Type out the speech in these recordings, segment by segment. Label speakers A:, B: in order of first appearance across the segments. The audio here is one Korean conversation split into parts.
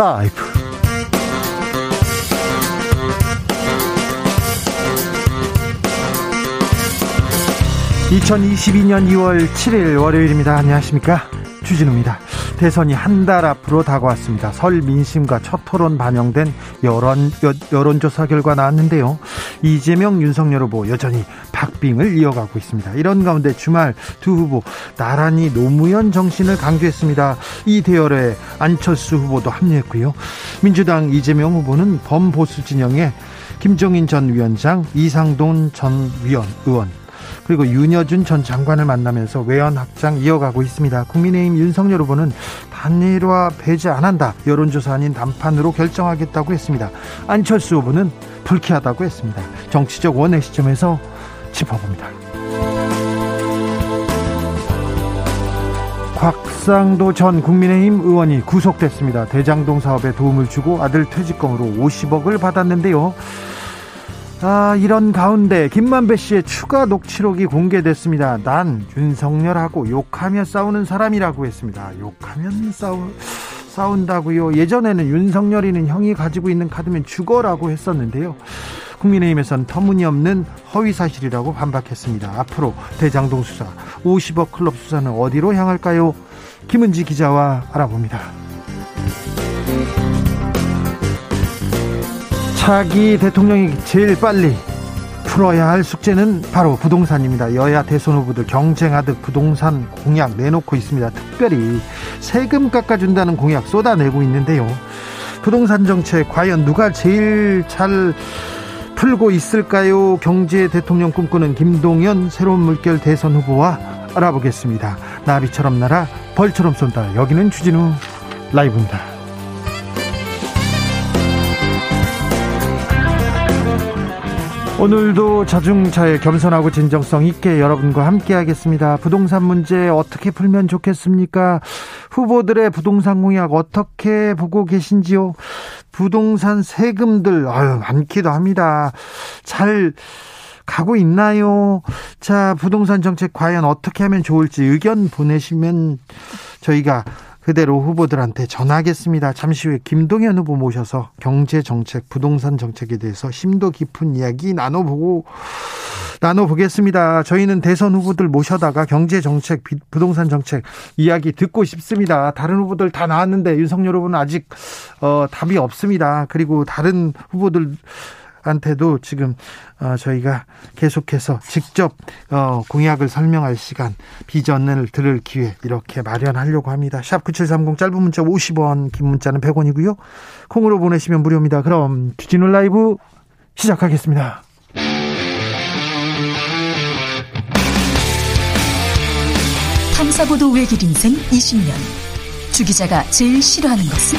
A: 라이브. 2022년 2월 7일 월요일입니다. 안녕하십니까? 주진우입니다. 대선이 한 달 앞으로 다가왔습니다. 설 민심과 첫 토론 반영된 여론, 여론조사 결과 나왔는데요. 이재명, 윤석열 후보 여전히 박빙을 이어가고 있습니다. 이런 가운데 주말 두 후보 나란히 노무현 정신을 강조했습니다. 이 대열에 안철수 후보도 합류했고요. 민주당 이재명 후보는 범보수 진영의 김종인 전 위원장, 이상돈 전 위원, 의원, 그리고 윤여준 전 장관을 만나면서 외연 확장 이어가고 있습니다. 국민의힘 윤석열 후보는 단일화 배제 안 한다. 여론조사 아닌 단판으로 결정하겠다고 했습니다. 안철수 후보는 불쾌하다고 했습니다. 정치적 원의 시점에서 짚어봅니다. 곽상도 전 국민의힘 의원이 구속됐습니다. 대장동 사업에 도움을 주고 아들 퇴직금으로 50억을 받았는데요. 아, 이런 가운데 김만배 씨의 추가 녹취록이 공개됐습니다. 난 윤석열하고 욕하며 싸우는 사람이라고 했습니다. 욕하면 싸우, 싸운다고요. 예전에는 윤석열이는 형이 가지고 있는 카드면 죽어라고 했었는데요. 국민의힘에선 터무니없는 허위 사실이라고 반박했습니다. 앞으로 대장동 수사, 50억 클럽 수사는 어디로 향할까요? 김은지 기자와 알아봅니다. 차기 대통령이 제일 빨리 풀어야 할 숙제는 바로 부동산입니다. 여야 대선 후보들 경쟁하듯 부동산 공약 내놓고 있습니다. 특별히 세금 깎아준다는 공약 쏟아내고 있는데요. 부동산 정책 과연 누가 제일 잘 풀고 있을까요? 경제 대통령 꿈꾸는 김동연 새로운 물결 대선 후보와 알아보겠습니다. 나비처럼 날아 벌처럼 쏜다. 여기는 주진우 라이브입니다. 오늘도 자중차에 겸손하고 진정성 있게 여러분과 함께 하겠습니다. 부동산 문제 어떻게 풀면 좋겠습니까? 후보들의 부동산 공약 어떻게 보고 계신지요? 부동산 세금들, 아유, 많기도 합니다. 잘 가고 있나요? 자, 부동산 정책 과연 어떻게 하면 좋을지 의견 보내시면 저희가 그대로 후보들한테 전하겠습니다. 잠시 후에 김동연 후보 모셔서 경제 정책, 부동산 정책에 대해서 심도 깊은 이야기 나눠보고 나눠보겠습니다. 저희는 대선 후보들 모셔다가 경제 정책, 부동산 정책 이야기 듣고 싶습니다. 다른 후보들 다 나왔는데 윤석열 후보는 아직 어, 답이 없습니다. 그리고 다른 후보들 한테도 지금 어, 저희가 계속해서 직접 어, 공약을 설명할 시간 비전을 들을 기회 이렇게 마련하려고 합니다. 샵 9730 짧은 문자 50원 긴 문자는 100원이고요. 콩으로 보내시면 무료입니다. 그럼 주진우 라이브 시작하겠습니다.
B: 탐사보도 외길 인생 20년 주 기자가 제일 싫어하는 것은?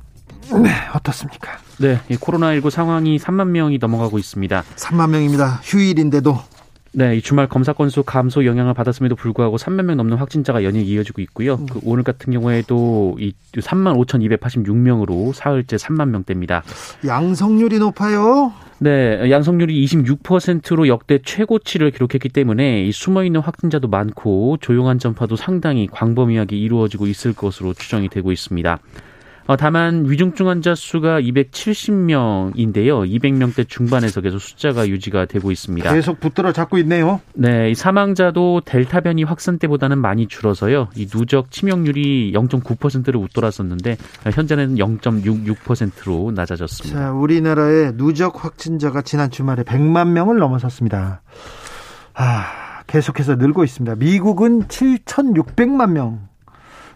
A: 네, 어떻습니까?
C: 네, 코로나19 상황이 3만 명이 넘어가고 있습니다.
A: 3만 명입니다. 휴일인데도
C: 네, 이 주말 검사 건수 감소 영향을 받았음에도 불구하고 3만 명 넘는 확진자가 연이어 이어지고 있고요. 음. 그 오늘 같은 경우에도 이 3만 5,286명으로 사흘째 3만 명대입니다.
A: 양성률이 높아요.
C: 네, 양성률이 26%로 역대 최고치를 기록했기 때문에 이 숨어 있는 확진자도 많고 조용한 전파도 상당히 광범위하게 이루어지고 있을 것으로 추정이 되고 있습니다. 어, 다만 위중증 환자 수가 270명인데요. 200명대 중반에서 계속 숫자가 유지가 되고 있습니다.
A: 계속 붙들어 잡고 있네요.
C: 네, 이 사망자도 델타 변이 확산 때보다는 많이 줄어서요. 이 누적 치명률이 0.9%를 웃돌았었는데 현재는 0.66%로 낮아졌습니다.
A: 자, 우리나라의 누적 확진자가 지난 주말에 100만 명을 넘어섰습니다. 아, 계속해서 늘고 있습니다. 미국은 7,600만 명명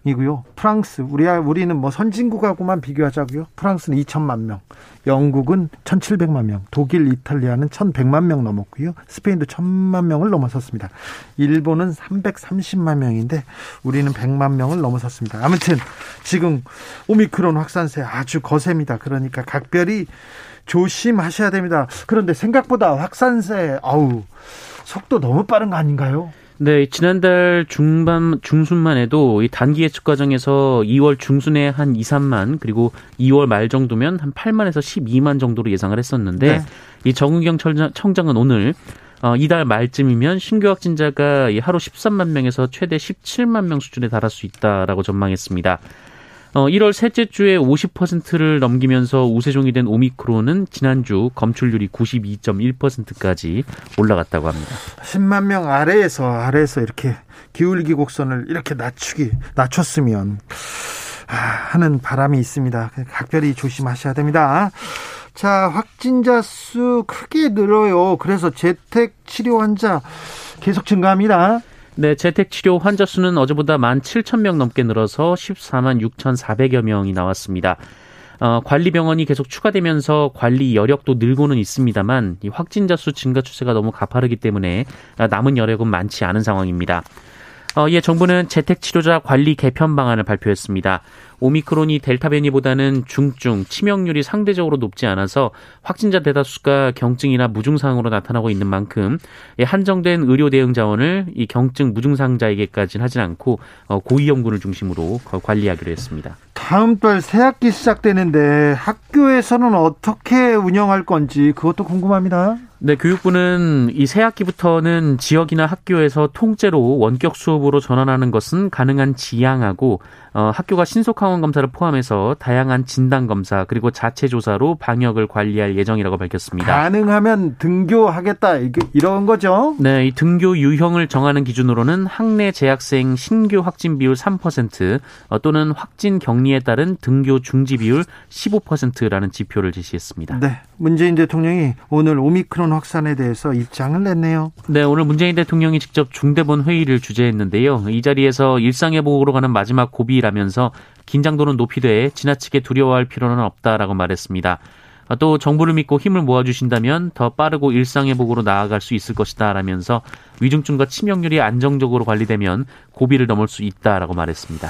A: 이고요. 프랑스 우리 우리는 뭐 선진국하고만 비교하자고요. 프랑스는 2천만 명, 영국은 1,700만 명, 독일, 이탈리아는 1,100만 명 넘었고요. 스페인도 1,000만 명을 넘어섰습니다. 일본은 330만 명인데 우리는 100만 명을 넘어섰습니다. 아무튼 지금 오미크론 확산세 아주 거셉니다. 그러니까 각별히 조심하셔야 됩니다. 그런데 생각보다 확산세 아우 속도 너무 빠른 거 아닌가요?
C: 네, 지난달 중반 중순만 해도 이 단기 예측 과정에서 2월 중순에 한 2, 3만 그리고 2월 말 정도면 한 8만에서 12만 정도로 예상을 했었는데 네. 이 정은경 청장은 오늘 어, 이달 말쯤이면 신규 확진자가 하루 13만 명에서 최대 17만 명 수준에 달할 수 있다라고 전망했습니다. 어, 1월 셋째 주에 50%를 넘기면서 우세종이 된 오미크론은 지난주 검출률이 92.1%까지 올라갔다고 합니다.
A: 10만 명 아래에서 아래에서 이렇게 기울기 곡선을 이렇게 낮추기 낮췄으면 아, 하는 바람이 있습니다. 각별히 조심하셔야 됩니다. 자, 확진자 수 크게 늘어요. 그래서 재택 치료 환자 계속 증가합니다.
C: 네, 재택 치료 환자 수는 어제보다 1만 7천 명 넘게 늘어서 14만 6,400여 명이 나왔습니다. 어, 관리 병원이 계속 추가되면서 관리 여력도 늘고는 있습니다만 이 확진자 수 증가 추세가 너무 가파르기 때문에 남은 여력은 많지 않은 상황입니다. 어, 예, 정부는 재택 치료자 관리 개편 방안을 발표했습니다. 오미크론이 델타 변이보다는 중증, 치명률이 상대적으로 높지 않아서 확진자 대다수가 경증이나 무증상으로 나타나고 있는 만큼 한정된 의료 대응 자원을 이 경증 무증상자에게까지는 하진 않고 어, 고위험군을 중심으로 관리하기로 했습니다.
A: 다음 달 새학기 시작되는데 학교에서는 어떻게 운영할 건지 그것도 궁금합니다.
C: 네, 교육부는 이 새학기부터는 지역이나 학교에서 통째로 원격 수업으로 전환하는 것은 가능한 지향하고 어, 학교가 신속 항원 검사를 포함해서 다양한 진단 검사 그리고 자체 조사로 방역을 관리할 예정이라고 밝혔습니다.
A: 가능하면 등교하겠다 이런 거죠?
C: 네, 이 등교 유형을 정하는 기준으로는 학내 재학생 신규 확진 비율 3% 어, 또는 확진 격리에 따른 등교 중지 비율 15%라는 지표를 제시했습니다.
A: 네, 문재인 대통령이 오늘 오미크론 확산에 대해서 입장을 냈네요.
C: 네, 오늘 문재인 대통령이 직접 중대본 회의를 주재했는데요. 이 자리에서 일상회복으로 가는 마지막 고비 이라면서 긴장도는 높이되 지나치게 두려워할 필요는 없다라고 말했습니다. 또 정부를 믿고 힘을 모아주신다면 더 빠르고 일상회복으로 나아갈 수 있을 것이다 라면서 위중증과 치명률이 안정적으로 관리되면 고비를 넘을 수 있다라고 말했습니다.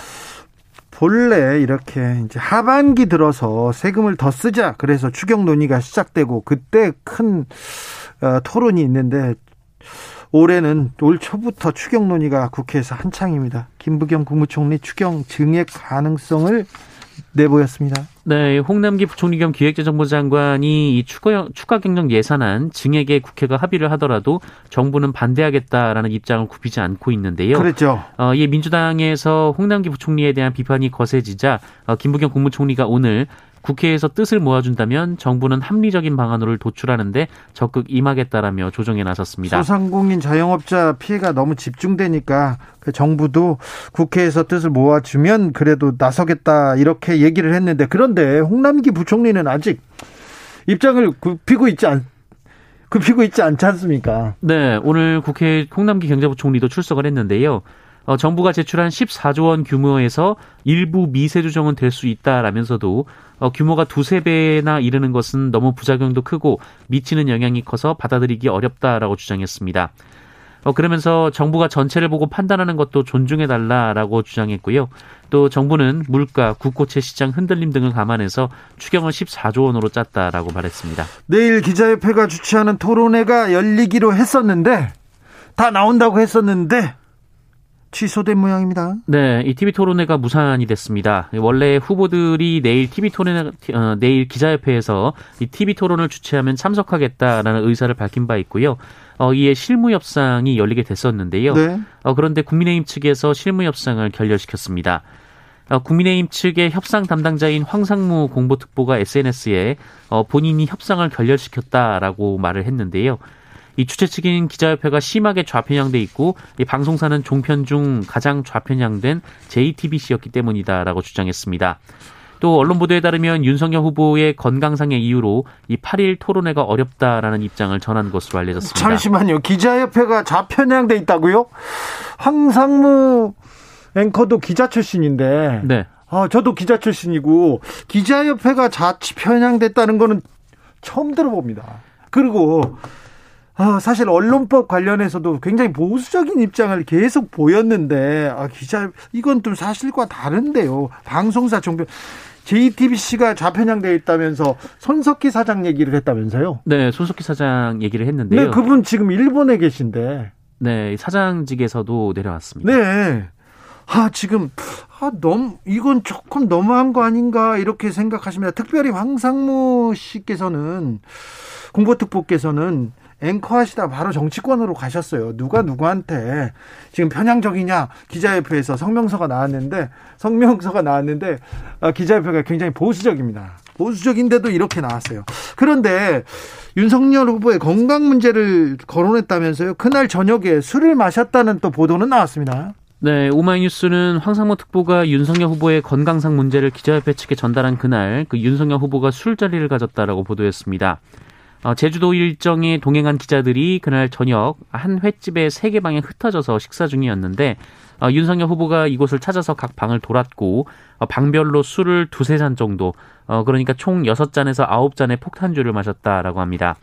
A: 본래 이렇게 이제 하반기 들어서 세금을 더 쓰자 그래서 추경 논의가 시작되고 그때 큰 어, 토론이 있는데 올해는 올 초부터 추경 논의가 국회에서 한창입니다. 김부겸 국무총리 추경 증액 가능성을 내보였습니다.
C: 네, 홍남기 부총리 겸 기획재정부 장관이 이 추가, 추가 경정 예산안 증액에 국회가 합의를 하더라도 정부는 반대하겠다라는 입장을 굽히지 않고 있는데요.
A: 그렇죠.
C: 어, 이 민주당에서 홍남기 부총리에 대한 비판이 거세지자 어, 김부겸 국무총리가 오늘 국회에서 뜻을 모아준다면 정부는 합리적인 방안을 도출하는데 적극 임하겠다라며 조정에 나섰습니다.
A: 소상공인 자영업자 피해가 너무 집중되니까 그 정부도 국회에서 뜻을 모아주면 그래도 나서겠다 이렇게 얘기를 했는데 그런데 홍남기 부총리는 아직 입장을 굽히고 있지 않. 굽히고 있지 않지 않습니까?
C: 네, 오늘 국회 홍남기 경제부총리도 출석을 했는데요. 어, 정부가 제출한 14조 원 규모에서 일부 미세 조정은 될 수 있다라면서도 어, 규모가 두세 배나 이르는 것은 너무 부작용도 크고 미치는 영향이 커서 받아들이기 어렵다라고 주장했습니다. 어, 그러면서 정부가 전체를 보고 판단하는 것도 존중해달라라고 주장했고요. 또 정부는 물가, 국고채 시장 흔들림 등을 감안해서 추경을 14조 원으로 짰다라고 말했습니다.
A: 내일 기자협회가 주최하는 토론회가 열리기로 했었는데 다 나온다고 했었는데 취소된 모양입니다.
C: 네, 이 TV 토론회가 무산이 됐습니다. 원래 후보들이 내일 TV 토론회, 어, 내일 기자협회에서 이 TV 토론을 주최하면 참석하겠다라는 의사를 밝힌 바 있고요. 어, 이에 실무 협상이 열리게 됐었는데요. 네. 어, 그런데 국민의힘 측에서 실무 협상을 결렬시켰습니다. 어, 국민의힘 측의 협상 담당자인 황상무 공보특보가 SNS에 어, 본인이 협상을 결렬시켰다라고 말을 했는데요. 이 주최 측인 기자협회가 심하게 좌편향돼 있고 이 방송사는 종편 중 가장 좌편향된 JTBC였기 때문이다라고 주장했습니다. 또 언론 보도에 따르면 윤석열 후보의 건강상의 이유로 이 8일 토론회가 어렵다라는 입장을 전한 것으로 알려졌습니다.
A: 잠시만요. 기자협회가 좌편향돼 있다고요? 황상무 앵커도 기자 출신인데. 네. 아, 저도 기자 출신이고 기자협회가 자치 편향됐다는 거는 처음 들어봅니다. 그리고 아, 사실 언론법 관련해서도 굉장히 보수적인 입장을 계속 보였는데 아, 기자 이건 좀 사실과 다른데요. 방송사 종편 JTBC가 좌편향되어 있다면서 손석희 사장 얘기를 했다면서요?
C: 네, 손석희 사장 얘기를 했는데요.
A: 네, 그분 지금 일본에 계신데.
C: 네, 사장직에서도 내려왔습니다.
A: 네. 아, 지금, 아, 너무, 이건 조금 너무한 거 아닌가, 이렇게 생각하십니다. 특별히 황상무 씨께서는, 공보특보께서는 앵커 하시다 바로 정치권으로 가셨어요. 누가 누구한테 지금 편향적이냐 기자협회에서 성명서가 나왔는데 성명서가 나왔는데 아, 기자협회가 굉장히 보수적입니다. 보수적인데도 이렇게 나왔어요. 그런데 윤석열 후보의 건강 문제를 거론했다면서요. 그날 저녁에 술을 마셨다는 또 보도는 나왔습니다.
C: 네, 오마이뉴스는 황상무 특보가 윤석열 후보의 건강상 문제를 기자협회 측에 전달한 그날 그 윤석열 후보가 술자리를 가졌다라고 보도했습니다. 어, 제주도 일정에 동행한 기자들이 그날 저녁 한 횟집에 세개 방에 흩어져서 식사 중이었는데 어, 윤석열 후보가 이곳을 찾아서 각 방을 돌았고 어, 방별로 술을 두세 잔 정도 어, 그러니까 총 여섯 잔에서 아홉 잔의 폭탄주를 마셨다라고 합니다.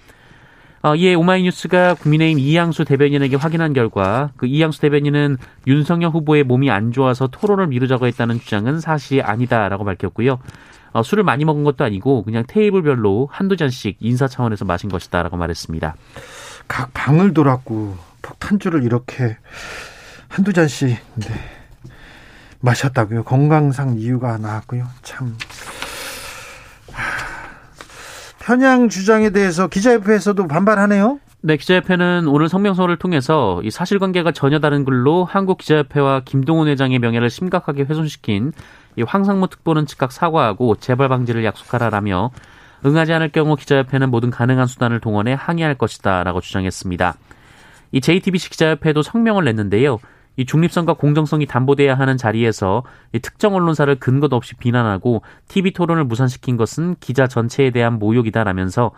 C: 어, 이에 오마이뉴스가 국민의힘 이양수 대변인에게 확인한 결과 그 이양수 대변인은 윤석열 후보의 몸이 안 좋아서 토론을 미루자고 했다는 주장은 사실이 아니다라고 밝혔고요. 어, 술을 많이 먹은 것도 아니고 그냥 테이블별로 한두 잔씩 인사 차원에서 마신 것이다라고 말했습니다.
A: 각 방을 돌았고 폭탄주를 이렇게 한두 잔씩 네. 마셨다고요. 건강상 이유가 나왔고요. 참 편향 주장에 대해서 기자협회에서도 반발하네요.
C: 네, 기자협회는 오늘 성명서를 통해서 이 사실관계가 전혀 다른 글로 한국기자협회와 김동훈 회장의 명예를 심각하게 훼손시킨 이 황상무 특보는 즉각 사과하고 재발 방지를 약속하라라며 응하지 않을 경우 기자협회는 모든 가능한 수단을 동원해 항의할 것이다라고 주장했습니다. 이 JTBC 기자협회도 성명을 냈는데요. 이 중립성과 공정성이 담보돼야 하는 자리에서 이 특정 언론사를 근거도 없이 비난하고 TV 토론을 무산시킨 것은 기자 전체에 대한 모욕이다라면서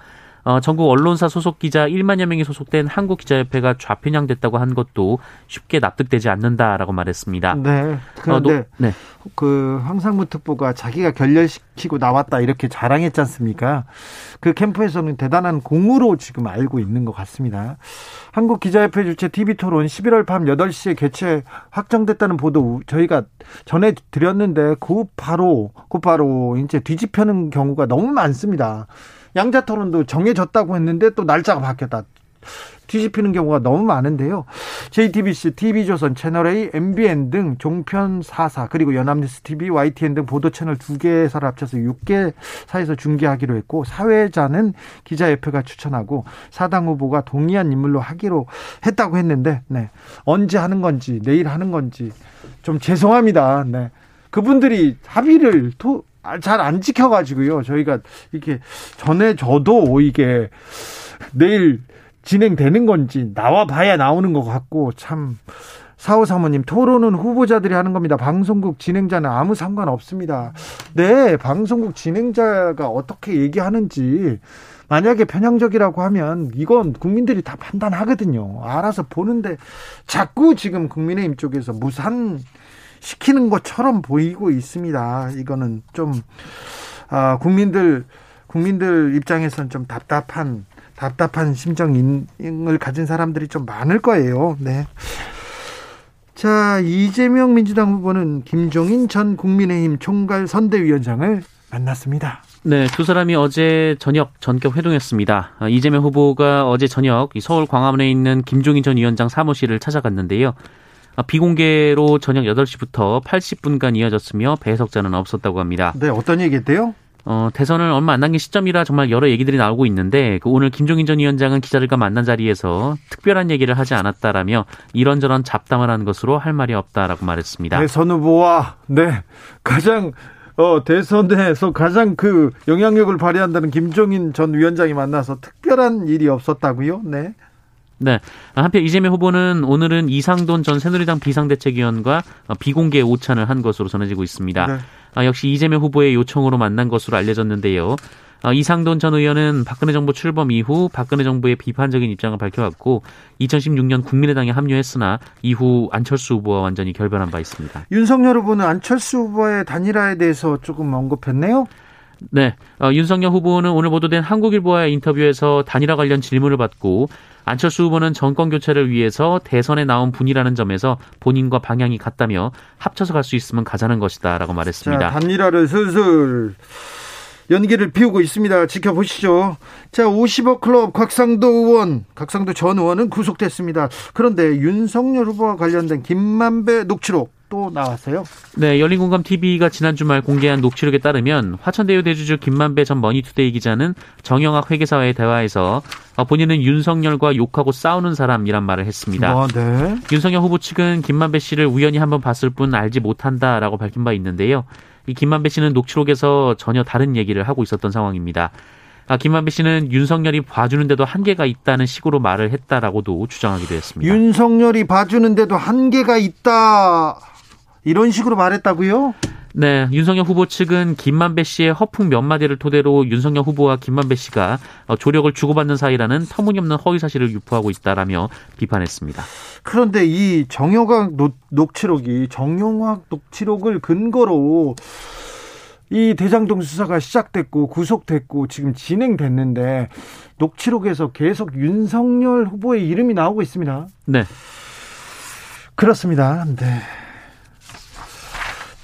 C: 어, 전국 언론사 소속 기자 1만여 명이 소속된 한국기자협회가 좌편향됐다고 한 것도 쉽게 납득되지 않는다라고 말했습니다.
A: 네. 그런데 어, 노, 네. 그 황상무 특보가 자기가 결렬시키고 나왔다 이렇게 자랑했지 않습니까? 그 캠프에서는 대단한 공으로 지금 알고 있는 것 같습니다. 한국기자협회 주최 TV토론 11월 밤 8시에 개최 확정됐다는 보도 저희가 전해드렸는데 곧바로 곧바로 이제 뒤집혀는 경우가 너무 많습니다. 양자 토론도 정해졌다고 했는데 또 날짜가 바뀌었다. 뒤집히는 경우가 너무 많은데요. JTBC, TV조선, 채널A, MBN 등 종편 4사 그리고 연합뉴스 TV, YTN 등 보도 채널 두 개사를 합쳐서 6개 사에서 중계하기로 했고 사회자는 기자협회가 추천하고 사당 후보가 동의한 인물로 하기로 했다고 했는데 네. 언제 하는 건지 내일 하는 건지 좀 죄송합니다. 네. 그분들이 합의를 토, 아, 잘 안 지켜가지고요. 저희가 이렇게 전에 저도 이게 내일 진행되는 건지 나와 봐야 나오는 것 같고 참 사호 사모님 토론은 후보자들이 하는 겁니다. 방송국 진행자는 아무 상관 없습니다. 네, 방송국 진행자가 어떻게 얘기하는지 만약에 편향적이라고 하면 이건 국민들이 다 판단하거든요. 알아서 보는데 자꾸 지금 국민의힘 쪽에서 무산 시키는 것처럼 보이고 있습니다. 이거는 좀 아, 국민들 국민들 입장에서는 좀 답답한 답답한 심정을 가진 사람들이 좀 많을 거예요. 네. 자, 이재명 민주당 후보는 김종인 전 국민의힘 총괄 선대위원장을 만났습니다.
C: 네, 두 사람이 어제 저녁 전격 회동했습니다. 아, 이재명 후보가 어제 저녁 서울 광화문에 있는 김종인 전 위원장 사무실을 찾아갔는데요. 아, 비공개로 저녁 8시부터 80분간 이어졌으며 배석자는 없었다고 합니다.
A: 네, 어떤 얘기했대요?
C: 어, 대선을 얼마 안 남긴 시점이라 정말 여러 얘기들이 나오고 있는데 그 오늘 김종인 전 위원장은 기자들과 만난 자리에서 특별한 얘기를 하지 않았다라며 이런저런 잡담을 한 것으로 할 말이 없다라고 말했습니다.
A: 대선 후보와 네 가장 어, 대선에서 가장 그 영향력을 발휘한다는 김종인 전 위원장이 만나서 특별한 일이 없었다고요? 네.
C: 네. 한편 이재명 후보는 오늘은 이상돈 전 새누리당 비상대책위원과 비공개 오찬을 한 것으로 전해지고 있습니다. 네. 아, 역시 이재명 후보의 요청으로 만난 것으로 알려졌는데요. 어, 이상돈 전 의원은 박근혜 정부 출범 이후 박근혜 정부의 비판적인 입장을 밝혀왔고 2016년 국민의당에 합류했으나 이후 안철수 후보와 완전히 결별한 바 있습니다.
A: 윤석열 후보는 안철수 후보의 단일화에 대해서 조금 언급했네요.
C: 네, 어, 윤석열 후보는 오늘 보도된 한국일보와의 인터뷰에서 단일화 관련 질문을 받고 안철수 후보는 정권 교체를 위해서 대선에 나온 분이라는 점에서 본인과 방향이 같다며 합쳐서 갈 수 있으면 가자는 것이다라고 말했습니다.
A: 자, 단일화를 슬슬 연기를 피우고 있습니다. 지켜보시죠. 자, 50억 클럽 곽상도 의원, 곽상도 전 의원은 구속됐습니다. 그런데 윤석열 후보와 관련된 김만배 녹취록 또 나왔어요?
C: 네, 열린공감 TV가 지난 주말 공개한 녹취록에 따르면 화천대유 대주주 김만배 전 머니투데이 기자는 정영학 회계사와의 대화에서 본인은 윤석열과 욕하고 싸우는 사람이란 말을 했습니다.
A: 아, 네.
C: 윤석열 후보 측은 김만배 씨를 우연히 한번 봤을 뿐 알지 못한다라고 밝힌 바 있는데요. 이 김만배 씨는 녹취록에서 전혀 다른 얘기를 하고 있었던 상황입니다. 아, 김만배 씨는 윤석열이 봐주는데도 한계가 있다는 식으로 말을 했다라고도 주장하기도 했습니다.
A: 윤석열이 봐주는데도 한계가 있다. 이런 식으로 말했다고요?
C: 네, 윤석열 후보 측은 김만배 씨의 허풍 몇 마디를 토대로 윤석열 후보와 김만배 씨가 어, 조력을 주고받는 사이라는 터무니없는 허위 사실을 유포하고 있다라며 비판했습니다.
A: 그런데 이 정영학 녹취록이 정영학 녹취록을 근거로 이 대장동 수사가 시작됐고 구속됐고 지금 진행됐는데 녹취록에서 계속 윤석열 후보의 이름이 나오고 있습니다.
C: 네.
A: 그렇습니다. 네.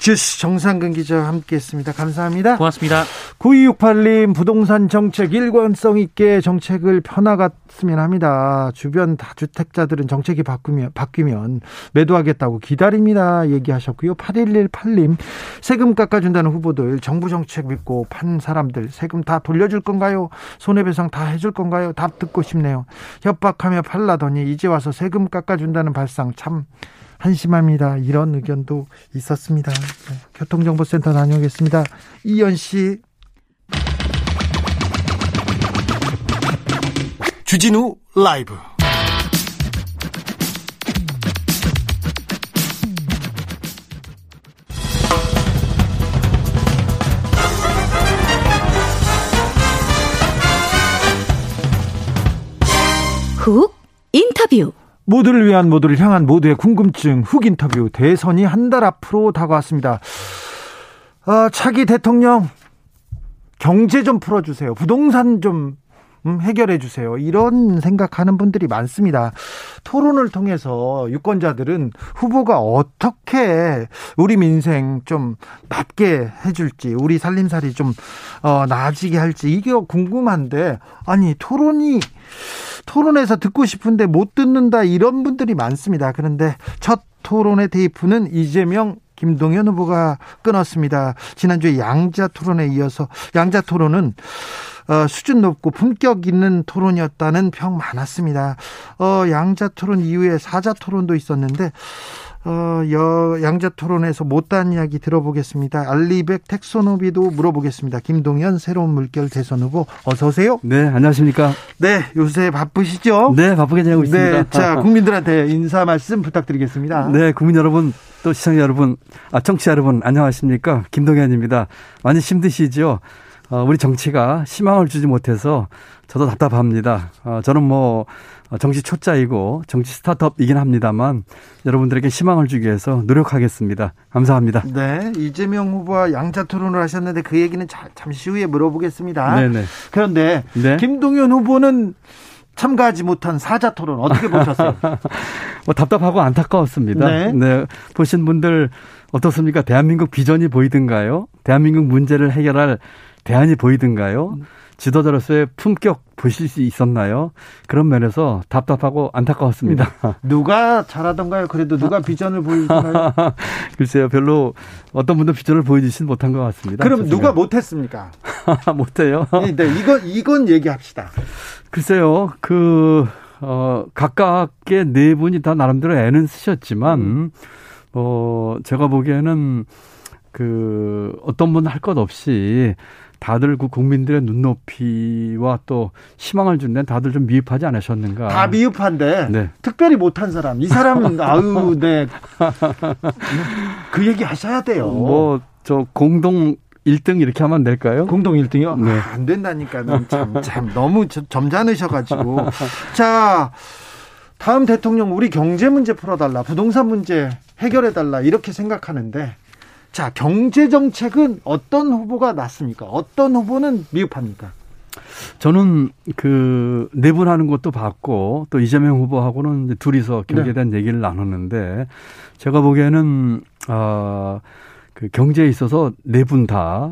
A: 주스 정상근 기자와 함께했습니다. 감사합니다.
C: 고맙습니다.
A: 9268님 부동산 정책 일관성 있게 정책을 펴나갔으면 합니다. 주변 다주택자들은 정책이 바꾸면, 바뀌면 매도하겠다고 기다립니다. 얘기하셨고요. 8118님 세금 깎아준다는 후보들 정부 정책 믿고 판 사람들 세금 다 돌려줄 건가요? 손해배상 다 해줄 건가요? 답 듣고 싶네요. 협박하며 팔라더니 이제 와서 세금 깎아준다는 발상 참 한심합니다. 이런 의견도 있었습니다. 네, 교통정보센터 다녀오겠습니다. 이현 씨.
D: 주진우 라이브.
B: 훅 인터뷰.
A: 모두를 위한 모두를 향한 모두의 궁금증 훅 인터뷰 대선이 한 달 앞으로 다가왔습니다. 아, 차기 대통령 경제 좀 풀어주세요. 부동산 좀 음, 해결해 주세요. 이런 생각하는 분들이 많습니다. 토론을 통해서 유권자들은 후보가 어떻게 우리 민생 좀 낫게 해줄지, 우리 살림살이 좀 어, 나아지게 할지 이게 궁금한데 아니 토론이 토론에서 듣고 싶은데 못 듣는다 이런 분들이 많습니다. 그런데 첫 토론의 테이프는 이재명 김동연 후보가 끊었습니다. 지난주에 양자 토론에 이어서 양자 토론은 어, 수준 높고 품격 있는 토론이었다는 평 많았습니다. 어, 양자 토론 이후에 사자 토론도 있었는데 어, 여, 양자 토론에서 못다한 이야기 들어보겠습니다. 알리백 텍소노비도 물어보겠습니다. 김동연 새로운 물결 대선 후보 어서 오세요.
E: 네, 안녕하십니까?
A: 네, 요새 바쁘시죠?
E: 네, 바쁘게 지내고 있습니다.
A: 네, 자, 국민들한테 인사 말씀 부탁드리겠습니다.
E: 네, 국민 여러분, 또 시청자 여러분, 아, 청취자 여러분, 안녕하십니까? 김동연입니다. 많이 힘드시죠? 어, 우리 정치가 희망을 주지 못해서 저도 답답합니다. 어, 저는 뭐 정치 초짜이고 정치 스타트업이긴 합니다만 여러분들에게 희망을 주기 위해서 노력하겠습니다. 감사합니다.
A: 네, 이재명 후보와 양자 토론을 하셨는데 그 얘기는 자, 잠시 후에 물어보겠습니다.
E: 네네.
A: 그런데 네. 김동연 후보는 참가하지 못한 사자 토론 어떻게 보셨어요?
E: 뭐 답답하고 안타까웠습니다. 네. 네. 보신 분들 어떻습니까? 대한민국 비전이 보이든가요? 대한민국 문제를 해결할 대안이 보이든가요? 지도자로서의 품격 보실 수 있었나요? 그런 면에서 답답하고 안타까웠습니다.
A: 음. 누가 잘하던가요? 그래도 누가 비전을 보이던가요?
E: 글쎄요, 별로 어떤 분도 비전을 보여주진 못한 것 같습니다.
A: 그럼 누가 못했습니까?
E: 못해요?
A: 네, 네, 이건 이건 얘기합시다.
E: 글쎄요, 그 어, 각각의 네 분이 다 나름대로 애는 쓰셨지만, 음. 어, 제가 보기에는 그 어떤 분 할 것 없이 다들 그 국민들의 눈높이와 또 희망을 준 데는 다들 좀 미흡하지 않으셨는가.
A: 다 미흡한데 네. 특별히 못한 사람. 이 사람은 아유 네. 그 얘기 하셔야 돼요.
E: 뭐 저 공동 1등 이렇게 하면 될까요?
A: 공동 1등이요?
E: 네.
A: 아, 안 된다니까요. 참, 참 너무 점잖으셔가지고. 자, 다음 대통령 우리 경제 문제 풀어달라, 부동산 문제 해결해달라 이렇게 생각하는데, 자 경제 정책은 어떤 후보가 낫습니까? 어떤 후보는 미흡합니까?
E: 저는 그 내분하는 것도 봤고 또 이재명 후보하고는 둘이서 경제에 대한 네. 얘기를 나눴는데 제가 보기에는 아그 경제에 있어서 네분 다꼭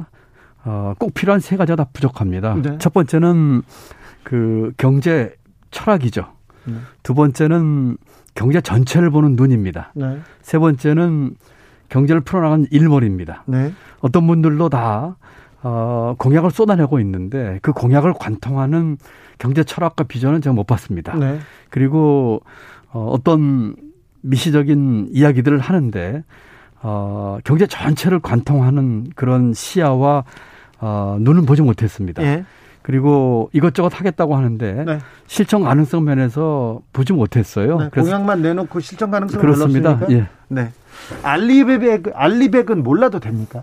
E: 어, 필요한 세 가지가 다 부족합니다. 네. 첫 번째는 그 경제 철학이죠. 네. 두 번째는 경제 전체를 보는 눈입니다. 네. 세 번째는 경제를 풀어나가는 일몰입니다. 네. 어떤 분들도 다 어, 공약을 쏟아내고 있는데 그 공약을 관통하는 경제 철학과 비전은 제가 못 봤습니다. 네. 그리고 어, 어떤 미시적인 이야기들을 하는데 어, 경제 전체를 관통하는 그런 시야와 어, 눈은 보지 못했습니다. 예. 그리고 이것저것 하겠다고 하는데 네. 실천 가능성 면에서 보지 못했어요.
A: 네, 공약만 내놓고 실천 가능성을
E: 그렇습니다. 예.
A: 네. 알리백 알리백은 몰라도 됩니까?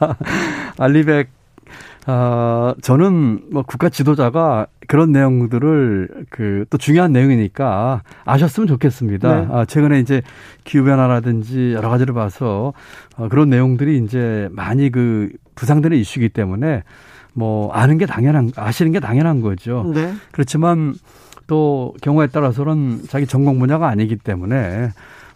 E: 알리백 어, 저는 뭐 국가 지도자가 그런 내용들을 그 또 중요한 내용이니까 아셨으면 좋겠습니다. 네. 아, 최근에 이제 기후변화라든지 여러 가지를 봐서 어, 그런 내용들이 이제 많이 그 부상되는 이슈이기 때문에 뭐 아는 게 당연한 아시는 게 당연한 거죠. 네. 그렇지만 또 경우에 따라서는 자기 전공 분야가 아니기 때문에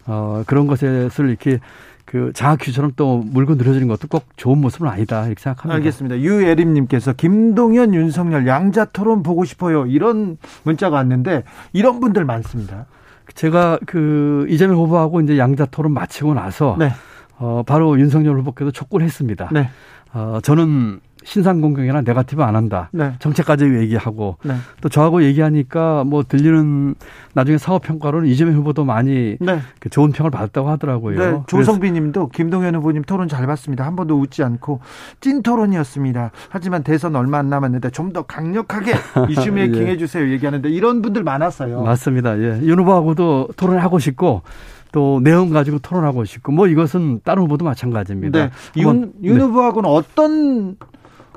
E: 어 그런 것을 이렇게 그 장학휴처럼 또 물고 늘어지는 것도 꼭 좋은 모습은 아니다 이렇게 생각합니다.
A: 알겠습니다. 유예림님께서 김동연, 윤석열 양자 토론 보고 싶어요 이런 문자가 왔는데 이런 분들 많습니다.
E: 제가 그 이재명 후보하고 이제 양자 토론 마치고 나서 네. 어 바로 윤석열 후보께도 촉구를 했습니다. 네. 어 저는 신상 공격이나 네가티브 안 한다. 네. 정책까지 얘기하고 네. 또 저하고 얘기하니까 뭐 들리는 나중에 사업 평가로는 이재명 후보도 많이 네. 그 좋은 평을 받았다고 하더라고요. 네.
A: 조성빈님도 김동연 후보님 토론 잘 봤습니다. 한 번도 웃지 않고 찐 토론이었습니다. 하지만 대선 얼마 안 남았는데 좀 더 강력하게 이슈 메이킹 예. 해주세요. 얘기하는데 이런 분들 많았어요.
E: 맞습니다. 예. 윤 후보하고도 토론을 하고 싶고 또 내용 가지고 토론하고 싶고 뭐 이것은 다른 후보도 마찬가지입니다. 네.
A: 윤, 윤 네. 후보하고는 어떤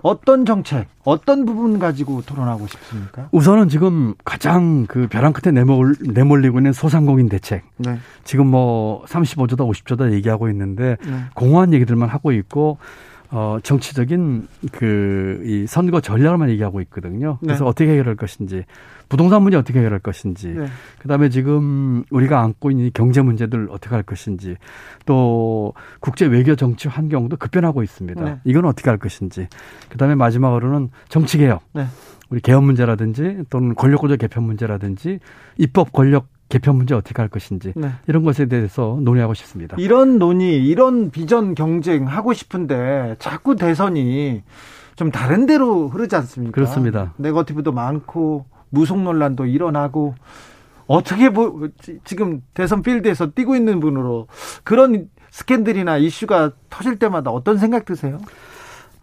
A: 어떤 정책, 어떤 부분 가지고 토론하고 싶습니까?
E: 우선은 지금 가장 그 벼랑 끝에 내몰, 내몰리고 있는 소상공인 대책. 네. 지금 뭐 35조다 50조다 얘기하고 있는데 네. 공허한 얘기들만 하고 있고 어, 정치적인 그 이 선거 전략만 얘기하고 있거든요. 그래서 네. 어떻게 해결할 것인지, 부동산 문제 어떻게 해결할 것인지, 네. 그 다음에 지금 우리가 안고 있는 경제 문제들 어떻게 할 것인지, 또 국제 외교 정치 환경도 급변하고 있습니다. 네. 이건 어떻게 할 것인지, 그 다음에 마지막으로는 정치 개혁. 네. 우리 개헌 문제라든지 또는 권력구조 개편 문제라든지 입법 권력 개편 문제 어떻게 할 것인지 네. 이런 것에 대해서 논의하고 싶습니다.
A: 이런 논의, 이런 비전 경쟁 하고 싶은데 자꾸 대선이 좀 다른 데로 흐르지 않습니까?
E: 그렇습니다.
A: 네거티브도 많고 무속 논란도 일어나고 어떻게 보, 지금 대선 필드에서 뛰고 있는 분으로 그런 스캔들이나 이슈가 터질 때마다 어떤 생각 드세요?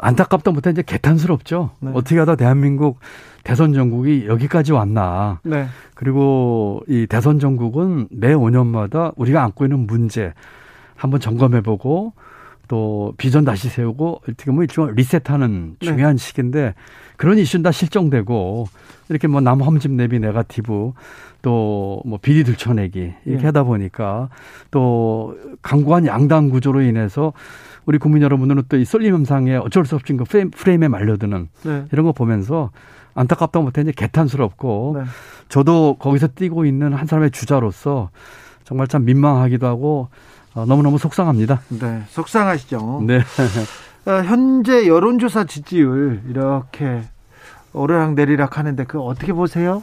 E: 안타깝다 못해 이제 개탄스럽죠. 네. 어떻게 하다 대한민국 대선 전국이 여기까지 왔나. 네. 그리고 이 대선 전국은 매 5년마다 우리가 안고 있는 문제 한번 점검해보고 또 비전 다시 세우고 어떻게 보면 일종의 리셋하는 네. 중요한 네. 시기인데 그런 이슈는 다 실종되고 이렇게 뭐 남 험집 내비 네가티브 또 뭐 비리 들춰내기 이렇게 네. 하다 보니까 또 강고한 양당 구조로 인해서 우리 국민 여러분들은 또 이 쏠림 현상에 어쩔 수 없이 그 프레임, 프레임에 말려드는 네. 이런 거 보면서 안타깝다 못해 이제 개탄스럽고 네. 저도 거기서 뛰고 있는 한 사람의 주자로서 정말 참 민망하기도 하고 어, 너무너무 속상합니다.
A: 네, 속상하시죠. 네. 어, 현재 여론조사 지지율 이렇게 오르락 내리락 하는데 그 어떻게 보세요?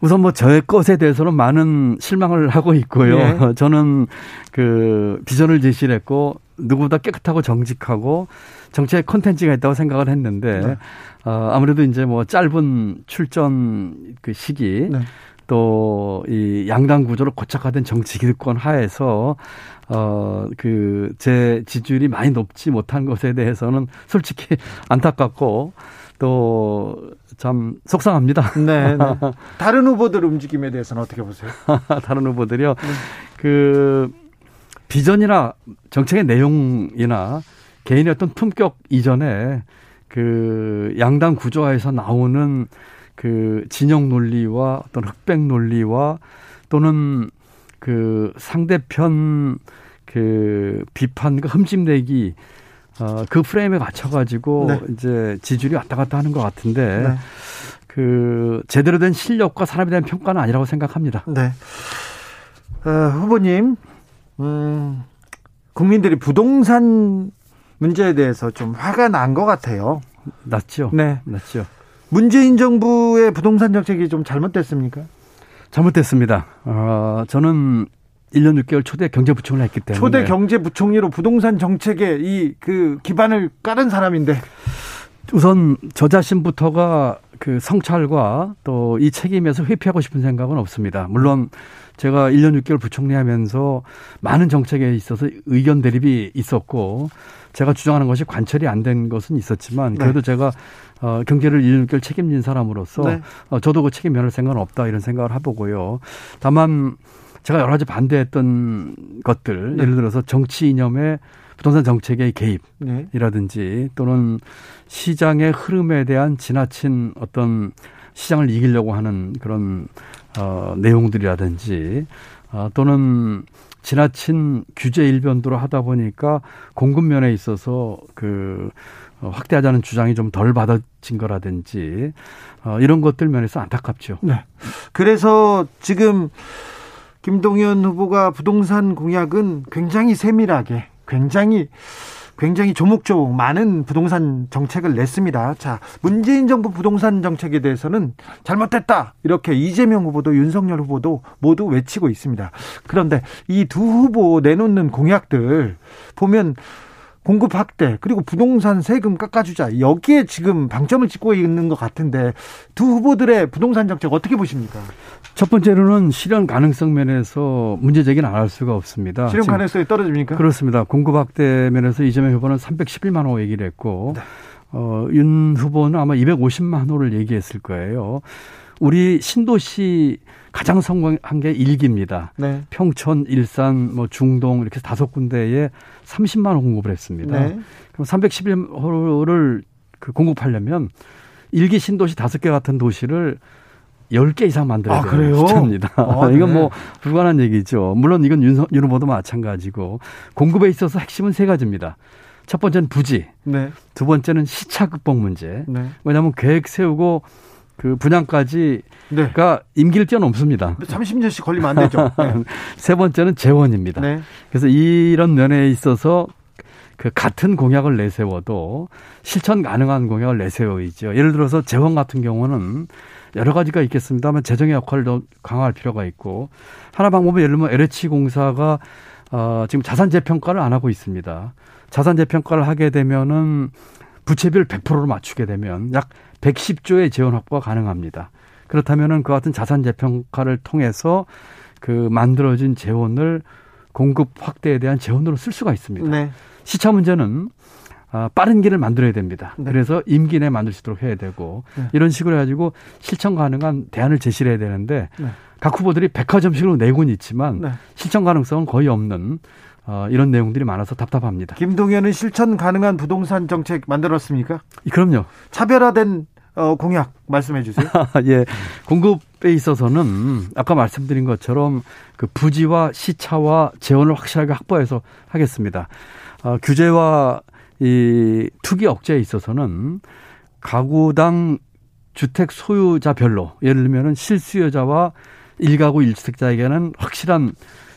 E: 우선 뭐 저의 것에 대해서는 많은 실망을 하고 있고요. 네. 저는 그 비전을 제시를 했고 누구보다 깨끗하고 정직하고 정치의 콘텐츠가 있다고 생각을 했는데 네. 어, 아무래도 이제 뭐 짧은 출전 그 시기 네. 또이 양당 구조를 고착화된 정치 기득권 하에서 어그 제 지지율이 많이 높지 못한 것에 대해서는 솔직히 안타깝고 또 참 속상합니다. 네, 네.
A: 다른 후보들 움직임에 대해서는 어떻게 보세요?
E: 다른 후보들이요. 네. 그 비전이나 정책의 내용이나 개인의 어떤 품격 이전에 그 양당 구조화에서 나오는 그 진영 논리와 어떤 흑백 논리와 또는 그 상대편 그 비판과 흠집내기 어, 그 프레임에 맞춰가지고 네. 이제 지지율이 왔다 갔다 하는 것 같은데 네. 그 제대로 된 실력과 사람에 대한 평가는 아니라고 생각합니다.
A: 네. 어, 후보님, 음, 국민들이 부동산 문제에 대해서 좀 화가 난 것 같아요.
E: 났죠.
A: 네.
E: 났죠.
A: 문재인 정부의 부동산 정책이 좀 잘못됐습니까?
E: 잘못됐습니다. 어, 저는 1년 6개월 초대 경제부총리를 했기 때문에
A: 초대 경제부총리로 부동산 정책에 이 그 기반을 깔은 사람인데
E: 우선 저 자신부터가 그 성찰과 또 이 책임에서 회피하고 싶은 생각은 없습니다. 물론 제가 1년 6개월 부총리 하면서 많은 정책에 있어서 의견 대립이 있었고 제가 주장하는 것이 관철이 안 된 것은 있었지만 네. 그래도 네. 제가 어, 경제를 1년 6개월 책임진 사람으로서 네. 어, 저도 그 책임 면할 생각은 없다 이런 생각을 해보고요. 다만 제가 여러 가지 반대했던 것들 네. 예를 들어서 정치 이념의 부동산 정책의 개입이라든지 네. 또는 시장의 흐름에 대한 지나친 어떤 시장을 이기려고 하는 그런 어, 내용들이라든지 어, 또는 지나친 규제 일변도로 하다 보니까 공급 면에 있어서 그 어, 확대하자는 주장이 좀 덜 받아진 거라든지 어, 이런 것들 면에서 안타깝죠.
A: 네. 그래서 지금 김동연 후보가 부동산 공약은 굉장히 세밀하게 굉장히 굉장히 조목조목 많은 부동산 정책을 냈습니다. 자, 문재인 정부 부동산 정책에 대해서는 잘못됐다. 이렇게 이재명 후보도 윤석열 후보도 모두 외치고 있습니다. 그런데 이 두 후보 내놓는 공약들 보면 공급 확대 그리고 부동산 세금 깎아주자 여기에 지금 방점을 찍고 있는 것 같은데 두 후보들의 부동산 정책 어떻게 보십니까?
E: 첫 번째로는 실현 가능성 면에서 문제 제기는 안 할 수가 없습니다.
A: 실현 가능성이 떨어집니까?
E: 그렇습니다. 공급 확대 면에서 이재명 후보는 311만 호 얘기를 했고 네. 어, 윤 후보는 아마 250만 호를 얘기했을 거예요. 우리 신도시 가장 성공한 게 일기입니다. 네. 평촌, 일산, 뭐 중동 이렇게 다섯 군데에 30만 호 공급을 했습니다. 네. 그럼 311호를 그 공급하려면 일기 신도시 다섯 개 같은 도시를 10개 이상 만들어야 아, 되는 숫자입니다. 아, 이건 네. 뭐 불가능한 얘기죠. 물론 이건 윤, 윤 후보도 마찬가지고 공급에 있어서 핵심은 세 가지입니다. 첫 번째는 부지, 네. 두 번째는 시차 극복 문제. 네. 왜냐하면 계획 세우고 그 분양까지가 네. 임기를 뛰어넘습니다.
A: 30년씩 걸리면 안 되죠. 네.
E: 세 번째는 재원입니다. 네. 그래서 이런 면에 있어서 그 같은 공약을 내세워도 실천 가능한 공약을 내세워야죠. 예를 들어서 재원 같은 경우는 여러 가지가 있겠습니다만 재정의 역할을 더 강화할 필요가 있고 하나 방법은 예를 들면 LH 공사가 어, 지금 자산 재평가를 안 하고 있습니다. 자산 재평가를 하게 되면은 부채비율 100%로 맞추게 되면 약 110조의 재원 확보가 가능합니다. 그렇다면은 그 같은 자산 재평가를 통해서 그 만들어진 재원을 공급 확대에 대한 재원으로 쓸 수가 있습니다. 네. 시차 문제는 아, 빠른 길을 만들어야 됩니다. 네. 그래서 임기 내에 만들 수 있도록 해야 되고 네. 이런 식으로 해가지고 실천 가능한 대안을 제시를 해야 되는데 네. 각 후보들이 백화점식으로 내고는 있지만 네. 실천 가능성은 거의 없는 어, 이런 내용들이 많아서 답답합니다.
A: 김동연은 실천 가능한 부동산 정책 만들었습니까?
E: 그럼요.
A: 차별화된 어, 공약 말씀해 주세요.
E: 예. 공급에 있어서는 아까 말씀드린 것처럼 그 부지와 시차와 재원을 확실하게 확보해서 하겠습니다. 어, 규제와 이 투기 억제에 있어서는 가구당 주택 소유자별로 예를 들면은 실수요자와 일가구 일주택자에게는 확실한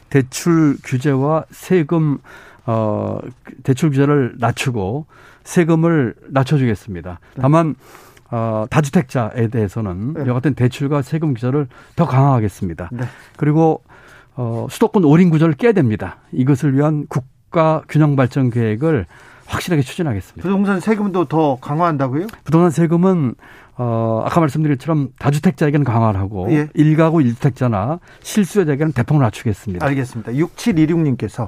E: 대출 규제와 세금 어 대출 규제를 낮추고 세금을 낮춰주겠습니다. 네. 다만 어, 다주택자에 대해서는 네. 여같은 대출과 세금 규제를 더 강화하겠습니다. 네. 그리고 어, 수도권 올인 구조를 깨야 됩니다. 이것을 위한 국가 균형 발전 계획을 확실하게 추진하겠습니다.
A: 부동산 세금도 더 강화한다고요?
E: 부동산 세금은 어, 아까 말씀드린 것처럼 다주택자에게는 강화를 하고
A: 예.
E: 일가구 1주택자나 실수요자에게는 대폭 낮추겠습니다.
A: 알겠습니다. 6726님께서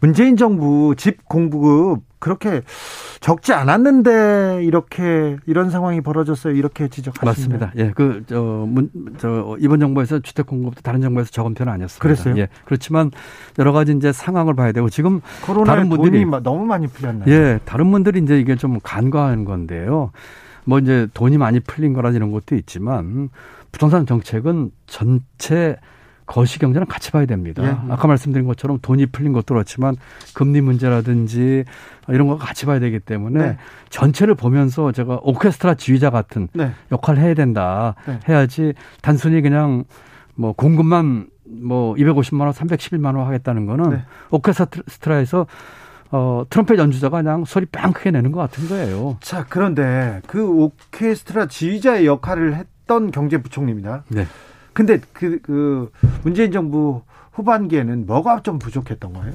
A: 문재인 정부 집 공급 그렇게 적지 않았는데 이렇게 이런 상황이 벌어졌어요. 이렇게 지적하십니다.
E: 맞습니다. 예, 그, 저, 이번 정부에서 주택 공급도 다른 정부에서 적은 편은 아니었습니다.
A: 그랬어요?
E: 예. 그렇지만 여러 가지 이제 상황을 봐야 되고 지금 다른 분들이
A: 돈이 너무 많이 풀렸나요?
E: 예, 다른 분들이 이제 이게 좀 간과하는 건데요. 뭐 이제 돈이 많이 풀린 거라 이런 것도 있지만 부동산 정책은 전체 거시 경제는 같이 봐야 됩니다.
A: 예.
E: 아까 말씀드린 것처럼 돈이 풀린 것도 그렇지만 금리 문제라든지 이런 거 같이 봐야 되기 때문에
A: 네.
E: 전체를 보면서 제가 오케스트라 지휘자 같은
A: 네.
E: 역할을 해야 된다.
A: 네.
E: 해야지 단순히 그냥 뭐 공급만 뭐 250만 원, 311만 원 하겠다는 거는
A: 네.
E: 오케스트라에서 어, 트럼펫 연주자가 그냥 소리 빵 크게 내는 것 같은 거예요.
A: 자, 그런데 그 오케스트라 지휘자의 역할을 했던 경제부총리입니다.
E: 네.
A: 근데 그, 그 문재인 정부 후반기에는 뭐가 좀 부족했던 거예요?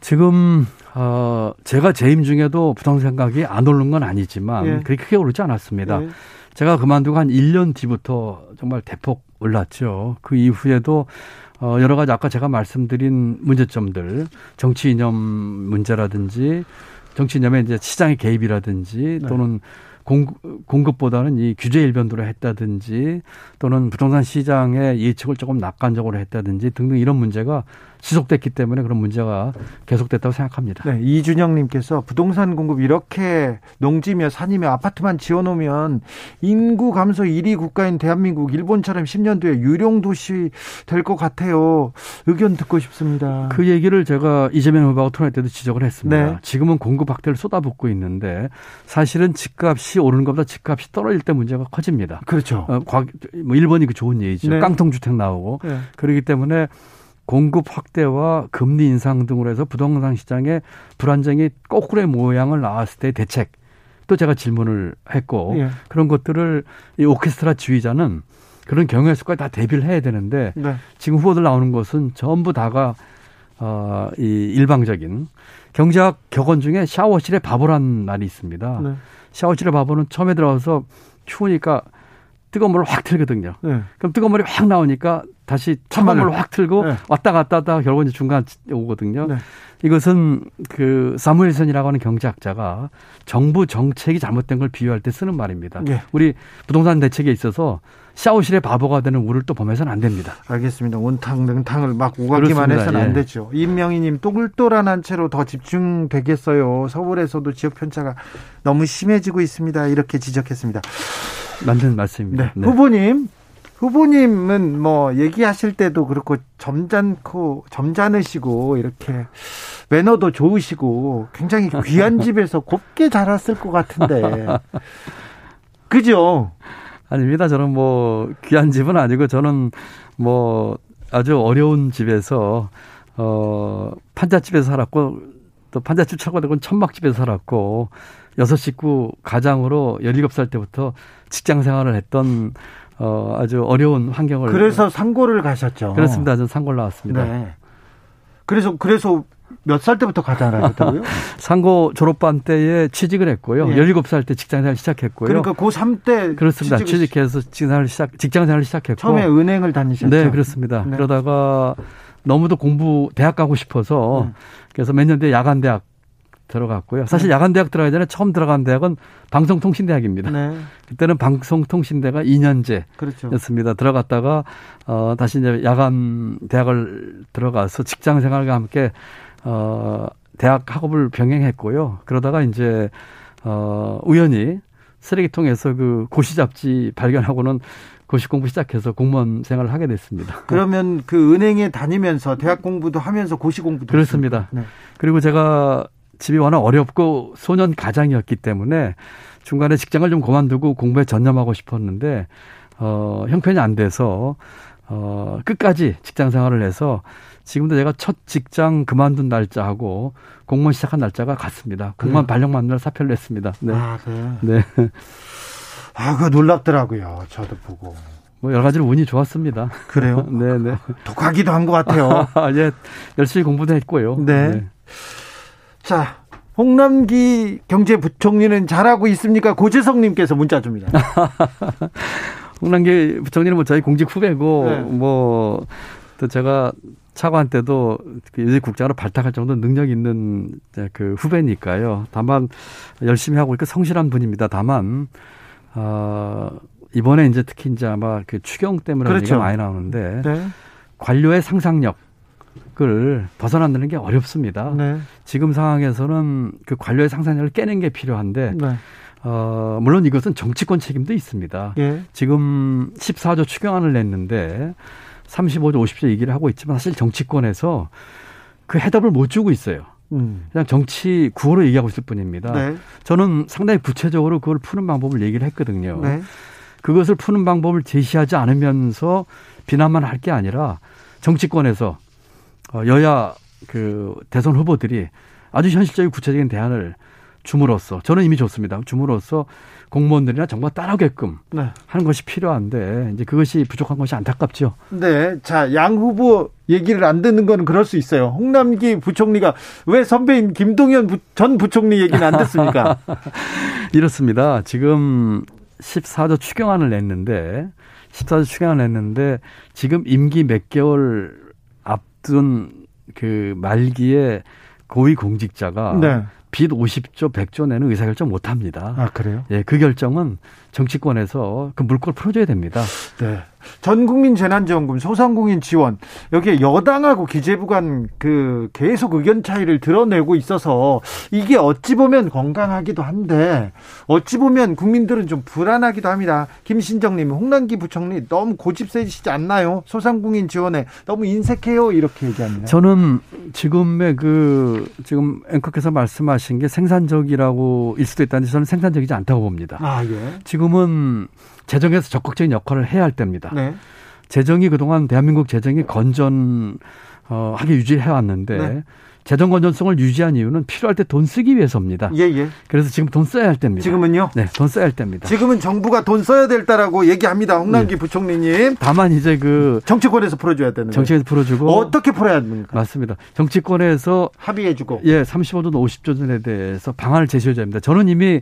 E: 지금 어, 제가 재임 중에도 부동산 가격이 안 오른 건 아니지만
A: 예.
E: 그렇게 크게 오르지 않았습니다.
A: 예.
E: 제가 그만두고 한 1년 뒤부터 정말 대폭 올랐죠. 그 이후에도 어, 여러 가지 아까 제가 말씀드린 문제점들, 정치 이념 문제라든지 정치 이념의 이제 시장의 개입이라든지
A: 네.
E: 또는 공급, 공급보다는 이 규제 일변도로 했다든지 또는 부동산 시장의 예측을 조금 낙관적으로 했다든지 등등 이런 문제가 지속됐기 때문에 그런 문제가 계속됐다고 생각합니다.
A: 네, 이준영님께서 부동산 공급 이렇게 농지며 산이며 아파트만 지어놓으면 인구 감소 1위 국가인 대한민국 일본처럼 10년 뒤에 유령 도시 될 것 같아요. 의견 듣고 싶습니다.
E: 그 얘기를 제가 이재명 후보하고 토론할 때도 지적을 했습니다.
A: 네.
E: 지금은 공급 확대를 쏟아붓고 있는데 사실은 집값이 오르는 것보다 집값이 떨어질 때 문제가 커집니다.
A: 그렇죠.
E: 어, 과, 뭐 일본이 그 좋은 예이죠.
A: 네.
E: 깡통 주택 나오고
A: 네.
E: 그렇기 때문에 공급 확대와 금리 인상 등으로 해서 부동산 시장의 불안정이 거꾸로의 모양을 나왔을 때 대책 또 제가 질문을 했고
A: 예.
E: 그런 것들을 이 오케스트라 지휘자는 그런 경우의 수까지 다 대비를 해야 되는데
A: 네.
E: 지금 후보들 나오는 것은 전부 다가 어, 이 일방적인 경제학 격언 중에 샤워실에 바보란 말이 있습니다.
A: 네.
E: 샤워실에 바보는 처음에 들어가서 추우니까 뜨거운 물을 확 틀거든요.
A: 네.
E: 그럼 뜨거운 물이 확 나오니까 다시.
A: 물을
E: 확 틀고
A: 네.
E: 왔다 갔다 하다가 결국 이제 중간 오거든요.
A: 네.
E: 이것은 그 사무엘선이라고 하는 경제학자가 정부 정책이 잘못된 걸 비유할 때 쓰는 말입니다.
A: 예.
E: 우리 부동산 대책에 있어서 샤워실에 바보가 되는 우를 또 범해서는 안 됩니다.
A: 알겠습니다. 온탕 능탕을 막 오가기만. 해서는 안
E: 예.
A: 되죠. 임명희님 똘똘한 채로 더 집중되겠어요. 서울에서도 지역 편차가 너무 심해지고 있습니다. 이렇게 지적했습니다.
E: 맞는 말씀입니다.
A: 네.
E: 네.
A: 후보님, 후보님은 뭐 얘기하실 때도 그렇고 점잖고 점잖으시고 이렇게 매너도 좋으시고 굉장히 귀한 집에서 곱게 자랐을 것 같은데. 그죠?
E: 아닙니다. 저는 뭐 귀한 집은 아니고 저는 뭐 아주 어려운 집에서 어 판잣집에서 살았고 또 판잣집 차고되고 천막집에서 살았고 여섯 식구 가장으로 17살 때부터 직장 생활을 했던 어 아주 어려운 환경을
A: 그래서 상고를 가셨죠.
E: 그렇습니다. 저는 상고를 나왔습니다.
A: 네. 그래서 그래서 몇 살 때부터 가잖아요.
E: 상고 졸업반 때에 취직을 했고요.
A: 예.
E: 17살 때 직장 생활 시작했고요.
A: 그러니까 고3 때
E: 그렇습니다.
A: 취직을
E: 취직해서 직장 생활 시작 직장 생활을 시작했고
A: 처음에 은행을 다니셨죠.
E: 네, 그렇습니다.
A: 네.
E: 그러다가 너무도 공부 대학 가고 싶어서
A: 네.
E: 그래서 몇 년 뒤에 야간 대학 들어갔고요. 사실
A: 네.
E: 야간 대학 들어가기 전에 처음 들어간 대학은 방송통신대학입니다.
A: 네.
E: 그때는 방송통신대가 2년제였습니다.
A: 그렇죠.
E: 들어갔다가 어 다시 이제 야간 대학을 들어가서 직장 생활과 함께 어 대학 학업을 병행했고요. 그러다가 이제 어 우연히 쓰레기통에서 그 고시 잡지 발견하고는 고시 공부 시작해서 공무원 생활을 하게 됐습니다.
A: 그러면 그 은행에 다니면서 대학 공부도 하면서 고시 공부도
E: 그렇습니다.
A: 네.
E: 그리고 제가 집이 워낙 어렵고 소년 가장이었기 때문에 중간에 직장을 좀 그만두고 공부에 전념하고 싶었는데 어 형편이 안 돼서 어 끝까지 직장 생활을 해서 지금도 제가 첫 직장 그만둔 날짜하고 공무원 시작한 날짜가 같습니다. 공무원
A: 그래요?
E: 발령 맞는 날 사표를 냈습니다. 네.
A: 아, 네.
E: 네.
A: 아, 그거 놀랍더라고요. 저도 보고.
E: 뭐 여러 가지로 운이 좋았습니다.
A: 그래요?
E: 네, 네.
A: 독하기도 한 것 같아요.
E: 아, 예. 열심히 공부도 했고요.
A: 네. 자, 홍남기 경제부총리는 잘하고 있습니까? 고재성님께서 문자 줍니다.
E: 홍남기 부총리는 뭐 저희 공직 후배고 네. 뭐또 제가 차관 때도 여직 그 국장으로 발탁할 정도 능력 있는 그 후배니까요. 다만 열심히 하고 있고 성실한 분입니다. 다만 어 이번에 이제 특히 이제 아마 그 추경 때문에 그렇죠. 얘기가 많이 나오는데 네. 관료의 상상력 을 벗어난다는 게 어렵습니다. 네. 지금 상황에서는 그 관료의 상상력을 깨는 게 필요한데 네. 어, 물론 이것은 정치권 책임도 있습니다. 예. 지금 14조 추경안을 냈는데 35조, 50조 얘기를 하고 있지만 사실 정치권에서 그 해답을 못 주고 있어요. 음. 그냥 정치 구호로 얘기하고 있을 뿐입니다. 네. 저는 상당히 구체적으로 그걸 푸는 방법을 얘기를 했거든요. 네. 그것을 푸는 방법을 제시하지 않으면서 비난만 할 게 아니라 정치권에서 어, 여야 그 대선 후보들이 아주 현실적인 구체적인 대안을 줌으로써 저는 이미 좋습니다. 줌으로써 공무원들이나 정말 따라오게끔 네. 하는 것이 필요한데 이제 그것이 부족한 것이 안타깝죠.
A: 네, 자 양 후보 얘기를 안 듣는 거는 그럴 수 있어요. 홍남기 부총리가 왜 선배인 김동연 부, 전 부총리 얘기는 안 듣습니까?
E: 이렇습니다. 지금 14조 추경안을 냈는데 14조 추경안을 냈는데 지금 임기 몇 개월 앞둔 그 말기에 고위 공직자가 네. 빚 50조, 100조 내는 의사결정 못 합니다.
A: 아, 그래요?
E: 예, 그 결정은 정치권에서 그 물꼬를 풀어줘야 됩니다.
A: 네. 전 국민 재난지원금, 소상공인 지원 여기에 여당하고 기재부 간 그 계속 의견 차이를 드러내고 있어서 이게 어찌 보면 건강하기도 한데 어찌 보면 국민들은 좀 불안하기도 합니다. 김신정님, 홍남기 부총리 너무 고집 세지시지 않나요? 소상공인 지원에 너무 인색해요 이렇게 얘기합니다.
E: 저는 지금의 그 지금 앵커께서 말씀하신 게 생산적이라고 일 수도 있다는데 저는 생산적이지 않다고 봅니다. 아 예. 지금은 재정에서 적극적인 역할을 해야 할 때입니다. 네. 재정이 그동안 대한민국 재정이 건전하게 유지해 왔는데 네. 재정 건전성을 유지한 이유는 필요할 때 돈 쓰기 위해서입니다. 예, 예. 그래서 지금 돈 써야 할 때입니다.
A: 지금은요?
E: 네, 돈 써야 할 때입니다.
A: 지금은 정부가 돈 써야 될 때라고 얘기합니다. 홍남기 네. 부총리님.
E: 다만 이제 그
A: 정치권에서 풀어줘야 되는
E: 정치권에서 풀어주고
A: 어떻게 풀어야 합니까?
E: 맞습니다. 정치권에서
A: 합의해주고
E: 예, 35조, 50조 전에 대해서 방안을 제시해줘야 합니다. 저는 이미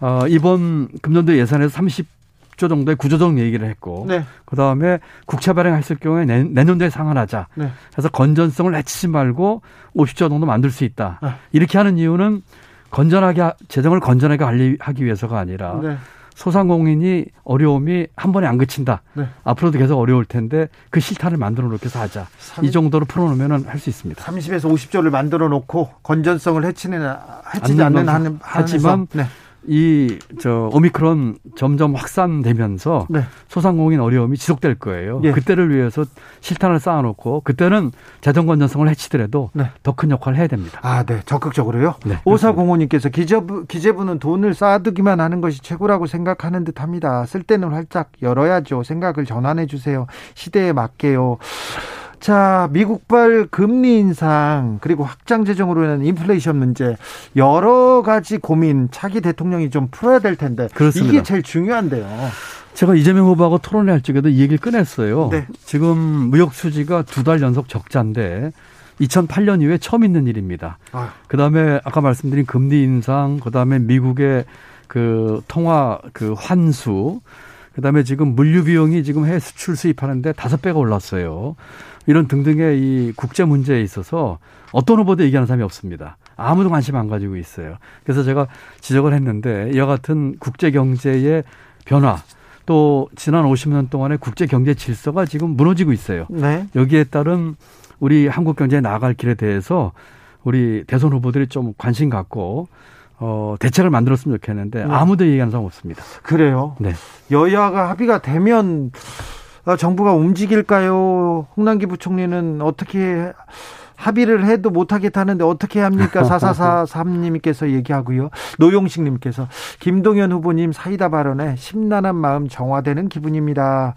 E: 어, 이번 금년도 예산에서 30 10조 정도의 구조적 얘기를 했고 네. 그다음에 국채 발행했을 경우에 내, 년도에 상환하자. 네. 그래서 건전성을 해치지 말고 50조 정도 만들 수 있다. 네. 이렇게 하는 이유는 건전하게 재정을 건전하게 관리하기 위해서가 아니라 네. 소상공인이 어려움이 한 번에 안 그친다. 네. 앞으로도 계속 어려울 텐데 그 실탄을 만들어 놓게 해서 하자. 3, 이 정도로 풀어놓으면 할 수 있습니다.
A: 30에서 50조를 만들어 놓고 건전성을 해치는 해치지 않는
E: 하지만 네. 이 저 오미크론 점점 확산되면서 네. 소상공인 어려움이 지속될 거예요. 예. 그때를 위해서 실탄을 쌓아놓고 그때는 재정 건전성을 해치더라도 네. 더큰 역할을 해야 됩니다.
A: 아, 네, 적극적으로요. 네, 오사공호님께서 기재부 기재부는 돈을 쌓아두기만 하는 것이 최고라고 생각하는 듯합니다. 쓸 때는 활짝 열어야죠. 생각을 전환해 주세요. 시대에 맞게요. 자, 미국발 금리 인상 그리고 확장 재정으로 인한 인플레이션 문제 여러 가지 고민 차기 대통령이 좀 풀어야 될 텐데 그렇습니다. 이게 제일 중요한데요.
E: 제가 이재명 후보하고 토론회 할 적에도 이 얘기를 꺼냈어요. 네. 지금 무역 수지가 두 달 연속 적자인데 2008년 이후에 처음 있는 일입니다. 아. 그다음에 아까 말씀드린 금리 인상, 그다음에 미국의 그 통화 그 환수, 그다음에 지금 물류 비용이 지금 해외 수출 수입하는데 다섯 배가 올랐어요. 이런 등등의 이 국제 문제에 있어서 어떤 후보도 얘기하는 사람이 없습니다. 아무도 관심 안 가지고 있어요. 그래서 제가 지적을 했는데 이와 같은 국제 경제의 변화 또 지난 50년 동안의 국제 경제 질서가 지금 무너지고 있어요. 네. 여기에 따른 우리 한국 경제에 나아갈 길에 대해서 우리 대선 후보들이 좀 관심 갖고 어, 대책을 만들었으면 좋겠는데 네. 아무도 얘기하는 사람 없습니다.
A: 그래요? 네. 여야가 합의가 되면 어, 정부가 움직일까요? 홍남기 부총리는 어떻게 합의를 해도 못하겠다는데 어떻게 합니까? 4443님께서 얘기하고요. 노용식님께서 김동연 후보님 사이다 발언에 심란한 마음 정화되는 기분입니다.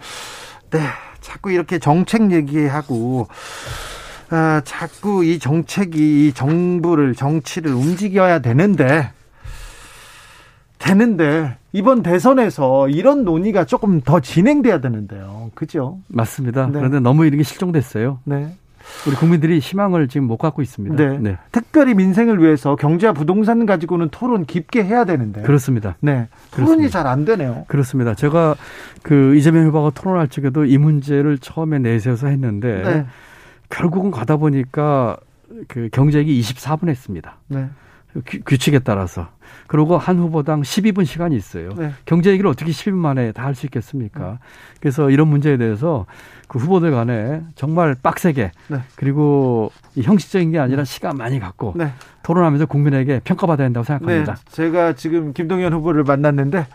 A: 네. 자꾸 이렇게 정책 얘기하고, 아, 자꾸 이 정책이 이 정부를, 정치를 움직여야 되는데, 되는데 이번 대선에서 이런 논의가 조금 더 진행돼야 되는데요. 그죠?
E: 맞습니다. 네. 그런데 너무 이런 게 실종됐어요. 네. 우리 국민들이 희망을 지금 못 갖고 있습니다.
A: 네. 네. 특별히 민생을 위해서 경제와 부동산 가지고는 토론 깊게 해야 되는데.
E: 그렇습니다.
A: 네. 토론이 잘 안 되네요.
E: 그렇습니다. 제가 그 이재명 후보가 토론할 적에도 이 문제를 처음에 내세워서 했는데 네. 결국은 가다 보니까 그 경제액이 24분 했습니다. 네. 규, 칙에 따라서. 그리고 한 후보당 12분 시간이 있어요. 네. 경제 얘기를 어떻게 12분 만에 다 할 수 있겠습니까? 네. 그래서 이런 문제에 대해서 그 후보들 간에 정말 빡세게 네. 그리고 형식적인 게 아니라 시간 많이 갖고 네. 토론하면서 국민에게 평가받아야 된다고 생각합니다.
A: 네. 제가 지금 김동연 후보를 만났는데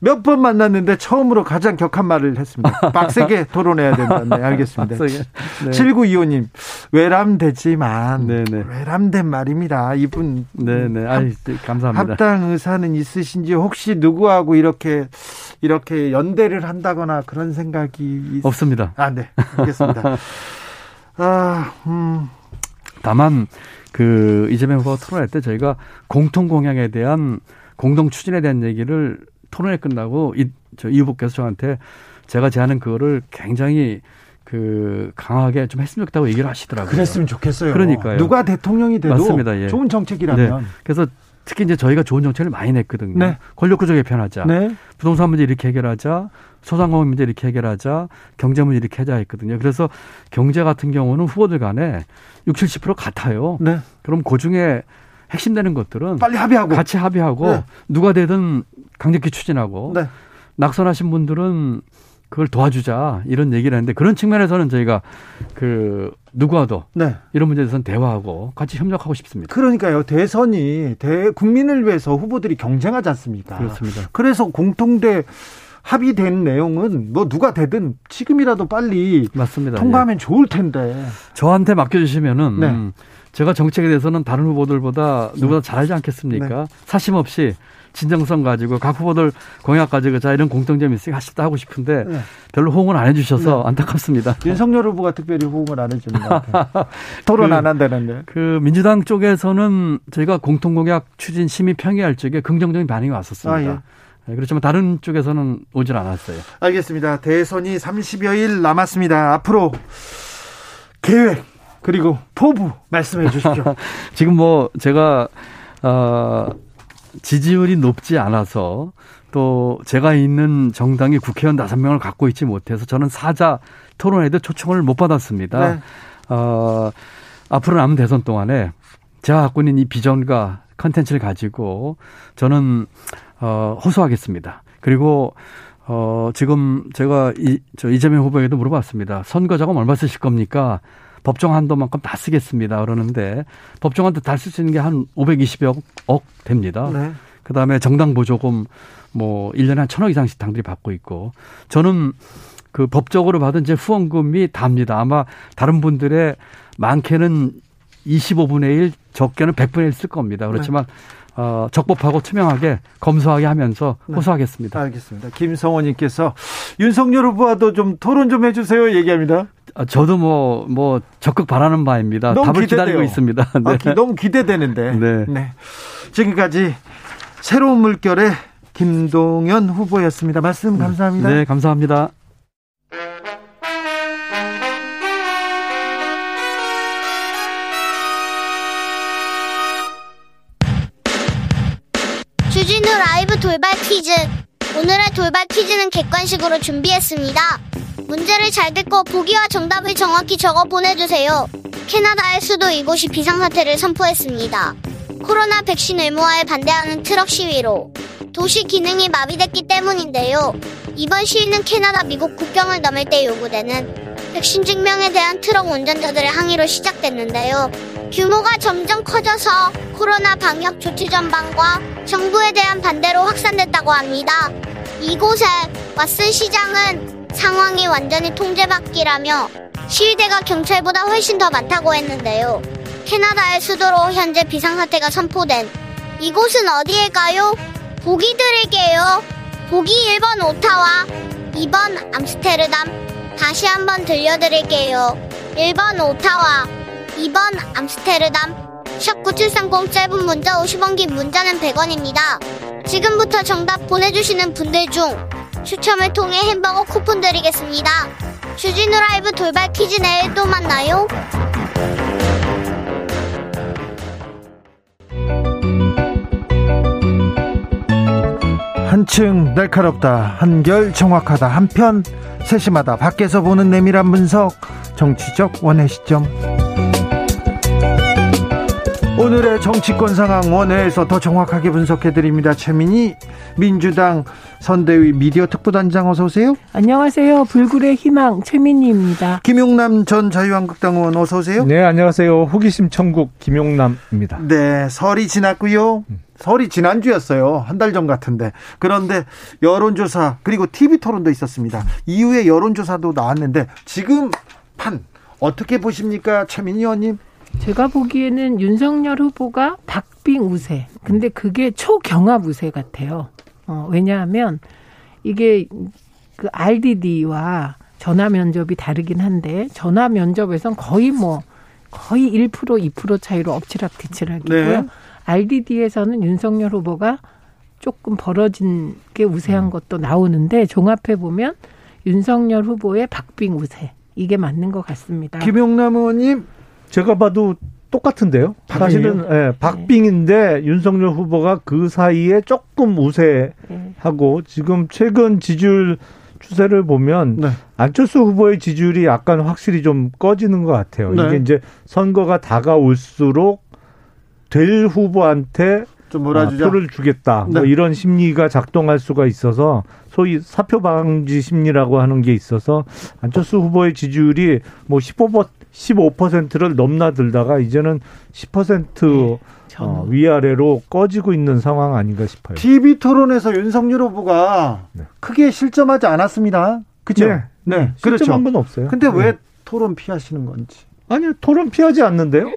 A: 몇 번 만났는데 처음으로 가장 격한 말을 했습니다. 빡세게 토론해야 된다. 네, 알겠습니다. 빡세게. 네. 7925님, 외람되지만, 네네. 외람된 말입니다. 이분.
E: 네네. 아이, 감사합니다.
A: 합당 의사는 있으신지 혹시 누구하고 이렇게, 이렇게 연대를 한다거나 그런 생각이.
E: 있... 없습니다.
A: 아, 네. 알겠습니다. 아, 음.
E: 다만, 그, 이재명 후보 토론할 때 저희가 공통 공약에 대한 공동 추진에 대한 얘기를 토론회 끝나고 이, 저, 이 후보께서 저한테 제가 제안한 그거를 굉장히 그 강하게 좀 했으면 좋겠다고 얘기를 하시더라고요.
A: 그랬으면 좋겠어요.
E: 그러니까요.
A: 누가 대통령이 돼도 맞습니다. 예. 좋은 정책이라면. 네.
E: 그래서 특히 이제 저희가 좋은 정책을 많이 냈거든요. 네. 권력 구조 개편하자. 네. 부동산 문제 이렇게 해결하자. 소상공인 문제 이렇게 해결하자. 경제 문제 이렇게 하자 했거든요. 그래서 경제 같은 경우는 후보들 간에 60, 70% 같아요. 네. 그럼 그 중에 핵심되는 것들은
A: 빨리 합의하고
E: 같이 합의하고 네. 누가 되든 강력히 추진하고 네. 낙선하신 분들은 그걸 도와주자 이런 얘기를 했는데 그런 측면에서는 저희가 그 누구와도 네. 이런 문제에 대해서는 대화하고 같이 협력하고 싶습니다.
A: 그러니까요. 대선이 대 국민을 위해서 후보들이 경쟁하지 않습니까?
E: 그렇습니다.
A: 그래서 공통대 합의된 내용은 뭐 누가 되든 지금이라도 빨리 맞습니다. 통과하면 예. 좋을 텐데.
E: 저한테 맡겨주시면은 네. 음, 제가 정책에 대해서는 다른 후보들보다 누구보다 잘 알지 않겠습니까? 네. 사심 없이 진정성 가지고 각 후보들 공약 가지고 자 이런 공통점이 있으니까 하십다 하고 싶은데 네. 별로 호응을 안 해주셔서 네. 안타깝습니다.
A: 윤석열 후보가 특별히 호응을 안 해주는 것 같아요. 토론 그, 안 한다는데.
E: 그 민주당 쪽에서는 저희가 공통 공약 추진 심의 평의할 적에 긍정적인 반응이 왔었습니다. 아, 예. 네, 그렇지만 다른 쪽에서는 오질 않았어요.
A: 알겠습니다. 대선이 30여일 남았습니다. 앞으로 계획 그리고 포부 말씀해 주십시오.
E: 지금 뭐 제가 어 지지율이 높지 않아서 또 제가 있는 정당이 국회의원 다섯 명을 갖고 있지 못해서 저는 사자 토론회도 초청을 못 받았습니다. 네. 어, 앞으로 남은 대선 동안에 제가 갖고 있는 이 비전과 컨텐츠를 가지고 저는 어, 호소하겠습니다. 그리고 어, 지금 제가 이, 저 이재명 후보에게도 물어봤습니다. 선거 자금 얼마 쓰실 겁니까? 법정 한도만큼 다 쓰겠습니다. 그러는데 법정 한도 다 쓸 수 있는 게 한 520억 억 됩니다. 네. 그다음에 정당 보조금 뭐 1년에 한 천억 이상씩 당들이 받고 있고 저는 그 법적으로 받은 제 후원금이 답니다. 아마 다른 분들의 많게는 25분의 1, 적게는 100분의 1 쓸 겁니다. 그렇지만 네. 어, 적법하고 투명하게 검소하게 하면서 네. 호소하겠습니다.
A: 네, 알겠습니다. 김성원님께서 윤석열 후보와도 좀 토론 좀 해주세요 얘기합니다.
E: 아, 저도 뭐, 뭐, 적극 바라는 바입니다. 답을 기대돼요. 기다리고 있습니다.
A: 네. 아, 기, 너무 기대되는데. 네. 네. 지금까지 새로운 물결의 김동연 후보였습니다. 말씀 감사합니다.
E: 네, 감사합니다.
F: 라이브 돌발 퀴즈. 오늘의 돌발 퀴즈는 객관식으로 준비했습니다. 문제를 잘 듣고 보기와 정답을 정확히 적어 보내주세요. 캐나다의 수도 이곳이 비상사태를 선포했습니다. 코로나 백신 의무화에 반대하는 트럭 시위로 도시 기능이 마비됐기 때문인데요. 이번 시위는 캐나다 미국 국경을 넘을 때 요구되는 백신 증명에 대한 트럭 운전자들의 항의로 시작됐는데요. 규모가 점점 커져서 코로나 방역 조치 전방과 정부에 대한 반대로 확산됐다고 합니다. 이곳에 왓슨 시장은 상황이 완전히 통제받기라며 시위대가 경찰보다 훨씬 더 많다고 했는데요. 캐나다의 수도로 현재 비상사태가 선포된 이곳은 어디일까요? 보기 드릴게요. 보기 1번 오타와 2번 암스테르담 다시 한번 들려드릴게요. 1번 오타와 2번 암스테르담 샵9730 짧은 문자 50원 긴 문자는 100원입니다. 지금부터 정답 보내주시는 분들 중 추첨을 통해 햄버거 쿠폰 드리겠습니다. 주진우 라이브 돌발 퀴즈 내일 또 만나요.
A: 한층 날카롭다 한결 정확하다 한편 세심하다 밖에서 보는 내밀한 분석 정치적 원의 시점 오늘의 정치권 상황 원회에서 더 정확하게 분석해 드립니다. 최민희 민주당 선대위 미디어 특보단장 어서 오세요.
G: 안녕하세요. 불굴의 희망 최민희입니다.
A: 김용남 전 자유한국당 의원 어서 오세요.
H: 네, 안녕하세요. 호기심 천국 김용남입니다.
A: 네, 설이 지났고요. 설이 지난주였어요. 한 달 전 같은데. 그런데 여론조사 그리고 TV 토론도 있었습니다. 이후에 여론조사도 나왔는데 지금 판 어떻게 보십니까, 최민희 의원님?
G: 제가 보기에는 윤석열 후보가 박빙 우세. 근데 그게 초경합 우세 같아요. 어, 왜냐하면 이게 그 RDD와 전화 면접이 다르긴 한데 전화 면접에선 거의 뭐 거의 1% 2% 차이로 엎치락뒤치락이고요.
A: 네.
G: RDD에서는 윤석열 후보가 조금 벌어진 게 우세한 것도 나오는데 종합해 보면 윤석열 후보의 박빙 우세 이게 맞는 것 같습니다.
A: 김용남 의원님
H: 제가 봐도 똑같은데요. 사실은 예, 박빙인데 윤석열 후보가 그 사이에 조금 우세하고 지금 최근 지지율 추세를 보면
A: 네.
H: 안철수 후보의 지지율이 약간 확실히 좀 꺼지는 것 같아요.
A: 네.
H: 이게 이제 선거가 다가올수록 될 후보한테
A: 좀
H: 아. 표를 주겠다. 뭐
A: 네.
H: 이런 심리가 작동할 수가 있어서 소위 사표 방지 심리라고 하는 게 있어서 안철수 후보의 지지율이 뭐 15%, 15%를 넘나들다가 이제는 10%
G: 저는
H: 어, 위아래로 꺼지고 있는 상황 아닌가 싶어요.
A: TV 토론에서 윤석열 후보가
H: 네.
A: 크게 실점하지 않았습니다. 그죠?
H: 네.
A: 네.
H: 실점한
A: 그렇죠.
H: 건 없어요.
A: 근데
H: 네.
A: 왜 토론 피하시는 건지.
H: 아니 토론 피하지 않는데요.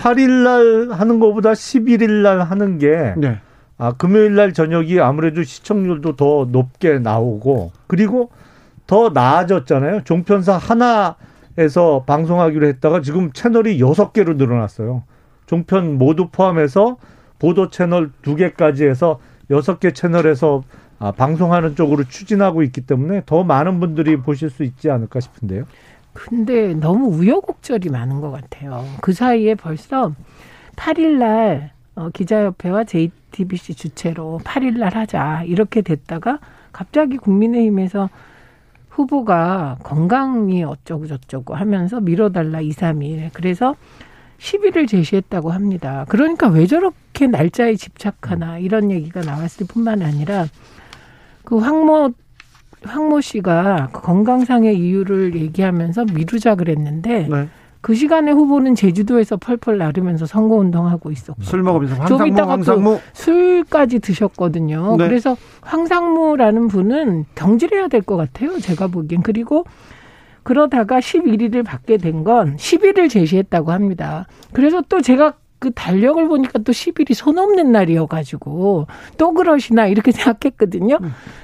H: 8일 날 하는 것보다 11일 날 하는 게
A: 네.
H: 아, 금요일 날 저녁이 아무래도 시청률도 더 높게 나오고 그리고 더 나아졌잖아요. 종편사 하나 에서 방송하기로 했다가 지금 채널이 여섯 개로 늘어났어요. 종편 모두 포함해서 보도 채널 두 개까지 해서 여섯 개 채널에서 아, 방송하는 쪽으로 추진하고 있기 때문에 더 많은 분들이 보실 수 있지 않을까 싶은데요.
G: 근데 너무 우여곡절이 많은 것 같아요. 그 사이에 벌써 8일 날 어, 기자협회와 JTBC 주최로 8일 날 하자 이렇게 됐다가 갑자기 국민의힘에서 후보가 건강이 어쩌고 저쩌고 하면서 미뤄달라 2, 3일. 그래서 10일을 제시했다고 합니다. 그러니까 왜 저렇게 날짜에 집착하나 이런 얘기가 나왔을 뿐만 아니라 그 황모 황모 씨가 그 건강상의 이유를 얘기하면서 미루자 그랬는데
A: 네.
G: 그 시간에 후보는 제주도에서 펄펄 나르면서 선거 운동하고 있었고
A: 술 먹으면서
G: 좀
A: 황상무
G: 이따가 또
A: 황상무
G: 술까지 드셨거든요.
A: 네.
G: 그래서 황상무라는 분은 경질해야 될 것 같아요. 제가 보기엔. 그리고 그러다가 11일을 받게 된 건 10일을 제시했다고 합니다. 그래서 또 제가 그 달력을 보니까 또 10일이 손 없는 날이어가지고 또 그러시나 이렇게 생각했거든요.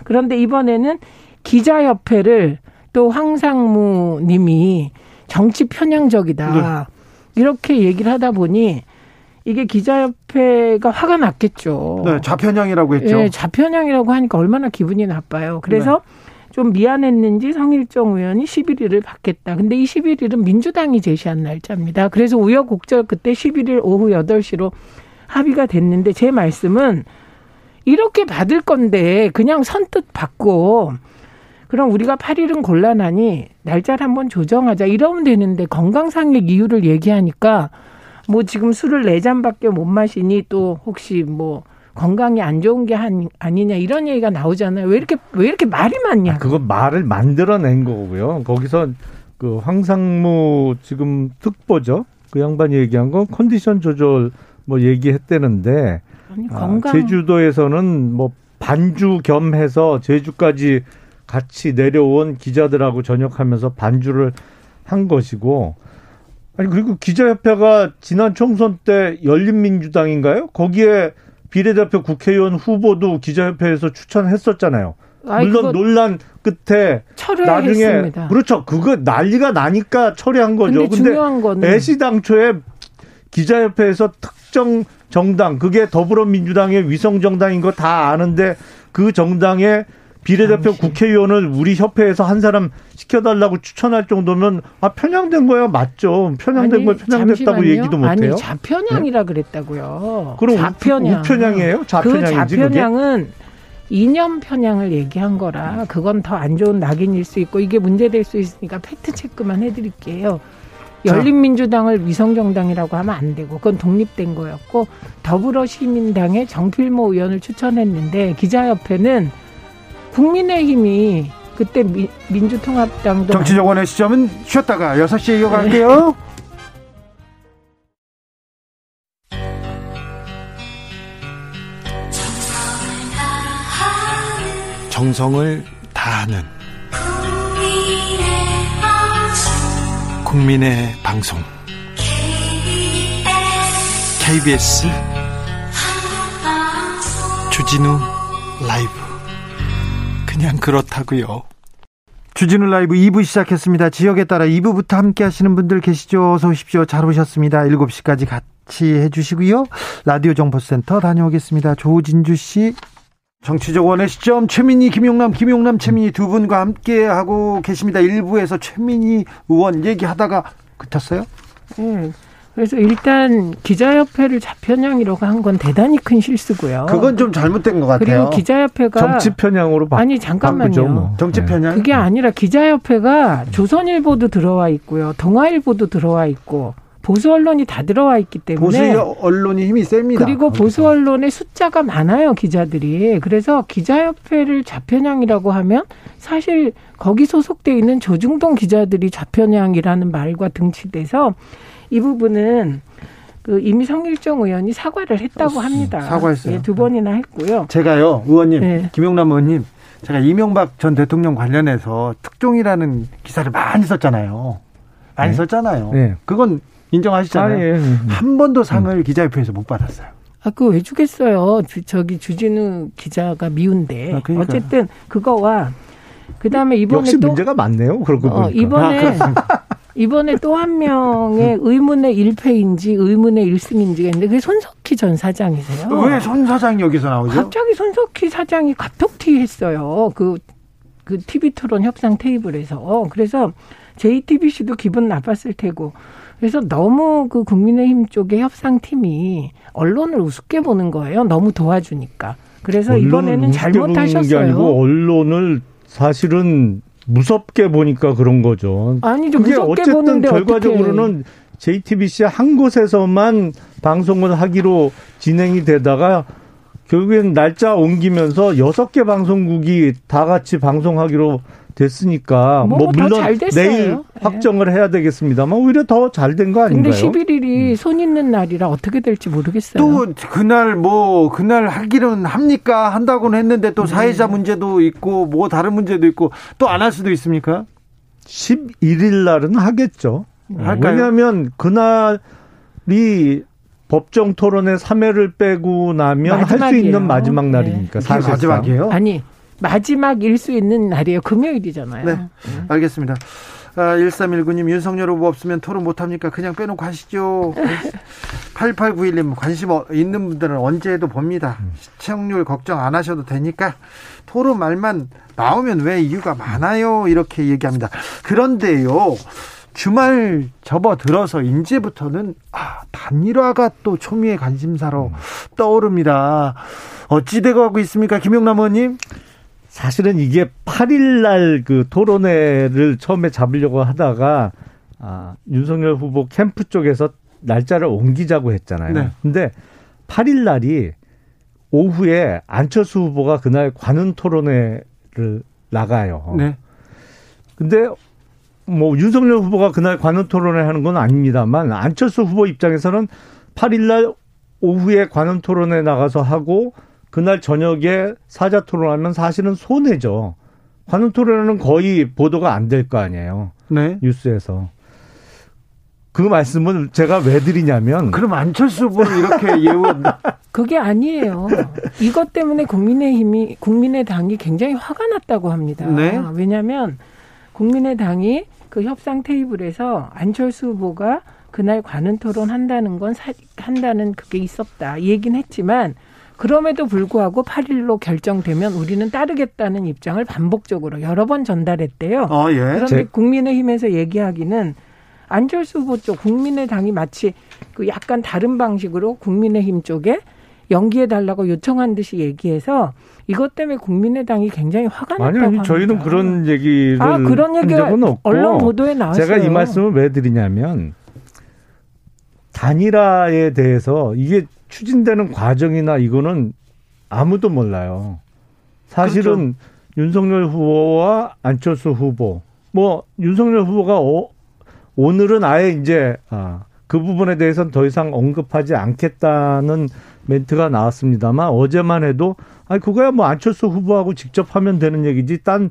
G: 그런데 이번에는 기자협회를 또 황상무 님이 정치 편향적이다. 이렇게 얘기를 하다 보니 이게 기자협회가 화가 났겠죠.
A: 네, 좌편향이라고 했죠.
G: 예, 자편향이라고 하니까 얼마나 기분이 나빠요. 그래서 좀 미안했는지 성일정 의원이 11일을 받겠다. 근데 이 11일은 민주당이 제시한 날짜입니다. 그래서 우여곡절 그때 11일 오후 8시로 합의가 됐는데 제 말씀은 이렇게 받을 건데 그냥 선뜻 받고 그럼 우리가 8일은 곤란하니 날짜를 한번 조정하자 이러면 되는데 건강상의 이유를 얘기하니까 뭐 지금 술을 네 잔밖에 못 마시니 또 혹시 뭐 건강이 안 좋은 게 한- 아니냐 이런 얘기가 나오잖아요. 왜 이렇게 왜 이렇게 말이 많냐?
H: 아, 그건 말을 만들어낸 거고요. 거기서 그 황상무 지금 특보죠. 그 양반이 얘기한 건 컨디션 조절 뭐 얘기했다는데
G: 아니,
H: 아,
G: 건강
H: 제주도에서는 뭐 반주 겸해서 제주까지 같이 내려온 기자들하고 전역하면서 반주를 한 것이고 아니 그리고 기자협회가 지난 총선 때 열린민주당인가요? 거기에 비례대표 국회의원 후보도 기자협회에서 추천했었잖아요.
G: 아이,
H: 물론 논란 끝에 나중에. 그렇죠. 그거 난리가 나니까 처리한 거죠.
G: 근데 중요한 거는
H: 애시당초에 기자협회에서 특정 정당 그게 더불어민주당의 위성 정당인 거 다 아는데 그 정당의 비례대표 국회의원을 우리 협회에서 한 사람 시켜달라고 추천할 정도면 아 편향된 거야 맞죠? 편향된 걸 편향됐다고
G: 잠시만요.
H: 얘기도 못해요.
G: 아니 좌편향이라 그랬다고요.
H: 그럼
G: 좌편향.
H: 우편향이에요?
G: 그
H: 좌편향인지 그게?
G: 좌편향은 이념 편향을 얘기한 거라 그건 더 안 좋은 낙인일 수 있고 이게 문제될 수 있으니까 팩트 체크만 해드릴게요. 열린민주당을 위성정당이라고 하면 안 되고 그건 독립된 거였고 더불어시민당의 정필모 의원을 추천했는데 기자협회는 국민의힘이 그때 미- 민주통합당도
A: 정치적원의 시점은 쉬었다가 6시에 이어갈게요.
D: 정성을 다하는 국민의 방송. KBS. 주진우 라이브 그냥 그렇다고요.
A: 주진우 라이브 2부 시작했습니다. 지역에 따라 2부부터 함께 하시는 분들 계시죠? 어서 오십시오. 잘 오셨습니다. 7시까지 같이 해주시고요. 라디오 정보센터 다녀오겠습니다. 조진주 씨. 정치적 원의 시점 최민희 김용남 김용남 최민희 두 분과 함께 하고 계십니다. 일부에서 최민희 의원 얘기하다가 그쳤어요?
G: 네. 그래서 일단 기자협회를 좌편향이라고 한 건 대단히 큰 실수고요.
A: 그건 좀 잘못된 것 같아요.
G: 그리고 기자협회가
H: 정치 편향으로 바,
G: 아니 잠깐만요.
H: 뭐.
A: 정치 편향.
G: 그게 아니라 기자협회가 조선일보도 들어와 있고요, 동아일보도 들어와 있고 보수 언론이 다 들어와 있기
A: 보수
G: 때문에
A: 언론이 힘이 셉니다.
G: 그리고 보수 언론의 숫자가 많아요 기자들이. 그래서 기자협회를 좌편향이라고 하면 사실 거기 소속돼 있는 조중동 기자들이 좌편향이라는 말과 등치돼서 이 부분은 그 이미 성일정 의원이 사과를 했다고 합니다.
A: 사과했어요.
G: 예, 두 번이나 했고요.
A: 제가요, 의원님,
G: 네.
A: 김용남 의원님, 제가 이명박 전 대통령 관련해서 특종이라는 기사를 많이 썼잖아요. 많이
H: 네.
A: 썼잖아요.
H: 네.
A: 그건 인정하시잖아요.
H: 아, 예.
A: 한 번도 상을 기자협회에서 못 받았어요.
G: 아, 그거 왜 주겠어요? 주, 저기 주진우 기자가 미운데.
A: 아.
G: 어쨌든 그거와 그다음에 이번에
H: 역시
G: 또
H: 문제가 많네요. 그러고
G: 어,
H: 보니까.
G: 이번에 이번에 또 한 명의 의문의 일패인지 의문의 일승인지가 있는데 그게 손석희 전 사장이세요.
A: 왜 손 사장이 여기서 나오죠?
G: 갑자기 손석희 사장이 갑툭튀 했어요. 그, 그 TV 토론 협상 테이블에서. 그래서 JTBC도 기분 나빴을 테고. 그래서 너무 그 국민의힘 쪽의 협상팀이 언론을 우습게 보는 거예요. 너무 도와주니까. 그래서 이번에는
H: 보는 게
G: 잘못하셨어요.
H: 아니고 언론을 사실은 무섭게 보니까 그런 거죠.
G: 아니죠.
H: 그게
G: 무섭게
H: 어쨌든 결과적으로는 JTBC 한 곳에서만 방송을 하기로 진행이 되다가 결국엔 날짜 옮기면서 여섯 개 방송국이 다 같이 방송하기로 됐으니까
G: 뭐뭐더
H: 물론
G: 잘 됐어요.
H: 내일
G: 네.
H: 확정을 해야 되겠습니다만 오히려 더 잘 된거
G: 근데
H: 아닌가요?
G: 11일이 손 있는 날이라 어떻게 될지 모르겠어요.
A: 또 그날 뭐 그날 하기는 합니까? 한다고는 했는데 또
G: 네.
A: 사회자 문제도 있고 뭐 다른 문제도 있고 또 안 할 수도 있습니까?
H: 11일 날은 하겠죠.
A: 할까요?
H: 왜냐하면 그날이 법정 토론의 3회를 빼고 나면 할 수. 있는 마지막
G: 네.
H: 날이니까
A: 이게
H: 사실상.
A: 마지막이에요?
G: 아니 마지막 일 수 있는 날이에요. 금요일이잖아요.
A: 네. 알겠습니다. 아, 1319님 윤석열 후보 없으면 토론 못합니까? 그냥 빼놓고 하시죠. 8891님 관심 어- 있는 분들은 언제 해도 봅니다. 시청률 걱정 안 하셔도 되니까 토론 말만 나오면 왜 이유가 많아요. 이렇게 얘기합니다. 그런데요. 주말 접어들어서 이제부터는 아, 단일화가 또 초미의 관심사로 떠오릅니다. 어찌 되고 하고 있습니까? 김용남 의원님?
H: 사실은 이게 8일 날 그 토론회를 처음에 잡으려고 하다가 아, 윤석열 후보 캠프 쪽에서 날짜를 옮기자고 했잖아요.
A: 네.
H: 근데 8일 날이 오후에 안철수 후보가 그날 관훈 토론회를 나가요.
A: 네.
H: 근데 뭐 윤석열 후보가 그날 관훈 토론회 하는 건 아닙니다만 안철수 후보 입장에서는 8일 날 오후에 관훈 토론회 나가서 하고 그날 저녁에 사자 토론하면 사실은 손해죠. 관훈 토론회는 거의 보도가 안 될 거 아니에요.
A: 네.
H: 뉴스에서. 그 말씀을 제가 왜 드리냐면
A: 그럼 안철수 후보를 이렇게 예우한다.
G: 그게 아니에요. 이것 때문에 국민의힘이 국민의당이 굉장히 화가 났다고 합니다.
A: 네.
G: 왜냐하면 국민의당이 그 협상 테이블에서 안철수 후보가 그날 관훈 토론 한다는 건 사, 한다는 그게 있었다. 이 얘기는 했지만 그럼에도 불구하고 8일로 결정되면 우리는 따르겠다는 입장을 반복적으로 여러 번 전달했대요.
A: 어, 예.
G: 그런데
H: 제-
G: 국민의힘에서 얘기하기는 안철수 후보 쪽 국민의당이 마치 그 약간 다른 방식으로 국민의힘 쪽에 연기해 달라고 요청한 듯이 얘기해서 이것 때문에 국민의당이 굉장히 화가 났다고
H: 아니요,
G: 합니다.
H: 저희는 그런 얘기를
G: 아, 그런
H: 한
G: 얘기가 언론 보도에 나왔어요.
H: 제가 이 말씀을 왜 드리냐면 단일화에 대해서 이게 추진되는 과정이나 이거는 아무도 몰라요. 사실은
G: 그렇죠.
H: 윤석열 후보와 안철수 후보 뭐 윤석열 후보가 어, 오늘은 아예 이제 아, 그 부분에 대해서는 더 이상 언급하지 않겠다는 멘트가 나왔습니다만 어제만 해도 아니 그거야 뭐 안철수 후보하고 직접 하면 되는 얘기지 딴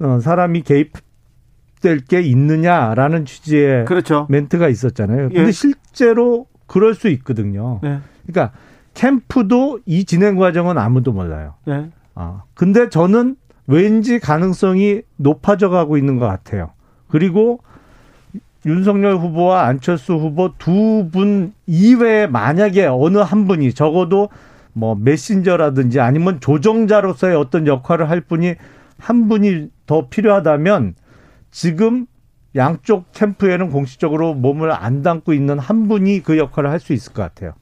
H: 어, 사람이 개입될 게 있느냐라는 취지의
A: 그렇죠.
H: 멘트가 있었잖아요.
A: 예.
H: 근데 실제로 그럴 수 있거든요.
A: 네.
H: 그러니까 캠프도 이 진행 과정은 아무도 몰라요.
A: 네.
H: 아, 근데 저는 왠지 가능성이 높아져 가고 있는 것 같아요. 그리고 윤석열 후보와 안철수 후보 두 분 이외에 만약에 어느 한 분이 적어도 뭐 메신저라든지 아니면 조정자로서의 어떤 역할을 할 분이 한 분이 더 필요하다면 지금 양쪽 캠프에는 공식적으로 몸을 안 담고 있는 한 분이 그 역할을 할 수 있을 것 같아요.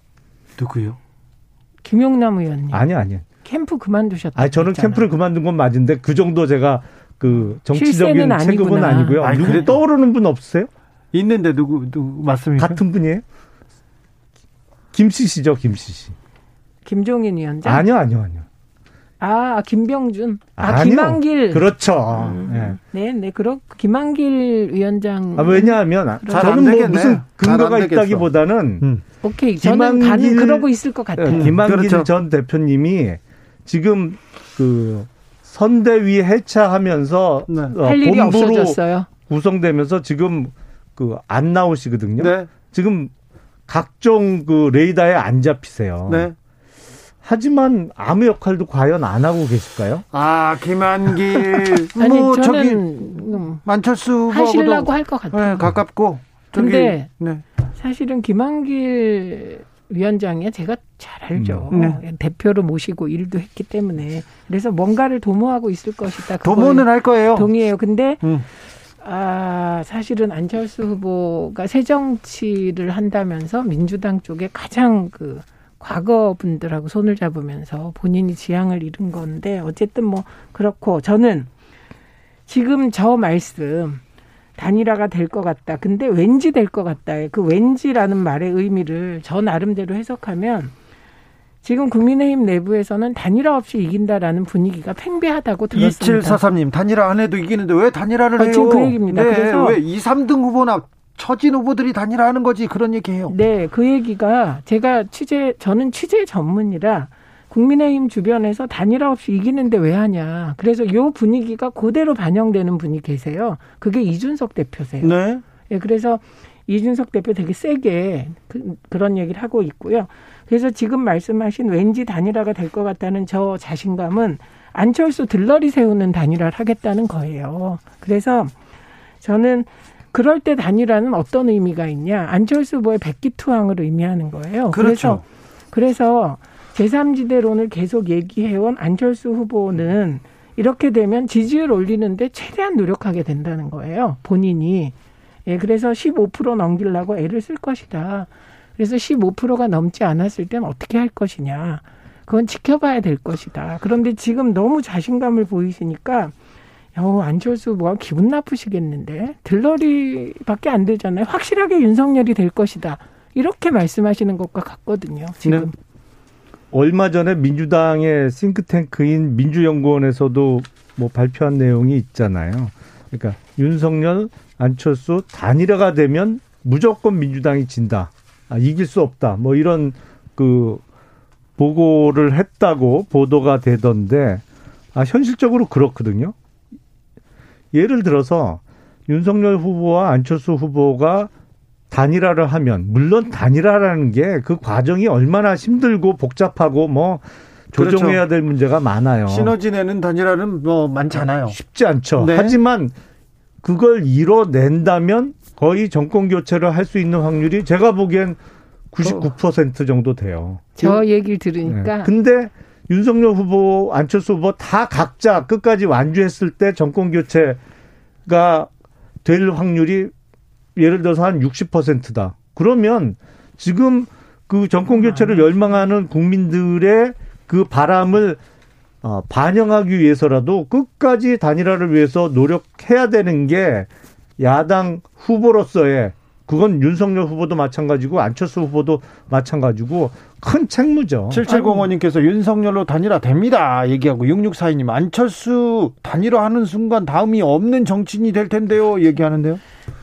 A: 누구요?
G: 김용남 의원님
H: 아니 아니.
G: 캠프 그만두셨다.
H: 아니 저는 캠프를 그만둔 건 맞은데 그 정도 제가 그 정치적인 체급은
G: 아니구나.
H: 아니고요.
A: 아니,
H: 누구
A: 그래도-
H: 떠오르는 분 없으세요?
A: 있는데 누구 누구 맞습니까?
H: 같은 분이에요? 김씨 씨죠, 김씨 씨.
G: 김종인 위원장.
H: 아니요, 아니요, 아니요.
G: 아 김병준. 아
H: 아니요.
G: 김한길.
H: 그렇죠.
G: 음.
H: 예.
G: 네, 네, 그렇 김한길 위원장.
H: 아, 왜냐하면
A: 잘안
H: 저는 뭐. 무슨 근거가. 있다기보다는
A: 음.
G: 오케이, 저는
H: 김한길-
G: 그러고 있을 것 같아요.
H: 김한길
A: 그렇죠.
H: 전 대표님이 지금 그 선대위 해체하면서
A: 네.
H: 어,
G: 할 일이
H: 본부로
G: 없어졌어요.
H: 구성되면서 지금 그 안 나오시거든요.
A: 네.
H: 지금 각종 그 레이더에 안 잡히세요.
A: 네.
H: 하지만 아무 역할도 과연 안 하고 계실까요?
A: 아 김한길
G: 아니
A: 뭐
G: 저는
A: 저기
G: 음,
A: 만철수
G: 하시려고
A: 후보하고도
G: 할것 같아요.
A: 네, 가깝고 저기
G: 근데
A: 네.
G: 사실은 김한길 위원장이 제가 잘 알죠.
A: 음.
G: 어, 대표로 모시고 일도 했기 때문에 그래서 뭔가를 도모하고 있을 것이다.
A: 도모는 할 거예요.
G: 동의해요. 근데
A: 음.
G: 아 사실은 안철수 후보가 새 정치를 한다면서 민주당 쪽에 가장 그 과거 분들하고 손을 잡으면서 본인이 지향을 잃은 건데 어쨌든 뭐 그렇고 저는 지금 저 말씀 단일화가 될 것 같다. 근데 왠지 될 것 같다. 그 왠지라는 말의 의미를 저 나름대로 해석하면 지금 국민의힘 내부에서는 단일화 없이 이긴다라는 분위기가 팽배하다고 들었습니다.
A: 2743님 단일화 안 해도 이기는데 왜 단일화를
G: 어,
A: 해요?
G: 지금 그 얘기입니다.
A: 네,
G: 그래서-
A: 왜 2, 3등 후보나 처진 후보들이 단일화하는 거지 그런 얘기해요.
G: 네, 그 얘기가 제가 취재 저는 취재 전문이라 국민의힘 주변에서 단일화 없이 이기는데 왜 하냐. 그래서 요 분위기가 그대로 반영되는 분이 계세요. 그게 이준석 대표세요.
A: 네.
G: 예, 그래서 이준석 대표 되게 세게 그, 그런 얘기를 하고 있고요. 그래서 지금 말씀하신 왠지 단일화가 될 것 같다는 저 자신감은 안철수 들러리 세우는 단일화를 하겠다는 거예요. 그래서 저는 그럴 때 단일화는 어떤 의미가 있냐. 안철수 후보의 백기투항을 의미하는 거예요.
A: 그렇죠.
G: 그래서, 그래서 제3지대론을 계속 얘기해온 안철수 후보는 이렇게 되면 지지율 올리는데 최대한 노력하게 된다는 거예요. 본인이. 예, 그래서 15% 넘기려고 애를 쓸 것이다. 그래서 15%가 넘지 않았을 땐 어떻게 할 것이냐. 그건 지켜봐야 될 것이다. 그런데 지금 너무 자신감을 보이시니까 어, 안철수 후보가 기분 나쁘시겠는데 들러리밖에 안 되잖아요. 확실하게 윤석열이 될 것이다. 이렇게 말씀하시는 것과 같거든요. 지금.
A: 네.
H: 얼마 전에 민주당의 싱크탱크인 민주연구원에서도 뭐 발표한 내용이 있잖아요. 그러니까 윤석열, 안철수 단일화가 되면 무조건 민주당이 진다. 아, 이길 수 없다. 뭐 이런 그 보고를 했다고 보도가 되던데 아, 현실적으로 그렇거든요. 예를 들어서 윤석열 후보와 안철수 후보가 단일화를 하면 물론 단일화라는 게 그 과정이 얼마나 힘들고 복잡하고 뭐 조정해야 될 문제가 많아요.
A: 시너지 내는 단일화는 뭐 많잖아요.
H: 쉽지 않죠.
A: 네.
H: 하지만 그걸 이뤄낸다면 거의 정권 교체를 할 수 있는 확률이 제가 보기엔 99% 정도 돼요.
G: 저 얘기를 들으니까
H: 네. 근데 윤석열 후보, 안철수 후보 다 각자 끝까지 완주했을 때 정권 교체가 될 확률이 예를 들어서 한 60%다. 그러면 지금 그 정권 교체를 열망하는 국민들의 그 바람을 어, 반영하기 위해서라도 끝까지 단일화를 위해서 노력해야 되는 게 야당 후보로서의 그건 윤석열 후보도 마찬가지고 안철수 후보도 마찬가지고 큰 책무죠.
A: 7705님께서 윤석열로 단일화 됩니다. 얘기하고 6642님 안철수 단일화 하는 순간 다음이 없는 정치인이 될 텐데요. 얘기하는데요.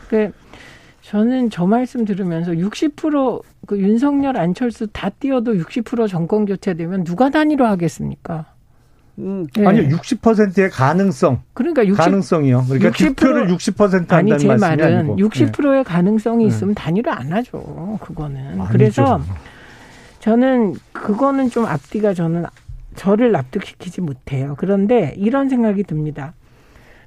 G: 그 저는 저 말씀 들으면서 60%그 윤석열 안철수 다 띄어도 60% 정권 교체되면 누가 단일화 하겠습니까?
H: 음, 네. 아니요, 60%의 가능성.
G: 그러니까 60,
H: 가능성이요. 그러니까 60%, 득표를 60% 한다는
G: 아니 제 말은
H: 아니고.
G: 60%의 네. 가능성이 있으면 단일화 안 하죠. 그거는. 아니죠. 그래서 저는 그거는 좀 앞뒤가 저는 저를 납득시키지 못해요. 그런데 이런 생각이 듭니다.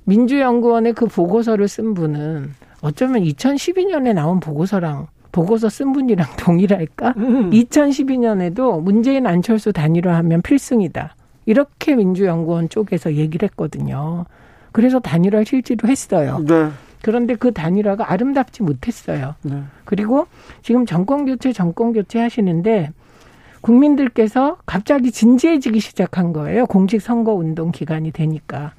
G: 민주연구원의 그 보고서를 쓴 분은 어쩌면 2012년에 나온 보고서랑 보고서 쓴 분이랑 동일할까? 음. 2012년에도 문재인 안철수 단일화하면 필승이다. 이렇게 민주연구원 쪽에서 얘기를 했거든요. 그래서 단일화 실제로 했어요. 네. 그런데 그 단일화가 아름답지 못했어요. 네. 그리고 지금 정권 교체, 정권 교체 하시는데 국민들께서 갑자기 진지해지기 시작한 거예요. 공직 선거 운동 기간이 되니까.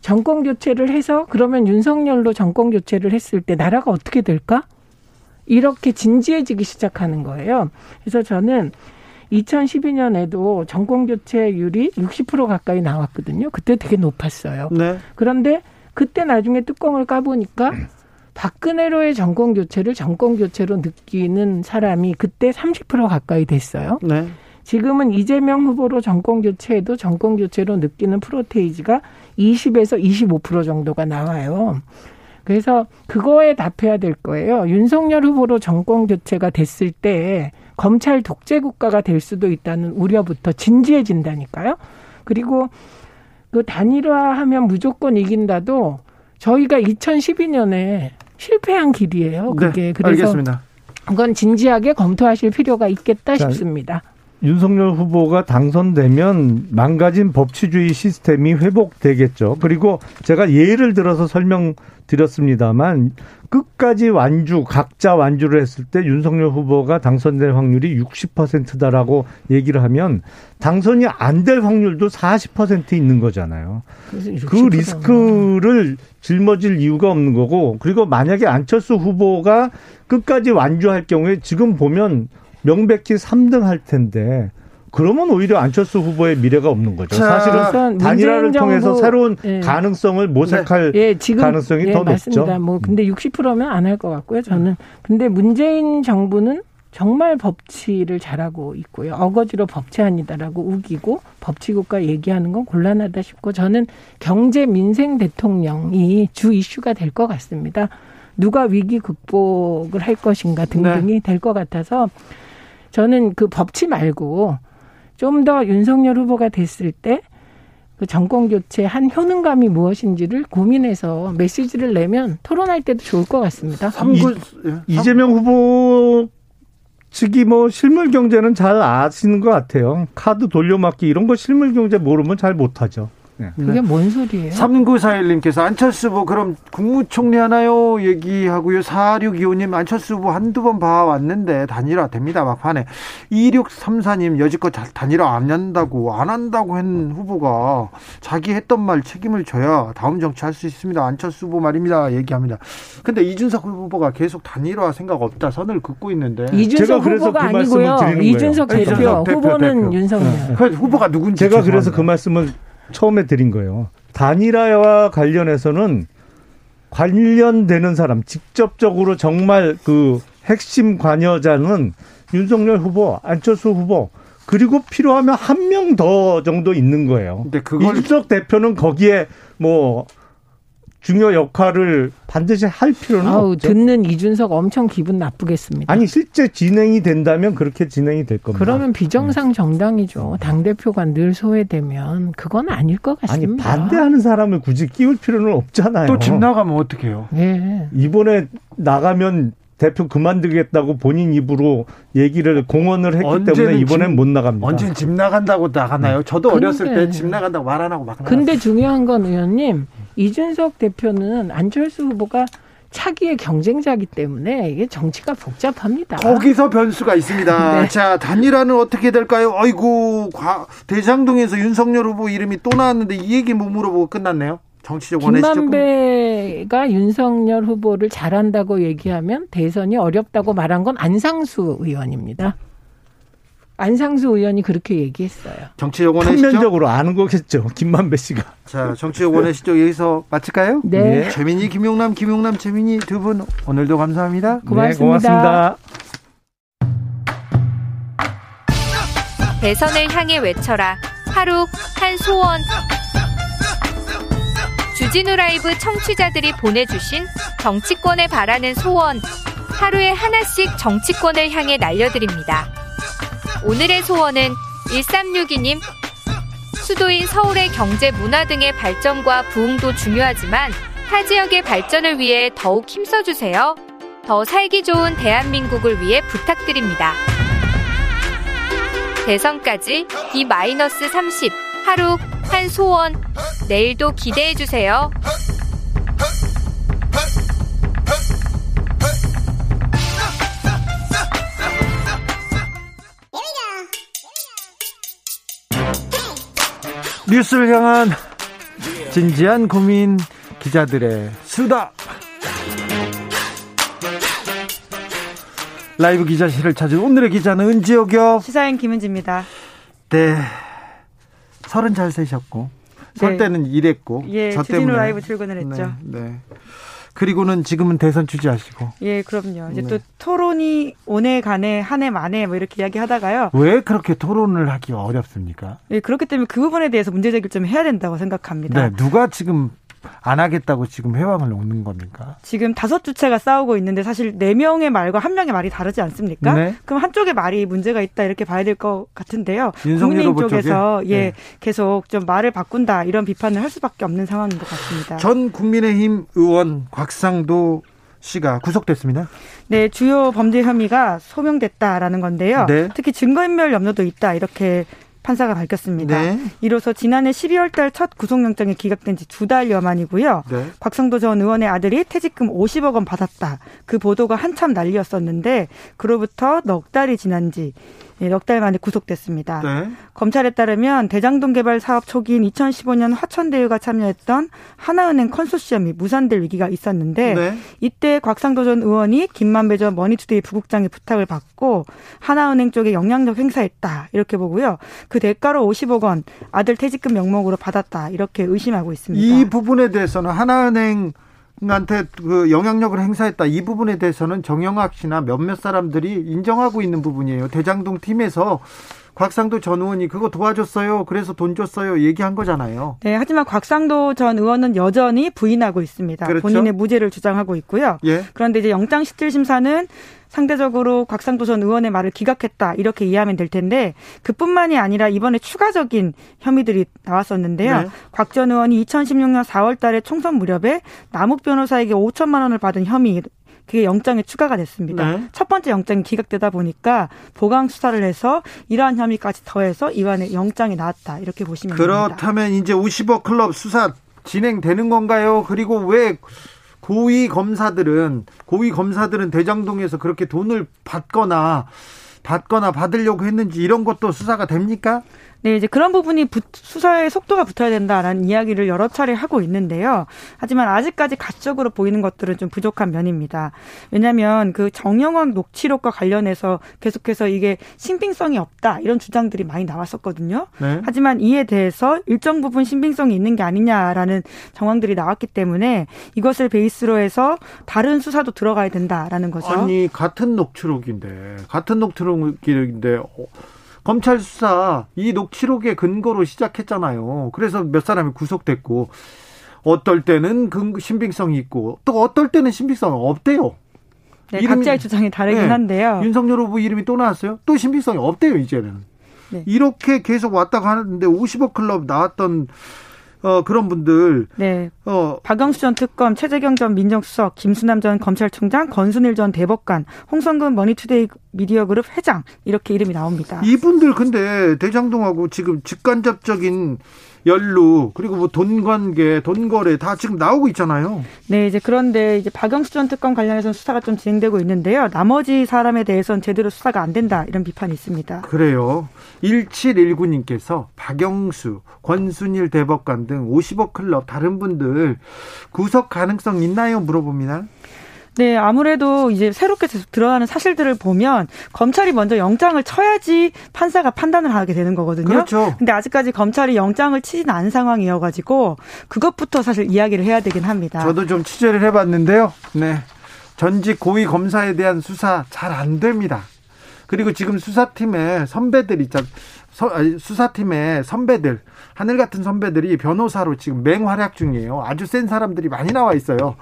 G: 정권 교체를 해서 그러면 윤석열로 정권 교체를 했을 때 나라가 어떻게 될까? 이렇게 진지해지기 시작하는 거예요. 그래서 저는 2012년에도 정권 교체율이 60% 가까이 나왔거든요. 그때 되게 높았어요. 네. 그런데 그때 나중에 뚜껑을 까보니까 박근혜로의 정권 교체를 정권 교체로 느끼는 사람이 그때 30% 가까이 됐어요. 네. 지금은 이재명 후보로 정권 교체해도 정권 교체로 느끼는 프로테이지가 20에서 25% 정도가 나와요. 그래서 그거에 답해야 될 거예요. 윤석열 후보로 정권 교체가 됐을 때 검찰 독재 국가가 될 수도 있다는 우려부터 진지해진다니까요. 그리고 그 단일화하면 무조건 이긴다도 저희가 2012년에 실패한 길이에요. 그게 네, 그래서 알겠습니다. 그건 진지하게 검토하실 필요가 있겠다 자, 싶습니다.
H: 윤석열 후보가 당선되면 망가진 법치주의 시스템이 회복되겠죠. 그리고 제가 예를 들어서 설명 드렸습니다만 끝까지 완주, 각자 완주를 했을 때 윤석열 후보가 당선될 확률이 60%다라고 얘기를 하면 당선이 안 될 확률도 40% 있는 거잖아요. 그 리스크를 짊어질 이유가 없는 거고 그리고 만약에 안철수 후보가 끝까지 완주할 경우에 지금 보면 명백히 3등 할 텐데 그러면 오히려 안철수 후보의 미래가 없는 거죠. 자, 사실은 단일화를 통해서 새로운 예. 가능성을 모색할 네. 예, 지금, 가능성이 예, 더 맞습니다. 높죠.
G: 뭐 근데 60%면 안 할 것 같고요. 저는 근데 문재인 정부는 정말 법치를 잘하고 있고요. 어거지로 법치 아니다라고 우기고 법치국가 얘기하는 건 곤란하다 싶고 저는 경제 민생 대통령이 주 이슈가 될 것 같습니다. 누가 위기 극복을 할 것인가 등등이 네. 될것 같아서 저는 그 법치 말고 좀 더 윤석열 후보가 됐을 때 그 정권 교체 한 효능감이 무엇인지를 고민해서 메시지를 내면 토론할 때도 좋을 것 같습니다.
H: 3구, 예. 이재명 후보 측이 뭐 실물 경제는 잘 아시는 것 같아요. 카드 돌려막기 이런 거 실물 경제 모르면 잘 못하죠.
G: 네. 그게 뭔 소리예요?
A: 3941님께서 안철수 후보 그럼 국무총리 하나요? 얘기하고요. 4625님 안철수 후보 한두 번 봐왔는데 단일화 됩니다. 막판에 2634님 여지껏 단일화 안 한다고 안 한다고 한 후보가 자기 했던 말 책임을 져야 다음 정치할 수 있습니다. 안철수 후보 말입니다. 얘기합니다. 근데 이준석 후보가 계속 단일화 생각 없다 선을 긋고 있는데
G: 이준석 후보가 그 아니고요. 이준석 대표, 이준석 대표 후보는. 윤석열.
A: 그 후보가 누군지
H: 제가 죄송합니다. 그래서 그 말씀을 처음에 드린 거예요. 단일화와 관련해서는 관련되는 사람, 직접적으로 정말 그 핵심 관여자는 윤석열 후보, 안철수 후보, 그리고 필요하면 한 명 더 정도 있는 거예요. 근데 그걸 이준석 대표는 거기에 뭐 중요 역할을 반드시 할 필요는 아우, 없죠.
G: 듣는 이준석 엄청 기분 나쁘겠습니다.
H: 아니 실제 진행이 된다면 그렇게 진행이 될 겁니다.
G: 그러면 비정상 네. 정당이죠. 당 대표가 늘 소외되면 그건 아닐 것 같습니다.
H: 아니 반대하는 사람을 굳이 끼울 필요는 없잖아요.
A: 또 집 나가면 어떡해요?
G: 네.
H: 이번에 나가면 대표 그만두겠다고 본인 입으로 얘기를 공언을 했기 때문에 이번엔 못 나갑니다.
A: 언제는 집 나간다고 나가나요? 저도 어렸을 때 집 나간다고 말 안 하고 막 나갔어요.
G: 근데 중요한 건 의원님 이준석 대표는 안철수 후보가 차기의 경쟁자기 때문에 이게 정치가 복잡합니다.
A: 거기서 변수가 있습니다.
G: 네.
A: 자, 단일화는 어떻게 될까요? 아이고, 과- 대장동에서 윤석열 후보 이름이 또 나왔는데 이 얘기 못 물어보고 끝났네요. 정치적 원해시죠.
G: 김만배가 윤석열 후보를 잘한다고 얘기하면 대선이 어렵다고 말한 건 안상수 의원입니다. 안상수 의원이 그렇게 얘기했어요.
A: 정치적 원해시죠.
H: 평면적으로 아는 거겠죠. 김만배 씨가.
A: 자, 정치적 원해시죠. 여기서 마칠까요?
G: 네.
A: 최민희, 김용남, 김용남, 최민희 두분 오늘도 감사합니다.
G: 고맙습니다.
H: 네, 고맙습니다.
I: 대선을 향해 외쳐라. 하루 한 소원. 주진우 라이브 청취자들이 보내주신 정치권에 바라는 소원. 하루에 하나씩 정치권을 향해 날려드립니다. 오늘의 소원은 1362님. 수도인 서울의 경제 문화 등의 발전과 부흥도 중요하지만 타 지역의 발전을 위해 더욱 힘써주세요. 더 살기 좋은 대한민국을 위해 부탁드립니다. 대선까지 D-30 하루 한 소원 내일도 기대해 주세요.
A: 뉴스를 향한 진지한 고민 기자들의 수다. 라이브 기자실을 찾은 오늘의 기자는 은지옥이요.
J: 시사인 김은지입니다.
A: 네. 서른 잘 세셨고 설
J: 네.
A: 때는 일했고
J: 예,
A: 저 때문에
J: 라이브 출근을 했죠.
A: 네, 네. 그리고는 지금은 대선 취재하시고
J: 예, 그럼요. 이제
A: 네.
J: 또 토론이 오해 간에 한해 만에 뭐 이렇게 이야기하다가요.
A: 왜 그렇게 토론을 하기 어렵습니까?
J: 예, 그렇기 때문에 그 부분에 대해서 문제 제기를 좀 해야 된다고 생각합니다.
A: 네, 누가 지금 안 하겠다고 지금 회왕을 놓는 겁니까?
J: 지금 다섯 주체가 싸우고 있는데 사실 네 명의 말과 한 명의 말이 다르지 않습니까?
A: 네.
J: 그럼 한쪽의 말이 문제가 있다 이렇게 봐야 될 것 같은데요.
A: 후보
J: 쪽에서
A: 쪽에?
J: 예
A: 네.
J: 계속 좀 말을 바꾼다 이런 비판을 할 수밖에 없는 상황인 것 같습니다.
A: 전 국민의힘 의원 곽상도 씨가 구속됐습니다.
J: 네, 주요 범죄 혐의가 소명됐다라는 건데요.
A: 네.
J: 특히 증거인멸 염려도 있다 이렇게 판사가 밝혔습니다.
A: 네.
J: 이로써 지난해 12월 달 첫 구속영장이 기각된 지 두 달여 만이고요.
A: 네.
J: 곽성도 전 의원의 아들이 퇴직금 50억 원 받았다. 그 보도가 한참 난리였었는데 그로부터 넉 달이 지난 지 예, 넉달 만에 구속됐습니다.
A: 네.
J: 검찰에 따르면 대장동 개발 사업 초기인 2015년 화천대유가 참여했던 하나은행 컨소시엄이 무산될 위기가 있었는데
A: 네.
J: 이때 곽상도 전 의원이 김만배 전 머니투데이 부국장의 부탁을 받고 하나은행 쪽에 영향력 행사했다 이렇게 보고요. 그 대가로 50억 원 아들 퇴직금 명목으로 받았다 이렇게 의심하고 있습니다.
A: 이 부분에 대해서는 하나은행 한테 그 영향력을 행사했다. 이 부분에 대해서는 정영학 씨나 몇몇 사람들이 인정하고 있는 부분이에요. 대장동 팀에서 곽상도 전 의원이 그거 도와줬어요. 그래서 돈 줬어요. 얘기한 거잖아요.
J: 네, 하지만 곽상도 전 의원은 여전히 부인하고 있습니다.
A: 그렇죠.
J: 본인의 무죄를 주장하고 있고요.
A: 예.
J: 그런데 이제 영장 실질 심사는 상대적으로 곽상도 전 의원의 말을 기각했다 이렇게 이해하면 될 텐데 그뿐만이 아니라 이번에 추가적인 혐의들이 나왔었는데요.
A: 네.
J: 곽전 의원이 2016년 4월달에 총선 무렵에 남욱 변호사에게 5천만 원을 받은 혐의 그게 영장에 추가가 됐습니다.
A: 네.
J: 첫 번째 영장이 기각되다 보니까 보강 수사를 해서 이러한 혐의까지 더해서 이번에 영장이 나왔다 이렇게 보시면 됩니다.
A: 그렇다면 이제 50억 클럽 수사 진행되는 건가요? 그리고 왜 고위 검사들은 고위 검사들은 대장동에서 그렇게 돈을 받거나 받거나 받으려고 했는지 이런 것도 수사가 됩니까?
J: 네, 이제 그런 부분이 부- 수사에 속도가 붙어야 된다라는 이야기를 여러 차례 하고 있는데요. 하지만 아직까지 가시적으로 보이는 것들은 좀 부족한 면입니다. 왜냐하면 그 정영학 녹취록과 관련해서 계속해서 이게 신빙성이 없다 이런 주장들이 많이 나왔었거든요.
A: 네.
J: 하지만 이에 대해서 일정 부분 신빙성이 있는 게 아니냐라는 정황들이 나왔기 때문에 이것을 베이스로 해서 다른 수사도 들어가야 된다라는 거죠.
A: 아니 같은 녹취록인데 같은 녹취록인데 어, 검찰 수사 이 녹취록의 근거로 시작했잖아요. 그래서 몇 사람이 구속됐고 어떨 때는 근 신빙성이 있고 또 어떨 때는 신빙성이 없대요.
J: 네,
A: 이름이-
J: 각자의 주장이 다르긴
A: 네.
J: 한데요.
A: 윤석열 후보 이름이 또 나왔어요. 또 신빙성이 없대요 이제는.
J: 네.
A: 이렇게 계속 왔다 가는데 50억 클럽 나왔던 어, 그런 분들.
J: 네. 어. 박영수 전 특검, 최재경 전 민정수석, 김수남 전 검찰총장, 권순일 전 대법관, 홍성근 머니투데이 미디어 그룹 회장 이렇게 이름이 나옵니다.
A: 이분들 근데 대장동하고 지금 직간접적인 연루 그리고 뭐 돈 관계, 돈 거래 다 지금 나오고 있잖아요.
J: 네, 이제 그런데 이제 박영수 전 특검 관련해서는 수사가 좀 진행되고 있는데요. 나머지 사람에 대해서는 제대로 수사가 안 된다 이런 비판이 있습니다.
A: 그래요. 1719님께서 박영수, 권순일 대법관 등 50억 클럽 다른 분들 구속 가능성 있나요? 물어봅니다.
J: 네, 아무래도 이제 새롭게 드러나는 사실들을 보면 검찰이 먼저 영장을 쳐야지 판사가 판단을 하게 되는 거거든요.
A: 그렇죠.
J: 근데 아직까지 검찰이 영장을 치진 않은 상황이어가지고 그것부터 사실 이야기를 해야 되긴 합니다.
A: 저도 좀 취재를 해봤는데요. 네. 전직 고위 검사에 대한 수사 잘 안 됩니다. 그리고 지금 수사팀의 선배들 있잖 수사팀의 선배들 하늘 같은 선배들이 변호사로 지금 맹활약 중이에요. 아주 센 사람들이 많이 나와 있어요.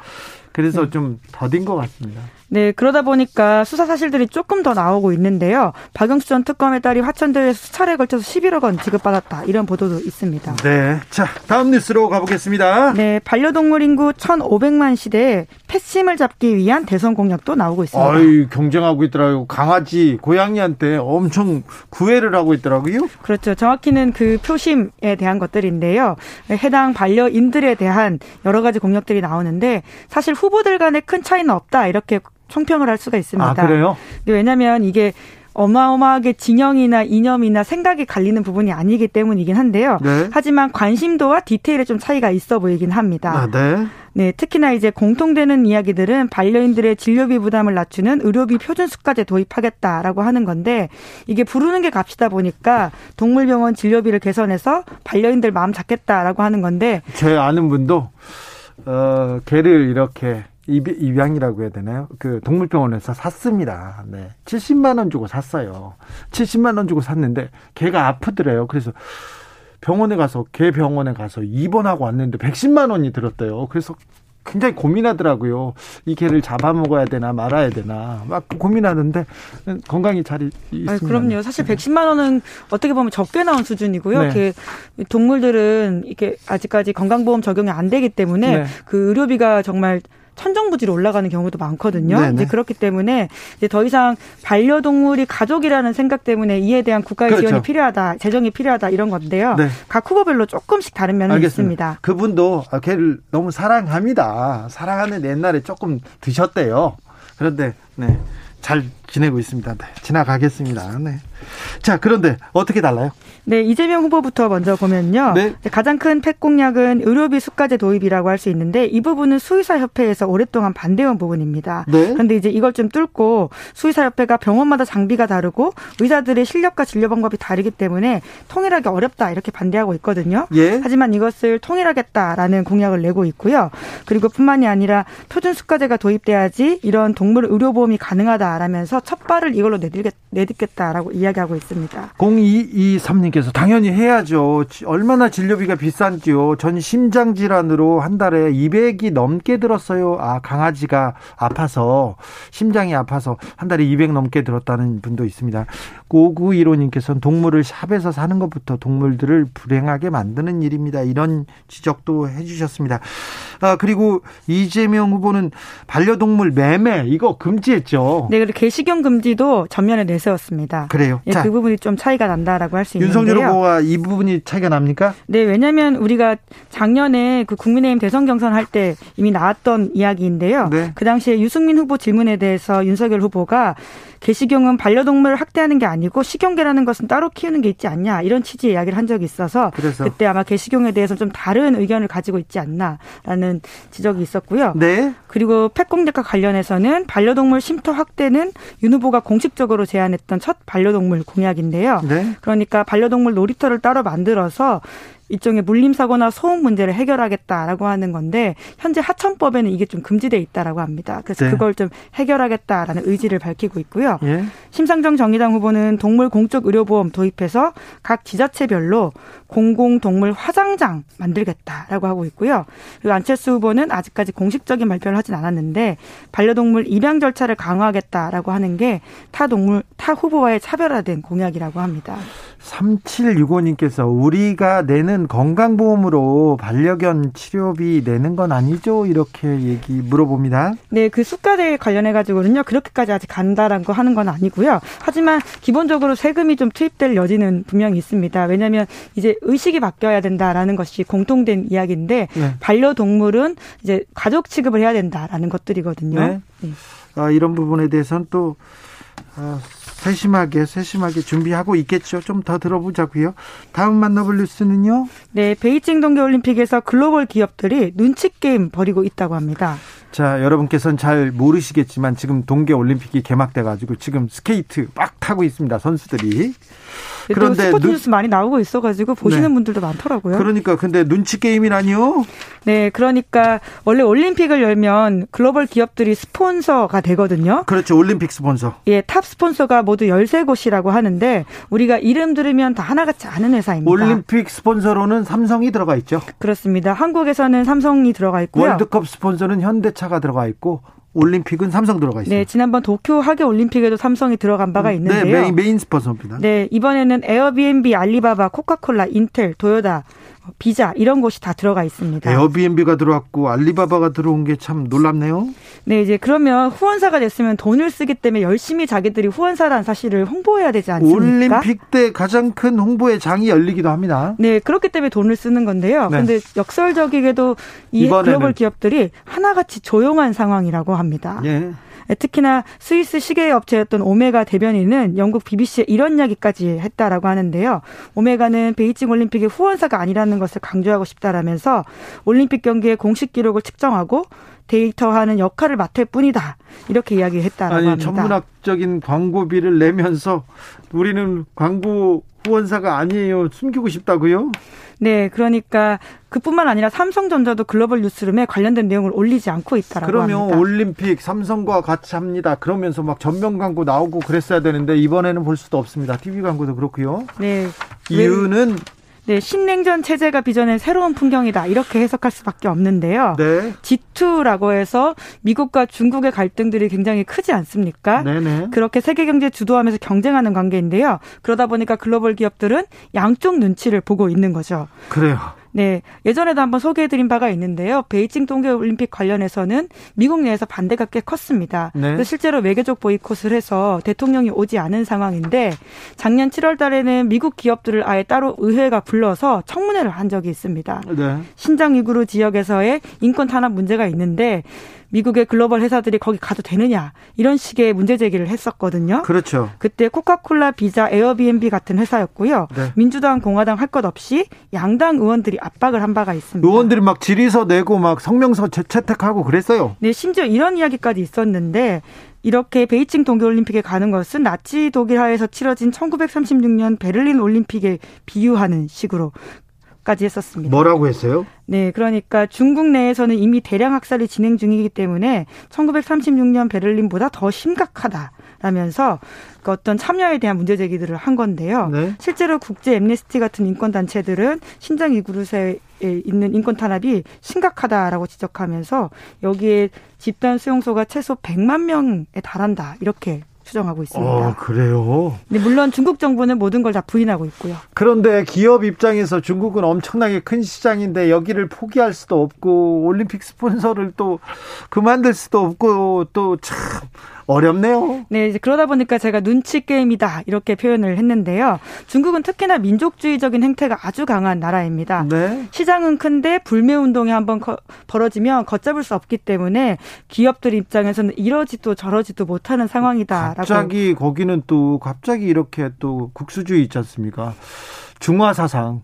A: 그래서 네. 좀 더딘 것 같습니다.
J: 네, 그러다 보니까 수사 사실들이 조금 더 나오고 있는데요. 박영수 전 특검의 딸이 화천대유에서 수차례에 걸쳐서 11억 원 지급받았다. 이런 보도도 있습니다.
A: 네. 자, 다음 뉴스로 가보겠습니다.
J: 네, 반려동물 인구 1,500만 시대에 패심을 잡기 위한 대선 공약도 나오고 있습니다.
A: 아이, 경쟁하고 있더라고요. 강아지, 고양이한테 엄청 구애를 하고 있더라고요.
J: 그렇죠. 정확히는 그 표심에 대한 것들인데요. 해당 반려인들에 대한 여러 가지 공약들이 나오는데 사실 후보들 간에 큰 차이는 없다. 이렇게 총평을 할 수가 있습니다. 아,
A: 그래요?
J: 왜냐하면 이게 어마어마하게 진영이나 이념이나 생각이 갈리는 부분이 아니기 때문이긴 한데요. 네. 하지만 관심도와 디테일에 좀 차이가 있어 보이긴 합니다.
A: 아, 네.
J: 네, 특히나 이제 공통되는 이야기들은 반려인들의 진료비 부담을 낮추는 의료비 표준 수까지 도입하겠다라고 하는 건데 이게 부르는 게 값이다 보니까 동물병원 진료비를 개선해서 반려인들 마음 잡겠다라고 하는 건데
A: 제 아는 분도 어 개를 이렇게 입양이라고 해야 되나요? 그 동물병원에서 샀습니다. 네. 70만 원 주고 샀어요. 70만 원 주고 샀는데 개가 아프더래요. 그래서 병원에 가서 개 병원에 가서 입원하고 왔는데 110만 원이 들었대요. 그래서 굉장히 고민하더라고요. 이 개를 잡아먹어야 되나 말아야 되나 막 고민하는데 건강이 잘 있습니다.
J: 그럼요. 사실 110만 원은 어떻게 보면 적게 나온 수준이고요. 네. 그 동물들은 이게 아직까지 건강보험 적용이 안 되기 때문에 네. 그 의료비가 정말 천정부지로 올라가는 경우도 많거든요. 네네. 이제 그렇기 때문에 이제 더 이상 반려동물이 가족이라는 생각 때문에 이에 대한 국가의 그렇죠. 지원이 필요하다, 재정이 필요하다 이런 건데요. 네. 각 후보별로 조금씩 다른 면은 알겠습니다. 있습니다.
A: 그분도 걔를 너무 사랑합니다. 사랑하는 옛날에 조금 드셨대요. 그런데 네. 잘 지내고 있습니다. 네, 지나가겠습니다. 네. 자, 그런데 어떻게 달라요?
J: 네, 이재명 후보부터 먼저 보면요. 네. 가장 큰 팩 공약은 의료비 수가제 도입이라고 할 수 있는데 이 부분은 수의사 협회에서 오랫동안 반대한 부분입니다. 네. 그런데 이제 이걸 좀 뚫고 수의사 협회가 병원마다 장비가 다르고 의사들의 실력과 진료 방법이 다르기 때문에 통일하기 어렵다 이렇게 반대하고 있거든요. 예. 하지만 이것을 통일하겠다라는 공약을 내고 있고요. 그리고 뿐만이 아니라 표준 수가제가 도입돼야지 이런 동물 의료보험이 가능하다라면서 첫 발을 이걸로 내딛겠, 내딛겠다라고 이야기 하고 있습니다.
A: 0223님께서 당연히 해야죠. 얼마나 진료비가 비싼지요. 전 심장 질환으로 한 달에 200이 넘게 들었어요. 아, 강아지가 아파서 심장이 아파서 한 달에 200 넘게 들었다는 분도 있습니다. 5915님께서는 동물을 샵에서 사는 것부터 동물들을 불행하게 만드는 일입니다. 이런 지적도 해 주셨습니다. 아, 그리고 이재명 후보는 반려동물 매매 이거 금지했죠.
J: 네, 그리고 개식용 금지도 전면에 내세웠습니다.
A: 그래요.
J: 예, 그 부분이 좀 차이가 난다라고 할 수 있는데요.
A: 윤석열 후보와 이 부분이 차이가 납니까?
J: 네, 왜냐하면 우리가 작년에 그 국민의힘 대선 경선 할 때 이미 나왔던 이야기인데요. 네. 그 당시에 유승민 후보 질문에 대해서 윤석열 후보가 개식용은 반려동물을 학대하는 게 아니고 식용개라는 것은 따로 키우는 게 있지 않냐 이런 취지의 이야기를 한 적이 있어서 그래서. 그때 아마 개식용에 대해서 좀 다른 의견을 가지고 있지 않나라는 지적이 있었고요. 네. 그리고 펫공작과 관련해서는 반려동물 쉼터 확대는 윤 후보가 공식적으로 제안했던 첫 반려동물 공약인데요. 네. 그러니까 반려동물 놀이터를 따로 만들어서 일종의 물림 사고나 소음 문제를 해결하겠다라고 하는 건데 현재 하천법에는 이게 좀 금지돼 있다라고 합니다. 그래서 네. 그걸 좀 해결하겠다라는 의지를 밝히고 있고요. 예. 심상정 정의당 후보는 동물 공적 의료보험 도입해서 각 지자체별로 공공동물 화장장 만들겠다라고 하고 있고요. 그리고 안철수 후보는 아직까지 공식적인 발표를 하진 않았는데 반려동물 입양 절차를 강화하겠다라고 하는 게 타 동물 타 후보와의 차별화된 공약이라고 합니다.
A: 3765님께서 우리가 내는 건강보험으로 반려견 치료비 내는 건 아니죠? 이렇게 얘기 물어봅니다.
J: 네, 그 수가대 관련해 가지고는요. 그렇게까지 아직 간다라는 거 하는 건 아니고요. 하지만 기본적으로 세금이 좀 투입될 여지는 분명히 있습니다. 왜냐하면 이제 의식이 바뀌어야 된다라는 것이 공통된 이야기인데 네. 반려동물은 이제 가족 취급을 해야 된다라는 것들이거든요. 네. 네.
A: 아, 이런 부분에 대해서는 또 아, 세심하게 세심하게 준비하고 있겠죠. 좀 더 들어보자고요. 다음 만나볼 뉴스는요.
J: 네, 베이징 동계올림픽에서 글로벌 기업들이 눈치 게임 벌이고 있다고 합니다.
A: 자, 여러분께서는 잘 모르시겠지만 지금 동계 올림픽이 개막돼 가지고 지금 스케이트 막 타고 있습니다. 선수들이.
J: 그런데 스포츠 뉴스 많이 나오고 있어가지고 보시는 네. 분들도 많더라고요.
A: 그러니까 근데 눈치 게임이라니요?
J: 네, 그러니까 원래 올림픽을 열면 글로벌 기업들이 스폰서가 되거든요.
A: 그렇죠, 올림픽 스폰서.
J: 예, 탑 스폰서가 모두 13곳이라고 하는데 우리가 이름 들으면 다 하나같이 아는 회사입니다.
A: 올림픽 스폰서로는 삼성이 들어가 있죠.
J: 그렇습니다. 한국에서는 삼성이 들어가 있고요.
A: 월드컵 스폰서는 현대 차가 들어가 있고 올림픽은 삼성 들어가 있어요.
J: 네, 지난번 도쿄 하계 올림픽에도 삼성이 들어간 바가 네, 있는데요.
A: 네, 메인, 메인 스폰서입니다.
J: 네, 이번에는 에어비앤비, 알리바바, 코카콜라, 인텔, 도요다, 비자 이런 곳이 다 들어가 있습니다.
A: 에어비앤비가 들어왔고 알리바바가 들어온 게 참 놀랍네요.
J: 네, 이제 그러면 후원사가 됐으면 돈을 쓰기 때문에 열심히 자기들이 후원사라는 사실을 홍보해야 되지 않습니까?
A: 올림픽 때 가장 큰 홍보의 장이 열리기도 합니다.
J: 네, 그렇기 때문에 돈을 쓰는 건데요. 네. 근데 역설적이게도 이 이번에는. 글로벌 기업들이 하나같이 조용한 상황이라고 합니다. 예. 네, 특히나 스위스 시계 업체였던 오메가 대변인은 영국 BBC에 이런 이야기까지 했다라고 하는데요. 오메가는 베이징 올림픽의 후원사가 아니라는 것을 강조하고 싶다라면서 올림픽 경기의 공식 기록을 측정하고 데이터하는 역할을 맡을 뿐이다. 이렇게 이야기했다라고 아니, 합니다.
A: 천문학적인 광고비를 내면서 우리는 광고 후원사가 아니에요. 숨기고 싶다고요?
J: 네, 그러니까 그뿐만 아니라 삼성전자도 글로벌 뉴스룸에 관련된 내용을 올리지 않고 있다라고
A: 그러면
J: 합니다.
A: 올림픽 삼성과 같이 합니다. 그러면서 막 전면 광고 나오고 그랬어야 되는데 이번에는 볼 수도 없습니다. TV 광고도 그렇고요.
J: 네.
A: 이유는
J: 네, 신냉전 체제가 빚어낸 새로운 풍경이다. 이렇게 해석할 수밖에 없는데요. 네. G2라고 해서 미국과 중국의 갈등들이 굉장히 크지 않습니까? 네네. 그렇게 세계 경제 주도하면서 경쟁하는 관계인데요. 그러다 보니까 글로벌 기업들은 양쪽 눈치를 보고 있는 거죠.
A: 그래요.
J: 네. 예전에도 한번 소개해드린 바가 있는데요. 베이징 동계올림픽 관련해서는 미국 내에서 반대가 꽤 컸습니다. 네. 실제로 외교적 보이콧을 해서 대통령이 오지 않은 상황인데 작년 7월 달에는 미국 기업들을 아예 따로 의회가 불러서 청문회를 한 적이 있습니다. 네. 신장 위구르 지역에서의 인권 탄압 문제가 있는데 미국의 글로벌 회사들이 거기 가도 되느냐 이런 식의 문제 제기를 했었거든요.
A: 그렇죠.
J: 그때 코카콜라, 비자, 에어비앤비 같은 회사였고요. 네. 민주당, 공화당 할 것 없이 양당 의원들이 압박을 한 바가 있습니다.
A: 의원들이 막 질의서 내고 막 성명서 채택하고 그랬어요.
J: 네, 심지어 이런 이야기까지 있었는데 이렇게 베이징 동계올림픽에 가는 것은 나치 독일하에서 치러진 1936년 베를린 올림픽에 비유하는 식으로 까지 했었습니다.
A: 뭐라고 했어요?
J: 네, 그러니까 중국 내에서는 이미 대량 학살이 진행 중이기 때문에 1936년 베를린보다 더 심각하다라면서 그 어떤 참여에 대한 문제 제기들을 한 건데요. 네. 실제로 국제 엠네스티 같은 인권 단체들은 신장 이구르세에 있는 인권 탄압이 심각하다라고 지적하면서 여기에 집단 수용소가 최소 100만 명에 달한다 이렇게 추정하고 있습니다.
A: 어, 그래요?
J: 네, 물론 중국 정부는 모든 걸 다 부인하고 있고요.
A: 그런데 기업 입장에서 중국은 엄청나게 큰 시장인데 여기를 포기할 수도 없고 올림픽 스폰서를 또 그만둘 수도 없고 또 참 어렵네요.
J: 네, 그러다 보니까 제가 눈치 게임이다 이렇게 표현을 했는데요. 중국은 특히나 민족주의적인 행태가 아주 강한 나라입니다. 네. 시장은 큰데 불매 운동이 한번 벌어지면 걷잡을 수 없기 때문에 기업들 입장에서는 이러지도 저러지도 못하는 상황이다라고.
A: 갑자기 거기는 또 갑자기 이렇게 또 국수주의 있지 않습니까? 중화 사상.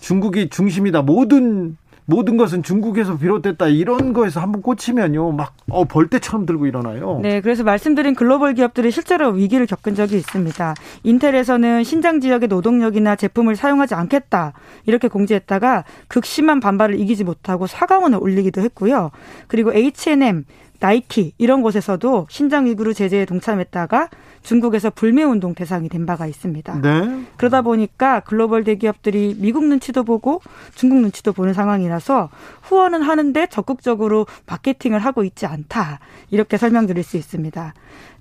A: 중국이 중심이다. 모든 모든 것은 중국에서 비롯됐다 이런 거에서 한번 꽂히면요 막 어, 벌떼처럼 들고 일어나요.
J: 네, 그래서 말씀드린 글로벌 기업들이 실제로 위기를 겪은 적이 있습니다. 인텔에서는 신장 지역의 노동력이나 제품을 사용하지 않겠다 이렇게 공지했다가 극심한 반발을 이기지 못하고 사과문을 올리기도 했고요. 그리고 H&M 나이키 이런 곳에서도 신장 위구르 제재에 동참했다가 중국에서 불매 운동 대상이 된 바가 있습니다.
A: 네.
J: 그러다 보니까 글로벌 대기업들이 미국 눈치도 보고 중국 눈치도 보는 상황이라서 후원은 하는데 적극적으로 마케팅을 하고 있지 않다. 이렇게 설명드릴 수 있습니다.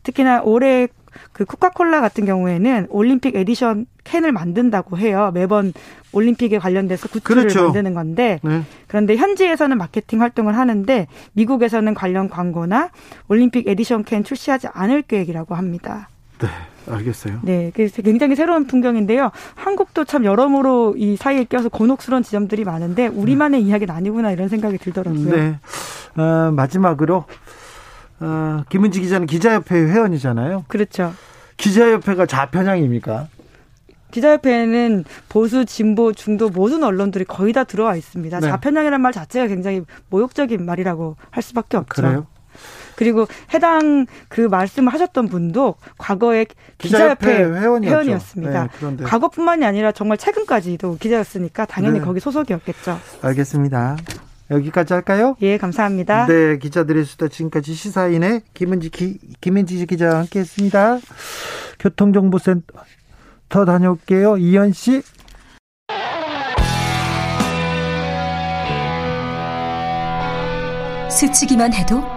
J: 특히나 올해 그 코카콜라 같은 경우에는 올림픽 에디션 캔을 만든다고 해요. 매번 올림픽에 관련돼서 굿즈를
A: 그렇죠.
J: 만드는 건데
A: 네.
J: 그런데 현지에서는 마케팅 활동을 하는데 미국에서는 관련 광고나 올림픽 에디션 캔 출시하지 않을 계획이라고 합니다.
A: 네. 알겠어요.
J: 네, 그래서 굉장히 새로운 풍경인데요. 한국도 참 여러모로 이 사이에 껴서 곤혹스러운 지점들이 많은데 우리만의 이야기는 아니구나 이런 생각이 들더라고요.
A: 네. 어, 마지막으로 어, 김은지 기자는 기자협회 회원이잖아요.
J: 그렇죠.
A: 기자협회가 좌편향입니까?
J: 기자협회에는 보수, 진보, 중도 모든 언론들이 거의 다 들어와 있습니다.
A: 네.
J: 좌편향이라는 말 자체가 굉장히 모욕적인 말이라고 할 수밖에 없죠.
A: 그래요?
J: 그리고 해당 그 말씀을 하셨던 분도 과거에
A: 기자협회
J: 기자협회
A: 회원이었죠.
J: 회원이었습니다.
A: 네, 그런데
J: 과거뿐만이 아니라 정말 최근까지도 기자였으니까 당연히
A: 네.
J: 거기 소속이었겠죠.
A: 알겠습니다. 여기까지 할까요?
J: 예, 감사합니다.
A: 네, 기자들의 수다 지금까지 시사인의 김은지 기, 김은지 기자와 함께했습니다. 교통정보센터 다녀올게요. 이현 씨.
B: 스치기만 해도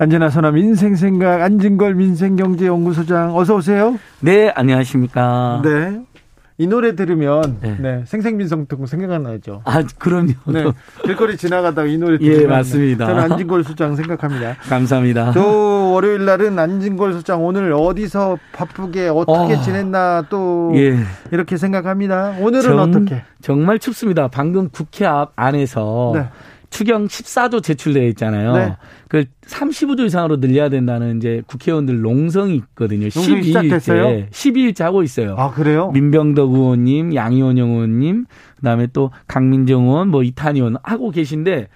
A: 안전하 선함 민생생각 안진걸 민생경제연구소장 어서 오세요.
K: 네, 안녕하십니까.
A: 네. 이 노래 들으면
K: 네.
A: 네, 생생민생통 생각나죠.
K: 아, 그럼요.
A: 네. 길거리 지나가다가 이 노래
K: 예,
A: 들으면
K: 맞습니다.
A: 저는 안진걸 소장 생각합니다.
K: 감사합니다.
A: 또 월요일 날은 안진걸 소장 오늘 어디서 바쁘게 어떻게
K: 어.
A: 지냈나 또
K: 예.
A: 이렇게 생각합니다. 오늘은
K: 정-
A: 어떻게?
K: 정말 춥습니다. 방금 국회 앞 안에서
A: 네.
K: 추경 14조 제출되어 있잖아요.
A: 네.
K: 그 35조 이상으로 늘려야 된다는 이제 국회의원들 농성이 있거든요.
A: 농성이 시작됐어요?
K: 12일째. 12일째 하고 있어요.
A: 아 그래요?
K: 민병덕 의원님, 양이원영 의원님, 그다음에 또 강민정 의원, 뭐 이탄 의원 하고 계신데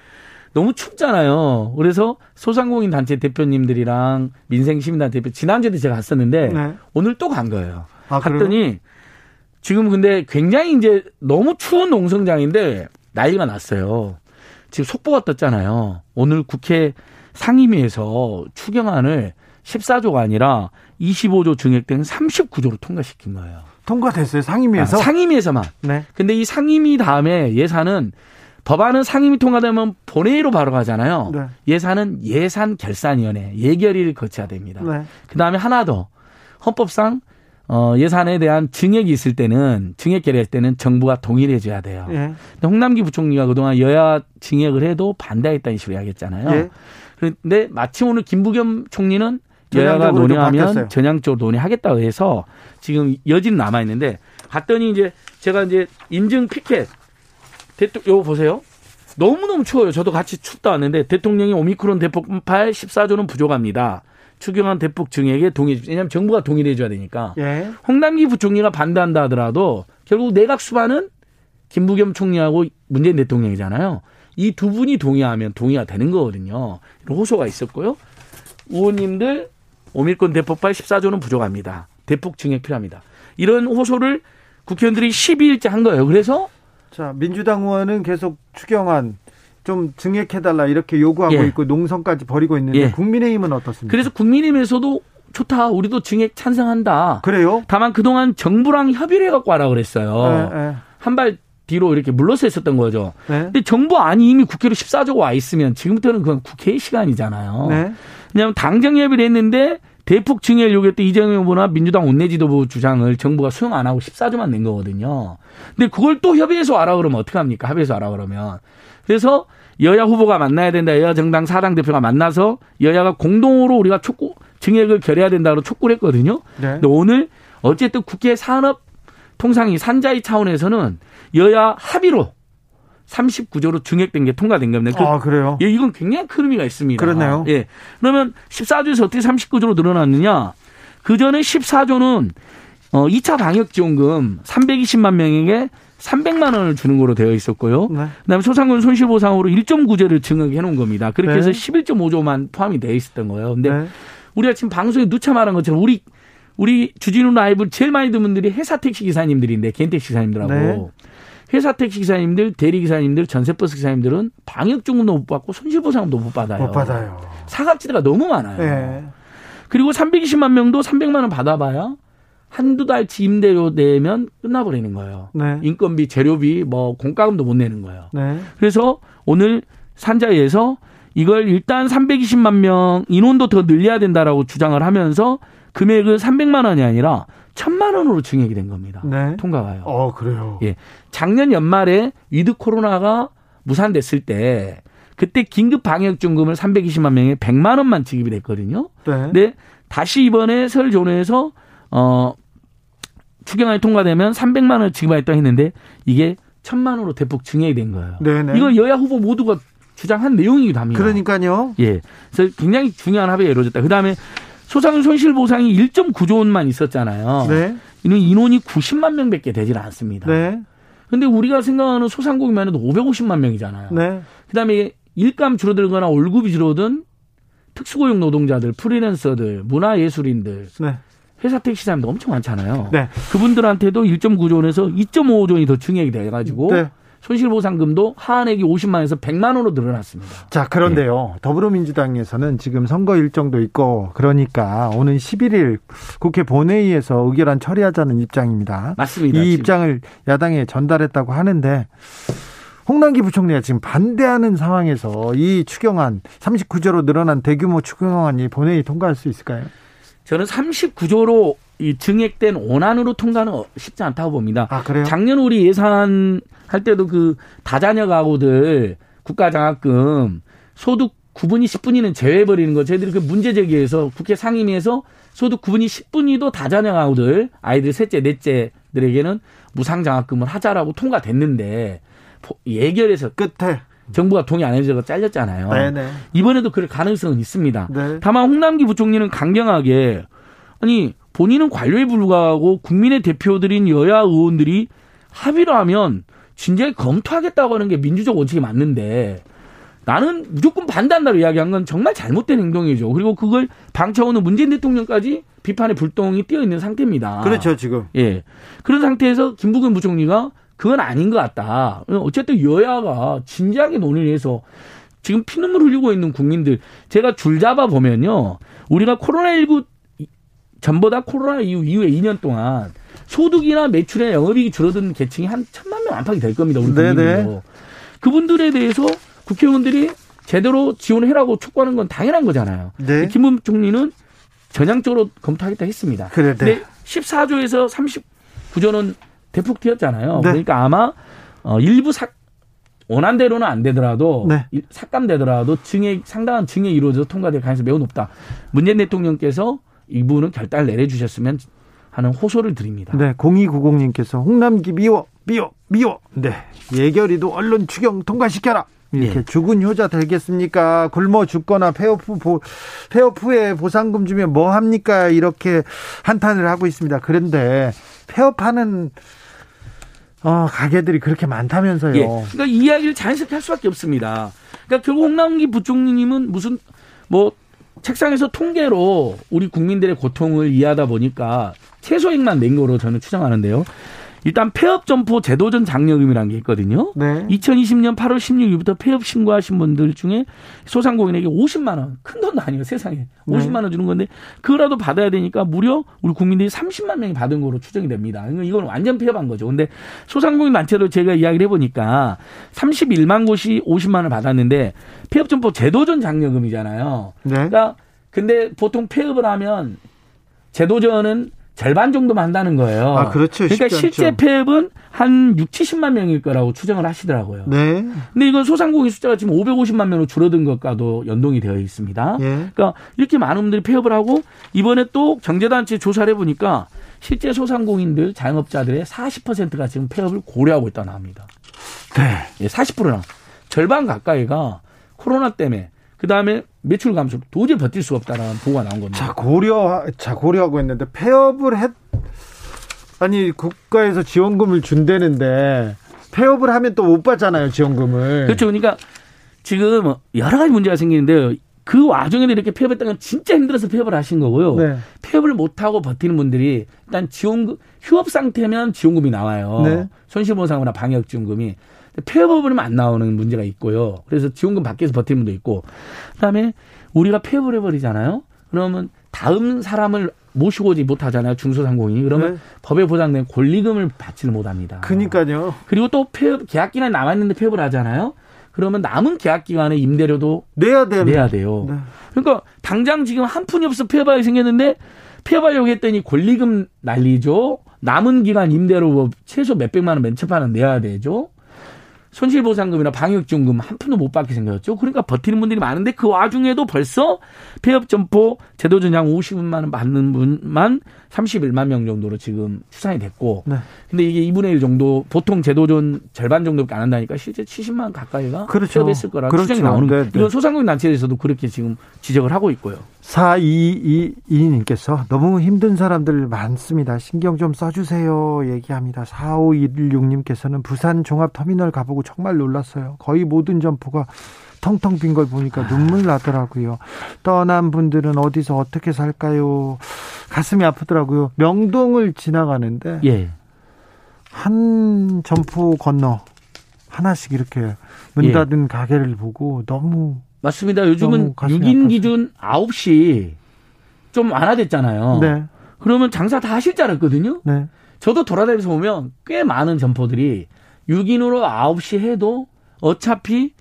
K: 너무 춥잖아요. 그래서 소상공인 단체 대표님들이랑 민생시민단 대표 지난주에도 제가 갔었는데
A: 네.
K: 오늘 또 간 거예요.
A: 아, 그래요?
K: 갔더니 지금 근데 굉장히 이제 너무 추운 농성장인데 난리가 났어요. 지금 속보가 떴잖아요. 오늘 국회 상임위에서 추경안을 14조가 아니라 25조 증액된 39조로 통과시킨 거예요.
A: 통과됐어요 상임위에서.
K: 아, 상임위에서만.
A: 네.
K: 근데 이 상임위 다음에 예산은 법안은 상임위 통과되면 본회의로 바로 가잖아요.
A: 네.
K: 예산은 예산 결산위원회 예결위를 거쳐야 됩니다.
A: 네.
K: 그 다음에 하나 더 헌법상 어, 예산에 대한 증액이 있을 때는 증액 결의할 때는 정부가 동의를 해줘야 돼요.
A: 예.
K: 근데 홍남기 부총리가 그동안 여야 증액을 해도 반대했다는 식으로 이야기했잖아요.
A: 예.
K: 그런데 마침 오늘 김부겸 총리는 여야가 논의하면. 전향적으로 논의하겠다고 해서 지금 여지는 남아 있는데 갔더니 이제 제가 이제 인증 피켓 대통령 요거 보세요. 너무너무 추워요. 저도 같이 춥다 왔는데 대통령이 오미크론 대폭발 14조는 부족합니다. 추경안 대폭 증액에 동의, 왜냐하면 정부가 동의를 해줘야 되니까.
A: 예.
K: 홍남기 부총리가 반대한다 하더라도 결국 내각 수반은 김부겸 총리하고 문재인 대통령이잖아요. 이 두 분이 동의하면 동의가 되는 거거든요. 이런 호소가 있었고요. 의원님들 오밀권 대폭발 14조는 부족합니다. 대폭 증액 필요합니다. 이런 호소를 국회의원들이 12일째 한 거예요. 그래서
A: 자 민주당 의원은 계속 추경안 좀 증액해달라 이렇게 요구하고
K: 예.
A: 있고 농성까지 벌이고 있는데
K: 예.
A: 국민의힘은 어떻습니까?
K: 그래서 국민의힘에서도 좋다. 우리도 증액 찬성한다.
A: 그래요?
K: 다만 그동안 정부랑 협의를 해갖고 하라 그랬어요.
A: 예, 예.
K: 한발 뒤로 이렇게 물러서 있었던 거죠.
A: 네.
K: 근데 정부 안이 이미 국회로 14조가 와 있으면 지금부터는 그건 국회의 시간이잖아요.
A: 네.
K: 왜냐하면 당정 협의를 했는데 대폭 증액을 요구했던 이재명 후보나 민주당 원내 지도부 주장을 정부가 수용 안 하고 14조만 낸 거거든요. 근데 그걸 또 협의해서 와라 그러면 어떡합니까? 합의해서 와라 그러면. 그래서 여야 후보가 만나야 된다. 여야 정당 사당 대표가 만나서 여야가 공동으로 우리가 촉구 증액을 결해야 된다고 촉구를 했거든요.
A: 네.
K: 근데 오늘 어쨌든 국회 산업 통상이 산자위 차원에서는 여야 합의로 39조로 증액된 게 통과된 겁니다. 그-
A: 아 그래요?
K: 예, 이건 굉장히 큰 의미가 있습니다.
A: 그러네요.
K: 예. 그러면 14조에서 어떻게 39조로 늘어났느냐? 그 전에 14조는 어 2차 방역 지원금 320만 명에게 300만 원을 주는 거로 되어 있었고요.
A: 네.
K: 그다음에 소상공인 손실보상으로 1.9조를 증액해 놓은 겁니다. 그렇게
A: 네.
K: 해서 11.5조만 포함이 되어 있었던 거예요. 근데
A: 네.
K: 우리가 지금 방송에 누차 말한 것처럼 우리 우리 주진우 라이브 제일 많이 듣는 분들이 회사 택시 기사님들인데 개인 택시 기사님들하고
A: 네.
K: 회사 택시 기사님들, 대리 기사님들, 전세버스 기사님들은 방역 중금도 못 받고 손실 보상도 못 받아요.
A: 못 받아요.
K: 사각지대가 너무 많아요.
A: 네.
K: 그리고 320만 명도 300만 원 받아봐야 한두 달치 임대료 내면 끝나버리는 거예요.
A: 네.
K: 인건비, 재료비, 뭐 공과금도 못 내는 거예요.
A: 네.
K: 그래서 오늘 산자위에서 이걸 일단 320만 명 인원도 더 늘려야 된다라고 주장을 하면서 금액은 300만 원이 아니라 1000만 원으로 증액이 된 겁니다.
A: 네.
K: 통과가요.
A: 어, 그래요.
K: 예. 작년 연말에 위드 코로나가 무산됐을 때 그때 긴급 방역 중금을 320만 명에 100만 원만 지급이 됐거든요.
A: 네.
K: 근데 다시 이번에 설 존에서 어 추경안이 통과되면 300만 원을 지급하겠다 했는데 이게 1000만 원으로 대폭 증액이 된 거예요.
A: 네네.
K: 이건 여야 후보 모두가 주장한 내용이기도 합니다.
A: 그러니까요.
K: 예. 그래서 굉장히 중요한 합의가 이루어졌다. 그다음에 소상 손실 보상이 1.9조 원만 있었잖아요.
A: 네.
K: 이는 인원이 90만 명밖에 되질 않습니다.
A: 네.
K: 근데 우리가 생각하는 소상공인만 해도 550만 명이잖아요.
A: 네.
K: 그다음에 일감 줄어들거나 월급이 줄어든 특수고용 노동자들, 프리랜서들, 문화예술인들,
A: 네.
K: 회사 택시 사람들 엄청 많잖아요.
A: 네.
K: 그분들한테도 1.9조 원에서 2.5조 원이 더 증액이 돼가지고
A: 네.
K: 손실보상금도 하한액이 50만 원에서 100만 원으로 늘어났습니다.
A: 자, 그런데요. 더불어민주당에서는 지금 선거 일정도 있고 그러니까 오는 11일 국회 본회의에서 의결안 처리하자는 입장입니다.
K: 맞습니다.
A: 이
K: 지금.
A: 입장을 야당에 전달했다고 하는데 홍남기 부총리가 지금 반대하는 상황에서 이 추경안 39조로 늘어난 대규모 추경안이 본회의 통과할 수 있을까요?
K: 저는 39조로 이 증액된 원안으로 통과는 어- 쉽지 않다고 봅니다.
A: 아, 그래요?
K: 작년 우리 예산 할 때도 그 다자녀 가구들 국가장학금 소득 9분위 10분위는 제외해버리는 거 저희들이 그 문제 제기해서 국회 상임위에서 소득 9분위 10분위도 다자녀 가구들 아이들 셋째 넷째들에게는 무상장학금을 하자라고 통과됐는데 포- 예결에서
A: 끝에
K: 정부가 동의 안 해줘서 잘렸잖아요.
A: 네네.
K: 이번에도 그럴 가능성은 있습니다.
A: 네.
K: 다만 홍남기 부총리는 강경하게 아니 본인은 관료에 불구하고 국민의 대표들인 여야 의원들이 합의를 하면 진작에 검토하겠다고 하는 게 민주적 원칙이 맞는데 나는 무조건 반대한다고 이야기한 건 정말 잘못된 행동이죠. 그리고 그걸 방차오는 문재인 대통령까지 비판의 불똥이 뛰어 있는 상태입니다.
A: 그렇죠, 지금.
K: 예. 그런 상태에서 김부겸 부총리가 그건 아닌 것 같다. 어쨌든 여야가 진지하게 논의를 해서 지금 피눈물 흘리고 있는 국민들 제가 줄 잡아 보면요. 우리가 코로나19 전보다 코로나 이후 이후에 2년 동안 소득이나 매출이나 영업이익이 줄어든 계층이 한 천만 명 안팎이 될 겁니다. 우리. 국민들도. 그분들에 대해서 국회의원들이 제대로 지원을 해라고 촉구하는 건 당연한 거잖아요.
A: 네.
K: 김부겸 총리는 전향적으로 검토하겠다 했습니다.
A: 네.
K: 근데 14조에서 39조는 대폭 튀었잖아요.
A: 네.
K: 그러니까 아마 어, 일부 삭 원안대로는 안 되더라도
A: 네.
K: 일- 삭감되더라도 증액 상당한 증액이 이루어져서 통과될 가능성이 매우 높다. 문재인 대통령께서 이 부분은 결단을 내려주셨으면 하는 호소를 드립니다.
A: 네, 0290님께서 홍남기 미워, 미워, 미워. 네. 예결위도 언론 추경 통과시켜라. 이렇게
K: 예.
A: 죽은 효자 되겠습니까? 굶어 죽거나 폐업후 보, 폐업후에 보상금 주면 뭐 합니까? 이렇게 한탄을 하고 있습니다. 그런데 폐업하는 어, 가게들이 그렇게 많다면서요.
K: 예. 그러니까 이 이야기를 자연스럽게 할 수밖에 없습니다. 그러니까 결국 홍남기 부총리님은 무슨 뭐 책상에서 통계로 우리 국민들의 고통을 이해하다 보니까 최소액만 낸 거로 저는 추정하는데요. 일단 폐업 점포 제도전 장려금이라는 게 있거든요.
A: 네.
K: 2020년 8월 16일부터 폐업 신고하신 분들 중에 소상공인에게 50만 원, 큰 돈도 아니에요, 세상에. 50만 원 주는 건데 그거라도 받아야 되니까 무려 우리 국민들이 30만 명이 받은 거로 추정이 됩니다. 그러니까 이건 완전 폐업한 거죠. 근데 소상공인 단체로 제가 이야기를 해 보니까 31만 곳이 50만 원을 받았는데 폐업 점포 제도전 장려금이잖아요.
A: 네.
K: 그러니까 근데 보통 폐업을 하면 제도전은 절반 정도만 한다는 거예요.
A: 아, 그렇죠.
K: 그러니까 실제
A: 않죠.
K: 폐업은 한 6, 70만 명일 거라고 추정을 하시더라고요.
A: 네.
K: 근데 이건 소상공인 숫자가 지금 550만 명으로 줄어든 것과도 연동이 되어 있습니다.
A: 예.
K: 그러니까 이렇게 많은 분들이 폐업을 하고 이번에 또 경제단체 조사를 해보니까 실제 소상공인들 자영업자들의 40%가 지금 폐업을 고려하고 있다고 합니다.
A: 네.
K: 예, 40%나 절반 가까이가 코로나 때문에 그 다음에 매출 감소 도저히 버틸 수 없다라는 보고가 나온 겁니다.
A: 자, 고려, 자, 고려하고 있는데 폐업을 했, 아니 국가에서 지원금을 준다는데 폐업을 하면 또 못 받잖아요 지원금을.
K: 그렇죠. 그러니까 지금 여러 가지 문제가 생기는데 그 와중에도 이렇게 폐업했다는 건 진짜 힘들어서 폐업을 하신 거고요.
A: 네.
K: 폐업을 못하고 버티는 분들이 일단 지원금, 휴업 상태면 지원금이 나와요.
A: 네.
K: 손실보상이나 방역지원금이. 폐업을 하면 안 나오는 문제가 있고요. 그래서 지원금 밖에서 버티는 분도 있고. 그 다음에 우리가 폐업을 해버리잖아요. 그러면 다음 사람을 모시고 오지 못하잖아요. 중소상공인이. 그러면
A: 네.
K: 법에 보장된 권리금을 받지를 못합니다.
A: 그니까요.
K: 그리고 또 폐업, 계약 기간이 남았는데 폐업을 하잖아요. 그러면 남은 계약 기간에 임대료도
A: 내야 돼.
K: 내야 돼요.
A: 네.
K: 그러니까 당장 지금 한 푼이 없어 폐업하게 생겼는데 폐업하려고 했더니 권리금 날리죠. 남은 기간 임대료 뭐 최소 몇백만 원맨 첫판은 내야 되죠. 손실보상금이나 방역지원금 한 푼도 못 받게 생겼죠. 그러니까 버티는 분들이 많은데 그 와중에도 벌써 폐업 점포 제도 전향 50만 원 받는 분만 31만 명 정도로 지금 추산이 됐고
A: 네.
K: 근데 이게 2분의 1 정도 보통 제도전 절반 정도밖에 안 한다니까 실제 70만 원 가까이가
A: 그렇죠.
K: 폐업했을 거라
A: 그렇죠.
K: 추정이 나오는
A: 네. 네.
K: 이건 소상공인 단체에서도 그렇게 지금 지적을 하고 있고요.
A: 4222님께서 너무 힘든 사람들 많습니다. 신경 좀 써주세요. 얘기합니다. 4516님께서는 부산 종합터미널 가보고 정말 놀랐어요. 거의 모든 점포가 텅텅 빈 걸 보니까 눈물 나더라고요. 떠난 분들은 어디서 어떻게 살까요? 가슴이 아프더라고요. 명동을 지나가는데
K: 예.
A: 한 점포 건너 하나씩 이렇게 문
K: 예.
A: 닫은 가게를 보고 너무
K: 맞습니다. 요즘은
A: 너무 가슴이
K: 6인
A: 아팠어요.
K: 기준 9시 좀 완화됐잖아요.
A: 네,
K: 그러면 장사 다 하실 줄 알았거든요.
A: 네.
K: 저도 돌아다니면서 보면 꽤 많은 점포들이 6인으로 9시 해도 어차피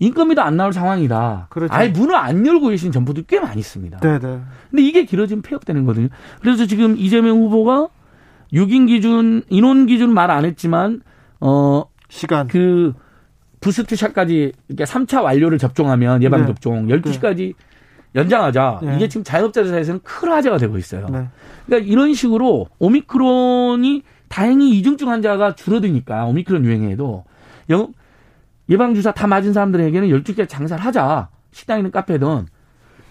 K: 인건비도 안 나올 상황이다.
A: 그렇죠.
K: 아예 문을 안 열고 계신 점포들이 꽤 많이 있습니다.
A: 네, 네.
K: 근데 이게 길어지면 폐업되는 거거든요. 그래서 지금 이재명 후보가 6인 기준, 인원 기준 말 안 했지만, 어,
A: 시간.
K: 그 부스트샷까지 그러니까 3차 완료를 접종하면 예방
A: 네.
K: 접종 12시까지 연장하자.
A: 네.
K: 이게 지금 자영업자들 사이에서는 큰 화제가 되고 있어요.
A: 네.
K: 그러니까 이런 식으로 오미크론이 다행히 이중증 환자가 줄어드니까 오미크론 유행에도 영 예방 주사 다 맞은 사람들에게는 12시까지 장사를 하자. 식당이든 카페든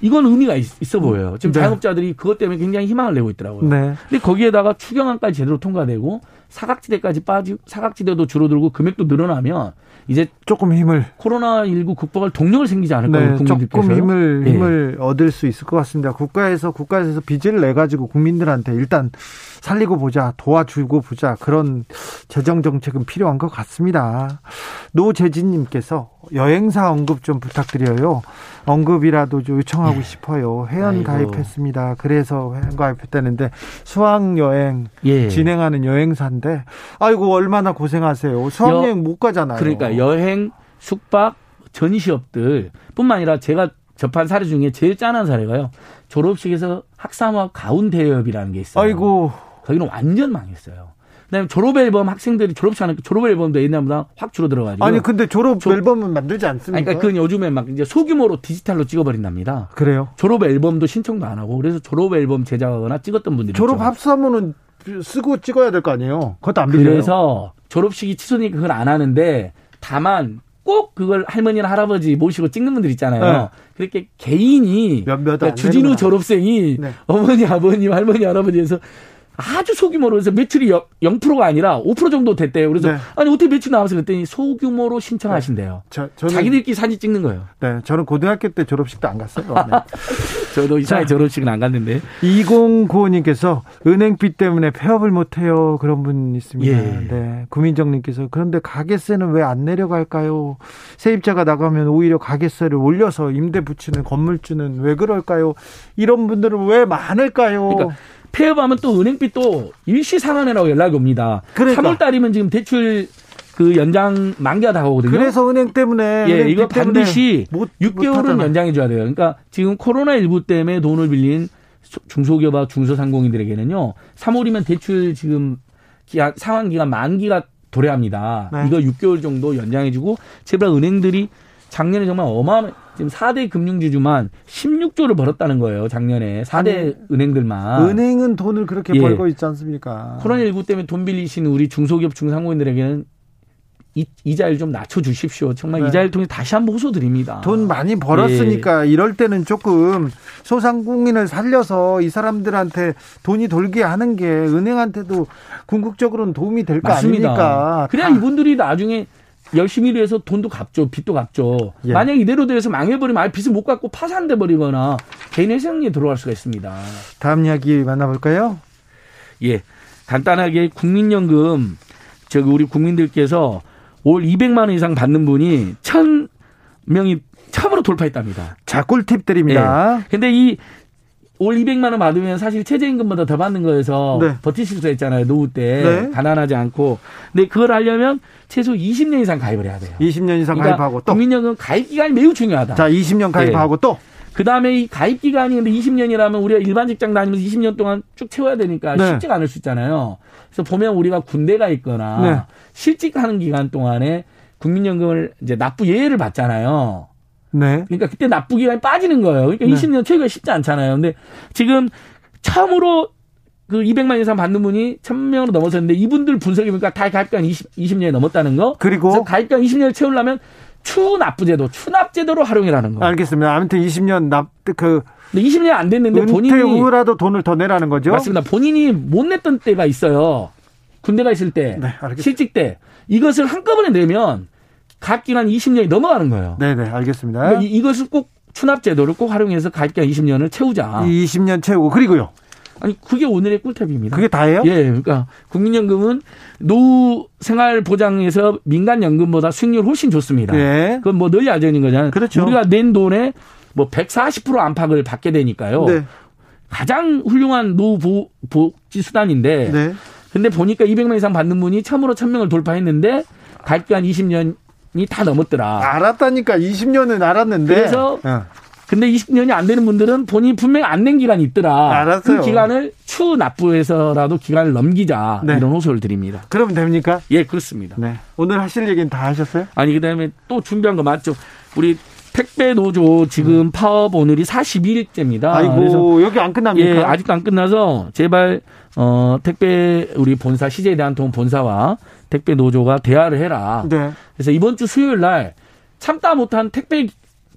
K: 이건 의미가 있, 어 보여요. 지금
A: 네.
K: 자영업자들이 그것 때문에 굉장히 희망을 내고 있더라고요.
A: 네.
K: 근데 거기에다가 추경안까지 제대로 통과되고 사각지대까지 빠지고 사각지대도 줄어들고 금액도 늘어나면 이제
A: 조금 힘을
K: 코로나 19 극복할 동력을 생기지 않을까요?
A: 네,
K: 국민들께서.
A: 조금 힘을
K: 예.
A: 힘을 얻을 수 있을 것 같습니다. 국가에서 국가에서 빚을 내 가지고 국민들한테 일단 살리고 보자, 도와주고 보자 그런 재정 정책은 필요한 것 같습니다. 노재진님께서 여행사 언급 좀 부탁드려요. 언급이라도 좀 요청하고 싶어요. 회원
K: 아이고.
A: 가입했습니다. 그래서 회원 가입했다는데 수학 여행
K: 예.
A: 진행하는 여행사인데 아이고 얼마나 고생하세요. 수학
K: 여-
A: 여행 못 가잖아요.
K: 그러니까 여행, 숙박, 전시업들 뿐만 아니라 제가 접한 사례 중에 제일 짠한 사례가요. 졸업식에서 학사모학 가운 대여업이라는 게 있어요.
A: 아이고
K: 거기는 완전 망했어요. 그다음에 졸업 앨범 학생들이 졸업식 하니까 졸업 앨범도 옛날보다 확 줄어 들어가지고.
A: 아니 근데 졸업
K: 조-
A: 앨범은 만들지 않습니까?
K: 아니, 그러니까 그건 요즘에 막 이제 소규모로 디지털로 찍어버린답니다.
A: 그래요.
K: 졸업 앨범도 신청도 안 하고 그래서 졸업 앨범 제작하거나 찍었던 분들이
A: 졸업
K: 있죠.
A: 합사문은 쓰고 찍어야 될 거 아니에요. 그것도 안 빌려요.
K: 그래서 졸업식이 취소니까 그걸 안 하는데 다만 꼭 그걸 할머니나 할아버지 모시고 찍는 분들 있잖아요.
A: 네.
K: 그렇게 개인이
A: 몇몇
K: 그러니까
A: 안
K: 주진우
A: 되는구나.
K: 졸업생이
A: 네.
K: 어머니 아버님 할머니 할아버지에서 아주 소규모로 해서 매출이 0%가 아니라 5% 정도 됐대요. 그래서
A: 네.
K: 아니 어떻게 매출 나와서 그랬더니 소규모로 신청하신대요.
A: 저, 저는
K: 자기들끼리 사진 찍는 거예요.
A: 네, 저는 고등학교 때 졸업식도 안 갔어요. 네.
K: 저도 이상하게
A: 자.
K: 졸업식은 안 갔는데.
A: 2095님께서 은행비 때문에 폐업을 못해요. 그런 분 있습니다.
K: 예.
A: 네. 구민정님께서 그런데 가게세는 왜 안 내려갈까요? 세입자가 나가면 오히려 가게세를 올려서 임대 붙이는 건물주는 왜 그럴까요? 이런 분들은 왜 많을까요?
K: 그러니까 폐업하면 또 은행비 또 일시 상환해라고 연락이 옵니다.
A: 그러니까.
K: 3월 달이면 지금 대출 그 연장 만기가 다가오거든요.
A: 그래서 은행 때문에
K: 예,
A: 은행비
K: 이거 반드시
A: 못,
K: 6개월은
A: 못하잖아요.
K: 연장해 줘야 돼요. 그러니까 지금 코로나 19 때문에 돈을 빌린 소- 중소기업과 중소상공인들에게는요. 3월이면 대출 지금 기한, 상환 기간 만기가 도래합니다.
A: 네.
K: 이거 6개월 정도 연장해 주고 제발 은행들이 작년에 정말 어마어마 지금 4대 금융지주만 16조를 벌었다는 거예요. 작년에 4대 은행들만.
A: 은행은 돈을 그렇게
K: 예.
A: 벌고 있지 않습니까?
K: 코로나19 때문에 돈 빌리신 우리 중소기업 중상공인들에게는 이, 이자율 좀 낮춰주십시오. 정말
A: 네.
K: 이자율 통해 다시 한번 호소드립니다.
A: 돈 많이 벌었으니까 이럴 때는 조금 소상공인을 살려서 이 사람들한테 돈이 돌게 하는 게 은행한테도 궁극적으로는 도움이 될 거. 아닙니까?
K: 그래야
A: 다-
K: 이분들이 나중에 열심히 일해서 돈도 갚죠. 빚도 갚죠.
A: 예.
K: 만약 이대로 돼서 망해버리면 아예 빚을 못 갚고 파산돼 버리거나 개인 회생에 들어갈 수가 있습니다.
A: 다음 이야기 만나볼까요?
K: 예. 간단하게 국민연금 저기 우리 국민들께서 올 200만 원 이상 받는 분이 1000명이 처음으로 돌파했답니다.
A: 자, 꿀팁 드립니다.
K: 예. 근데 이 올 200만 원 받으면 사실 최저임금보다 더 받는 거에서
A: 네.
K: 버티실 수 있잖아요. 노후 때
A: 네.
K: 가난하지 않고. 근데 그걸 하려면 최소 20년 이상 가입을 해야 돼요.
A: 20년 이상
K: 그러니까
A: 가입하고 또.
K: 국민연금 가입 기간이 매우 중요하다.
A: 자, 20년 가입하고 또.
K: 그 다음에 이 가입 기간이 근데 20년이라면 우리가 일반 직장 다니면서 20년 동안 쭉 채워야 되니까
A: 네.
K: 쉽지가 않을 수 있잖아요. 그래서 보면 우리가 군대가 있거나
A: 네.
K: 실직하는 기간 동안에 국민연금을 이제 납부 예외를 받잖아요.
A: 네.
K: 그러니까 그때 납부 기간이 빠지는 거예요. 그러니까
A: 네.
K: 20년 채우기가 쉽지 않잖아요. 근데 지금 처음으로 그 200만 이상 받는 분이 1000명으로 넘어섰는데 이분들 분석해 보니까 다 가입기간 20, 20년이 넘었다는 거.
A: 그리고
K: 가입기간 20년을 채우려면 추납부제도, 추납제도로 활용이라는 거.
A: 알겠습니다. 아무튼 20년 납, 그,
K: 근데 20년이 안 됐는데
A: 은퇴
K: 본인이
A: 후라도 돈을 더 내라는 거죠?
K: 맞습니다. 본인이 못 냈던 때가 있어요. 군대가 있을 때,
A: 네, 알겠습니다.
K: 실직 때 이것을 한꺼번에 내면 가입기간 20년이 넘어가는 거예요.
A: 네네, 알겠습니다.
K: 그러니까 이- 이것을 꼭 추납제도를 꼭 활용해서 가입기간 20년을 채우자.
A: 이 20년 채우고, 그리고요.
K: 아니 그게 오늘의 꿀팁입니다.
A: 그게 다예요?
K: 예, 그러니까 국민연금은 노후 생활 보장에서 민간 연금보다 수익률 훨씬 좋습니다.
A: 예.
K: 그건 뭐 널리 있는 거잖아요.
A: 그렇죠.
K: 우리가 낸 돈에 뭐140% 안팎을 받게 되니까요.
A: 네.
K: 가장 훌륭한 노후 보- 복지 수단인데
A: 네.
K: 근데 보니까 200명 이상 받는 분이 처음으로 1000명을 돌파했는데 가입기간 20년 이다 넘었더라.
A: 알았다니까 20년은 알았는데.
K: 그래서
A: 어.
K: 근데 20년이 안 되는 분들은 본인이 분명히 안 낸 기간이 있더라.
A: 알았어요.
K: 그 기간을 추 납부해서라도 기간을 넘기자.
A: 네.
K: 이런 호소를 드립니다.
A: 그러면 됩니까?
K: 예, 그렇습니다.
A: 네. 오늘 하실 얘기는 다 하셨어요?
K: 아니 그다음에 또 준비한 거 맞죠? 우리 택배 노조 지금 파업 오늘이 42일째입니다.
A: 음. 아이고, 여기 안 끝납니까?
K: 예, 아직도 안 끝나서 제발 어 택배 우리 본사 CJ 대한통운 본사와 택배 노조가 대화를 해라.
A: 네.
K: 그래서 이번 주 수요일 날 참다 못한 택배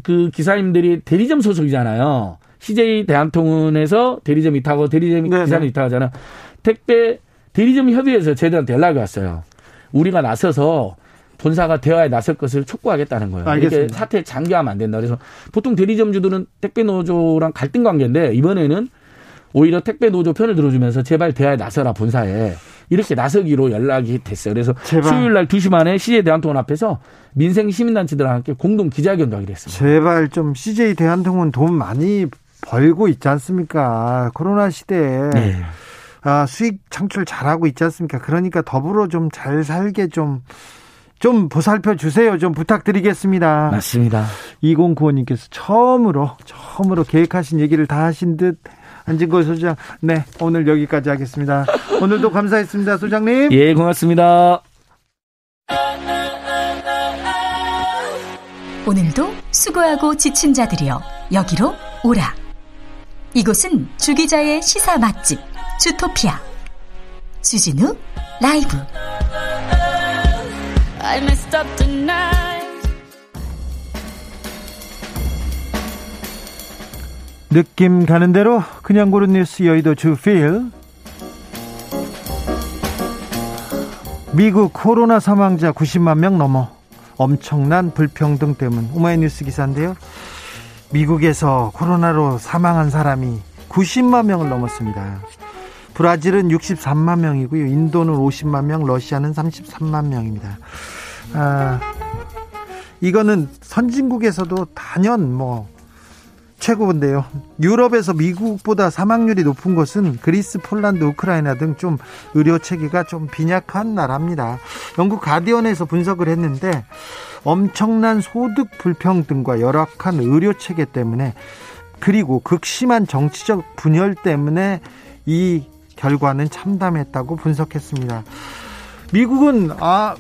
K: 그 기사님들이 대리점 소속이잖아요. CJ 대한통운에서 대리점 이타고 대리점
A: 네,
K: 기사님
A: 네.
K: 이타하잖아. 택배 대리점 협의회에서 저희들한테 연락이 왔어요. 우리가 나서서 본사가 대화에 나설 것을 촉구하겠다는 거예요.
A: 알겠습니다.
K: 사태 장기화하면 안 된다. 그래서 보통 대리점주들은 택배 노조랑 갈등 관계인데 이번에는 오히려 택배 노조 편을 들어주면서 제발 대화에 나서라 본사에 이렇게 나서기로 연락이 됐어요. 그래서
A: 제발.
K: 수요일 날 2시 반에 CJ 대한통운 앞에서 민생 시민단체들과 함께 공동 기자회견도 하기로 했습니다.
A: 제발 좀 CJ 대한통운 돈 많이 벌고 있지 않습니까? 코로나 시대에
K: 네.
A: 아, 수익 창출 잘하고 있지 않습니까? 그러니까 더불어 좀 잘 살게 좀, 좀 보살펴 주세요. 좀 부탁드리겠습니다.
K: 맞습니다.
A: 2095님께서 처음으로, 처음으로 계획하신 얘기를 다 하신 듯, 안진걸 소장. 네, 오늘 여기까지 하겠습니다. 오늘도 감사했습니다, 소장님.
K: 예, 고맙습니다.
B: 오늘도 수고하고 지친 자들이여 여기로 오라. 이곳은 주기자의 시사 맛집 주토피아 주진우 라이브
A: 느낌 가는 대로 그냥 고른 뉴스 여의도 주필. 미국 코로나 사망자 90만 명 넘어 엄청난 불평등 때문. 오마이뉴스 기사인데요. 미국에서 코로나로 사망한 사람이 90만 명을 넘었습니다. 브라질은 63만 명이고요. 인도는 50만 명 러시아는 33만 명입니다. 아, 이거는 선진국에서도 단연 뭐 최고인데요. 유럽에서 미국보다 사망률이 높은 것은 그리스, 폴란드, 우크라이나 등 좀 의료 체계가 좀 빈약한 나라입니다. 영국 가디언에서 분석을 했는데 엄청난 소득 불평등과 열악한 의료 체계 때문에 그리고 극심한 정치적 분열 때문에 이 결과는 참담했다고 분석했습니다. 미국은 아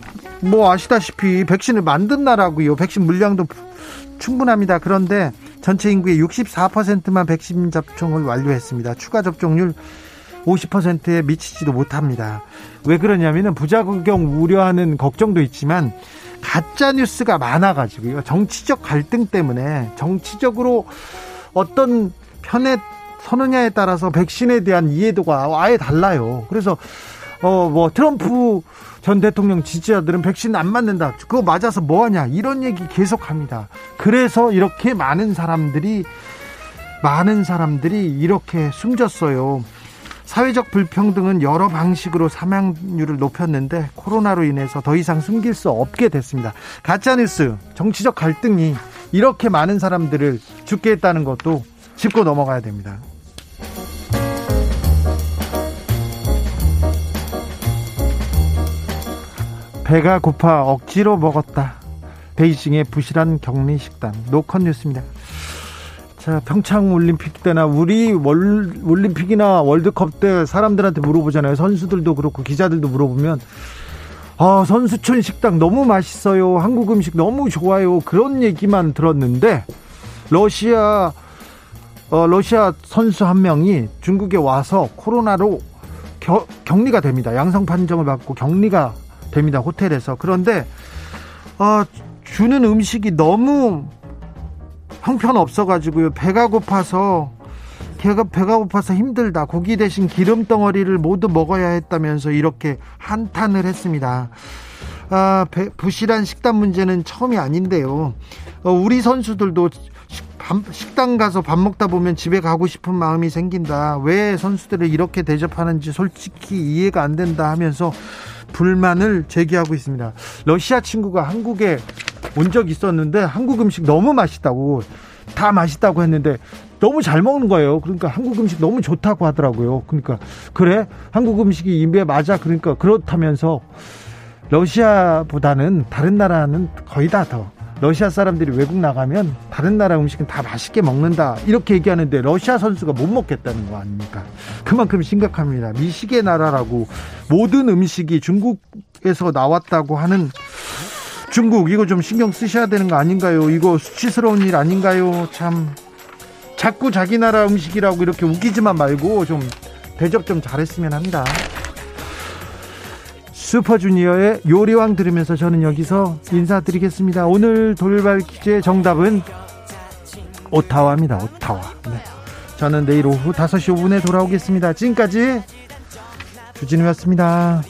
A: 뭐 아시다시피 백신을 만든 나라고요. 백신 물량도 충분합니다. 그런데 전체 인구의 64%만 백신 접종을 완료했습니다. 추가 접종률 50%에 미치지도 못합니다. 왜 그러냐면은 부작용 우려하는 걱정도 있지만 가짜 뉴스가 많아가지고요. 정치적 갈등 때문에 정치적으로 어떤 편에 서느냐에 따라서 백신에 대한 이해도가 아예 달라요. 그래서 어 뭐 트럼프 전 대통령 지지자들은 백신 안 맞는다. 그거 맞아서 뭐 하냐. 이런 얘기 계속 합니다. 그래서 이렇게 많은 사람들이 많은 사람들이 이렇게 숨졌어요. 사회적 불평등은 여러 방식으로 사망률을 높였는데 코로나로 인해서 더 이상 숨길 수 없게 됐습니다. 가짜뉴스, 정치적 갈등이 이렇게 많은 사람들을 죽게 했다는 것도 짚고 넘어가야 됩니다. 배가 고파 억지로 먹었다. 베이징의 부실한 격리 식단. 노컷 뉴스입니다. 자, 평창 올림픽 때나 우리 월, 올림픽이나 월드컵 때 사람들한테 물어보잖아요. 선수들도 그렇고 기자들도 물어보면 아, 선수촌 식당 너무 맛있어요. 한국 음식 너무 좋아요. 그런 얘기만 들었는데 러시아 어, 러시아 선수 한 명이 중국에 와서 코로나로 겨, 격리가 됩니다. 양성 판정을 받고 격리가 됩니다. 호텔에서. 그런데 어, 주는 음식이 너무 형편 없어가지고요. 배가 고파서 배가, 배가 고파서 힘들다. 고기 대신 기름 덩어리를 모두 먹어야 했다면서 이렇게 한탄을 했습니다. 아, 배, 부실한 식단 문제는 처음이 아닌데요. 어, 우리 선수들도 식, 밥, 식당 가서 밥 먹다 보면 집에 가고 싶은 마음이 생긴다. 왜 선수들을 이렇게 대접하는지 솔직히 이해가 안 된다 하면서 불만을 제기하고 있습니다. 러시아 친구가 한국에 온 적 있었는데 한국 음식 너무 맛있다고 다 맛있다고 했는데 너무 잘 먹는 거예요. 그러니까 한국 음식 너무 좋다고 하더라고요. 그러니까 그래 한국 음식이 입에 맞아. 그러니까 그렇다면서 러시아보다는 다른 나라는 거의 다 더 러시아 사람들이 외국 나가면 다른 나라 음식은 다 맛있게 먹는다 이렇게 얘기하는데 러시아 선수가 못 먹겠다는 거 아닙니까? 그만큼 심각합니다. 미식의 나라라고 모든 음식이 중국에서 나왔다고 하는 중국 이거 좀 신경 쓰셔야 되는 거 아닌가요? 이거 수치스러운 일 아닌가요? 참 자꾸 자기 나라 음식이라고 이렇게 웃기지만 말고 좀 대접 좀 잘했으면 합니다. 슈퍼주니어의 요리왕 들으면서 저는 여기서 인사드리겠습니다. 오늘 돌발 퀴즈의 정답은 오타와입니다. 오타와. 네. 저는 내일 오후 5시 5분에 돌아오겠습니다. 지금까지 주진우였습니다.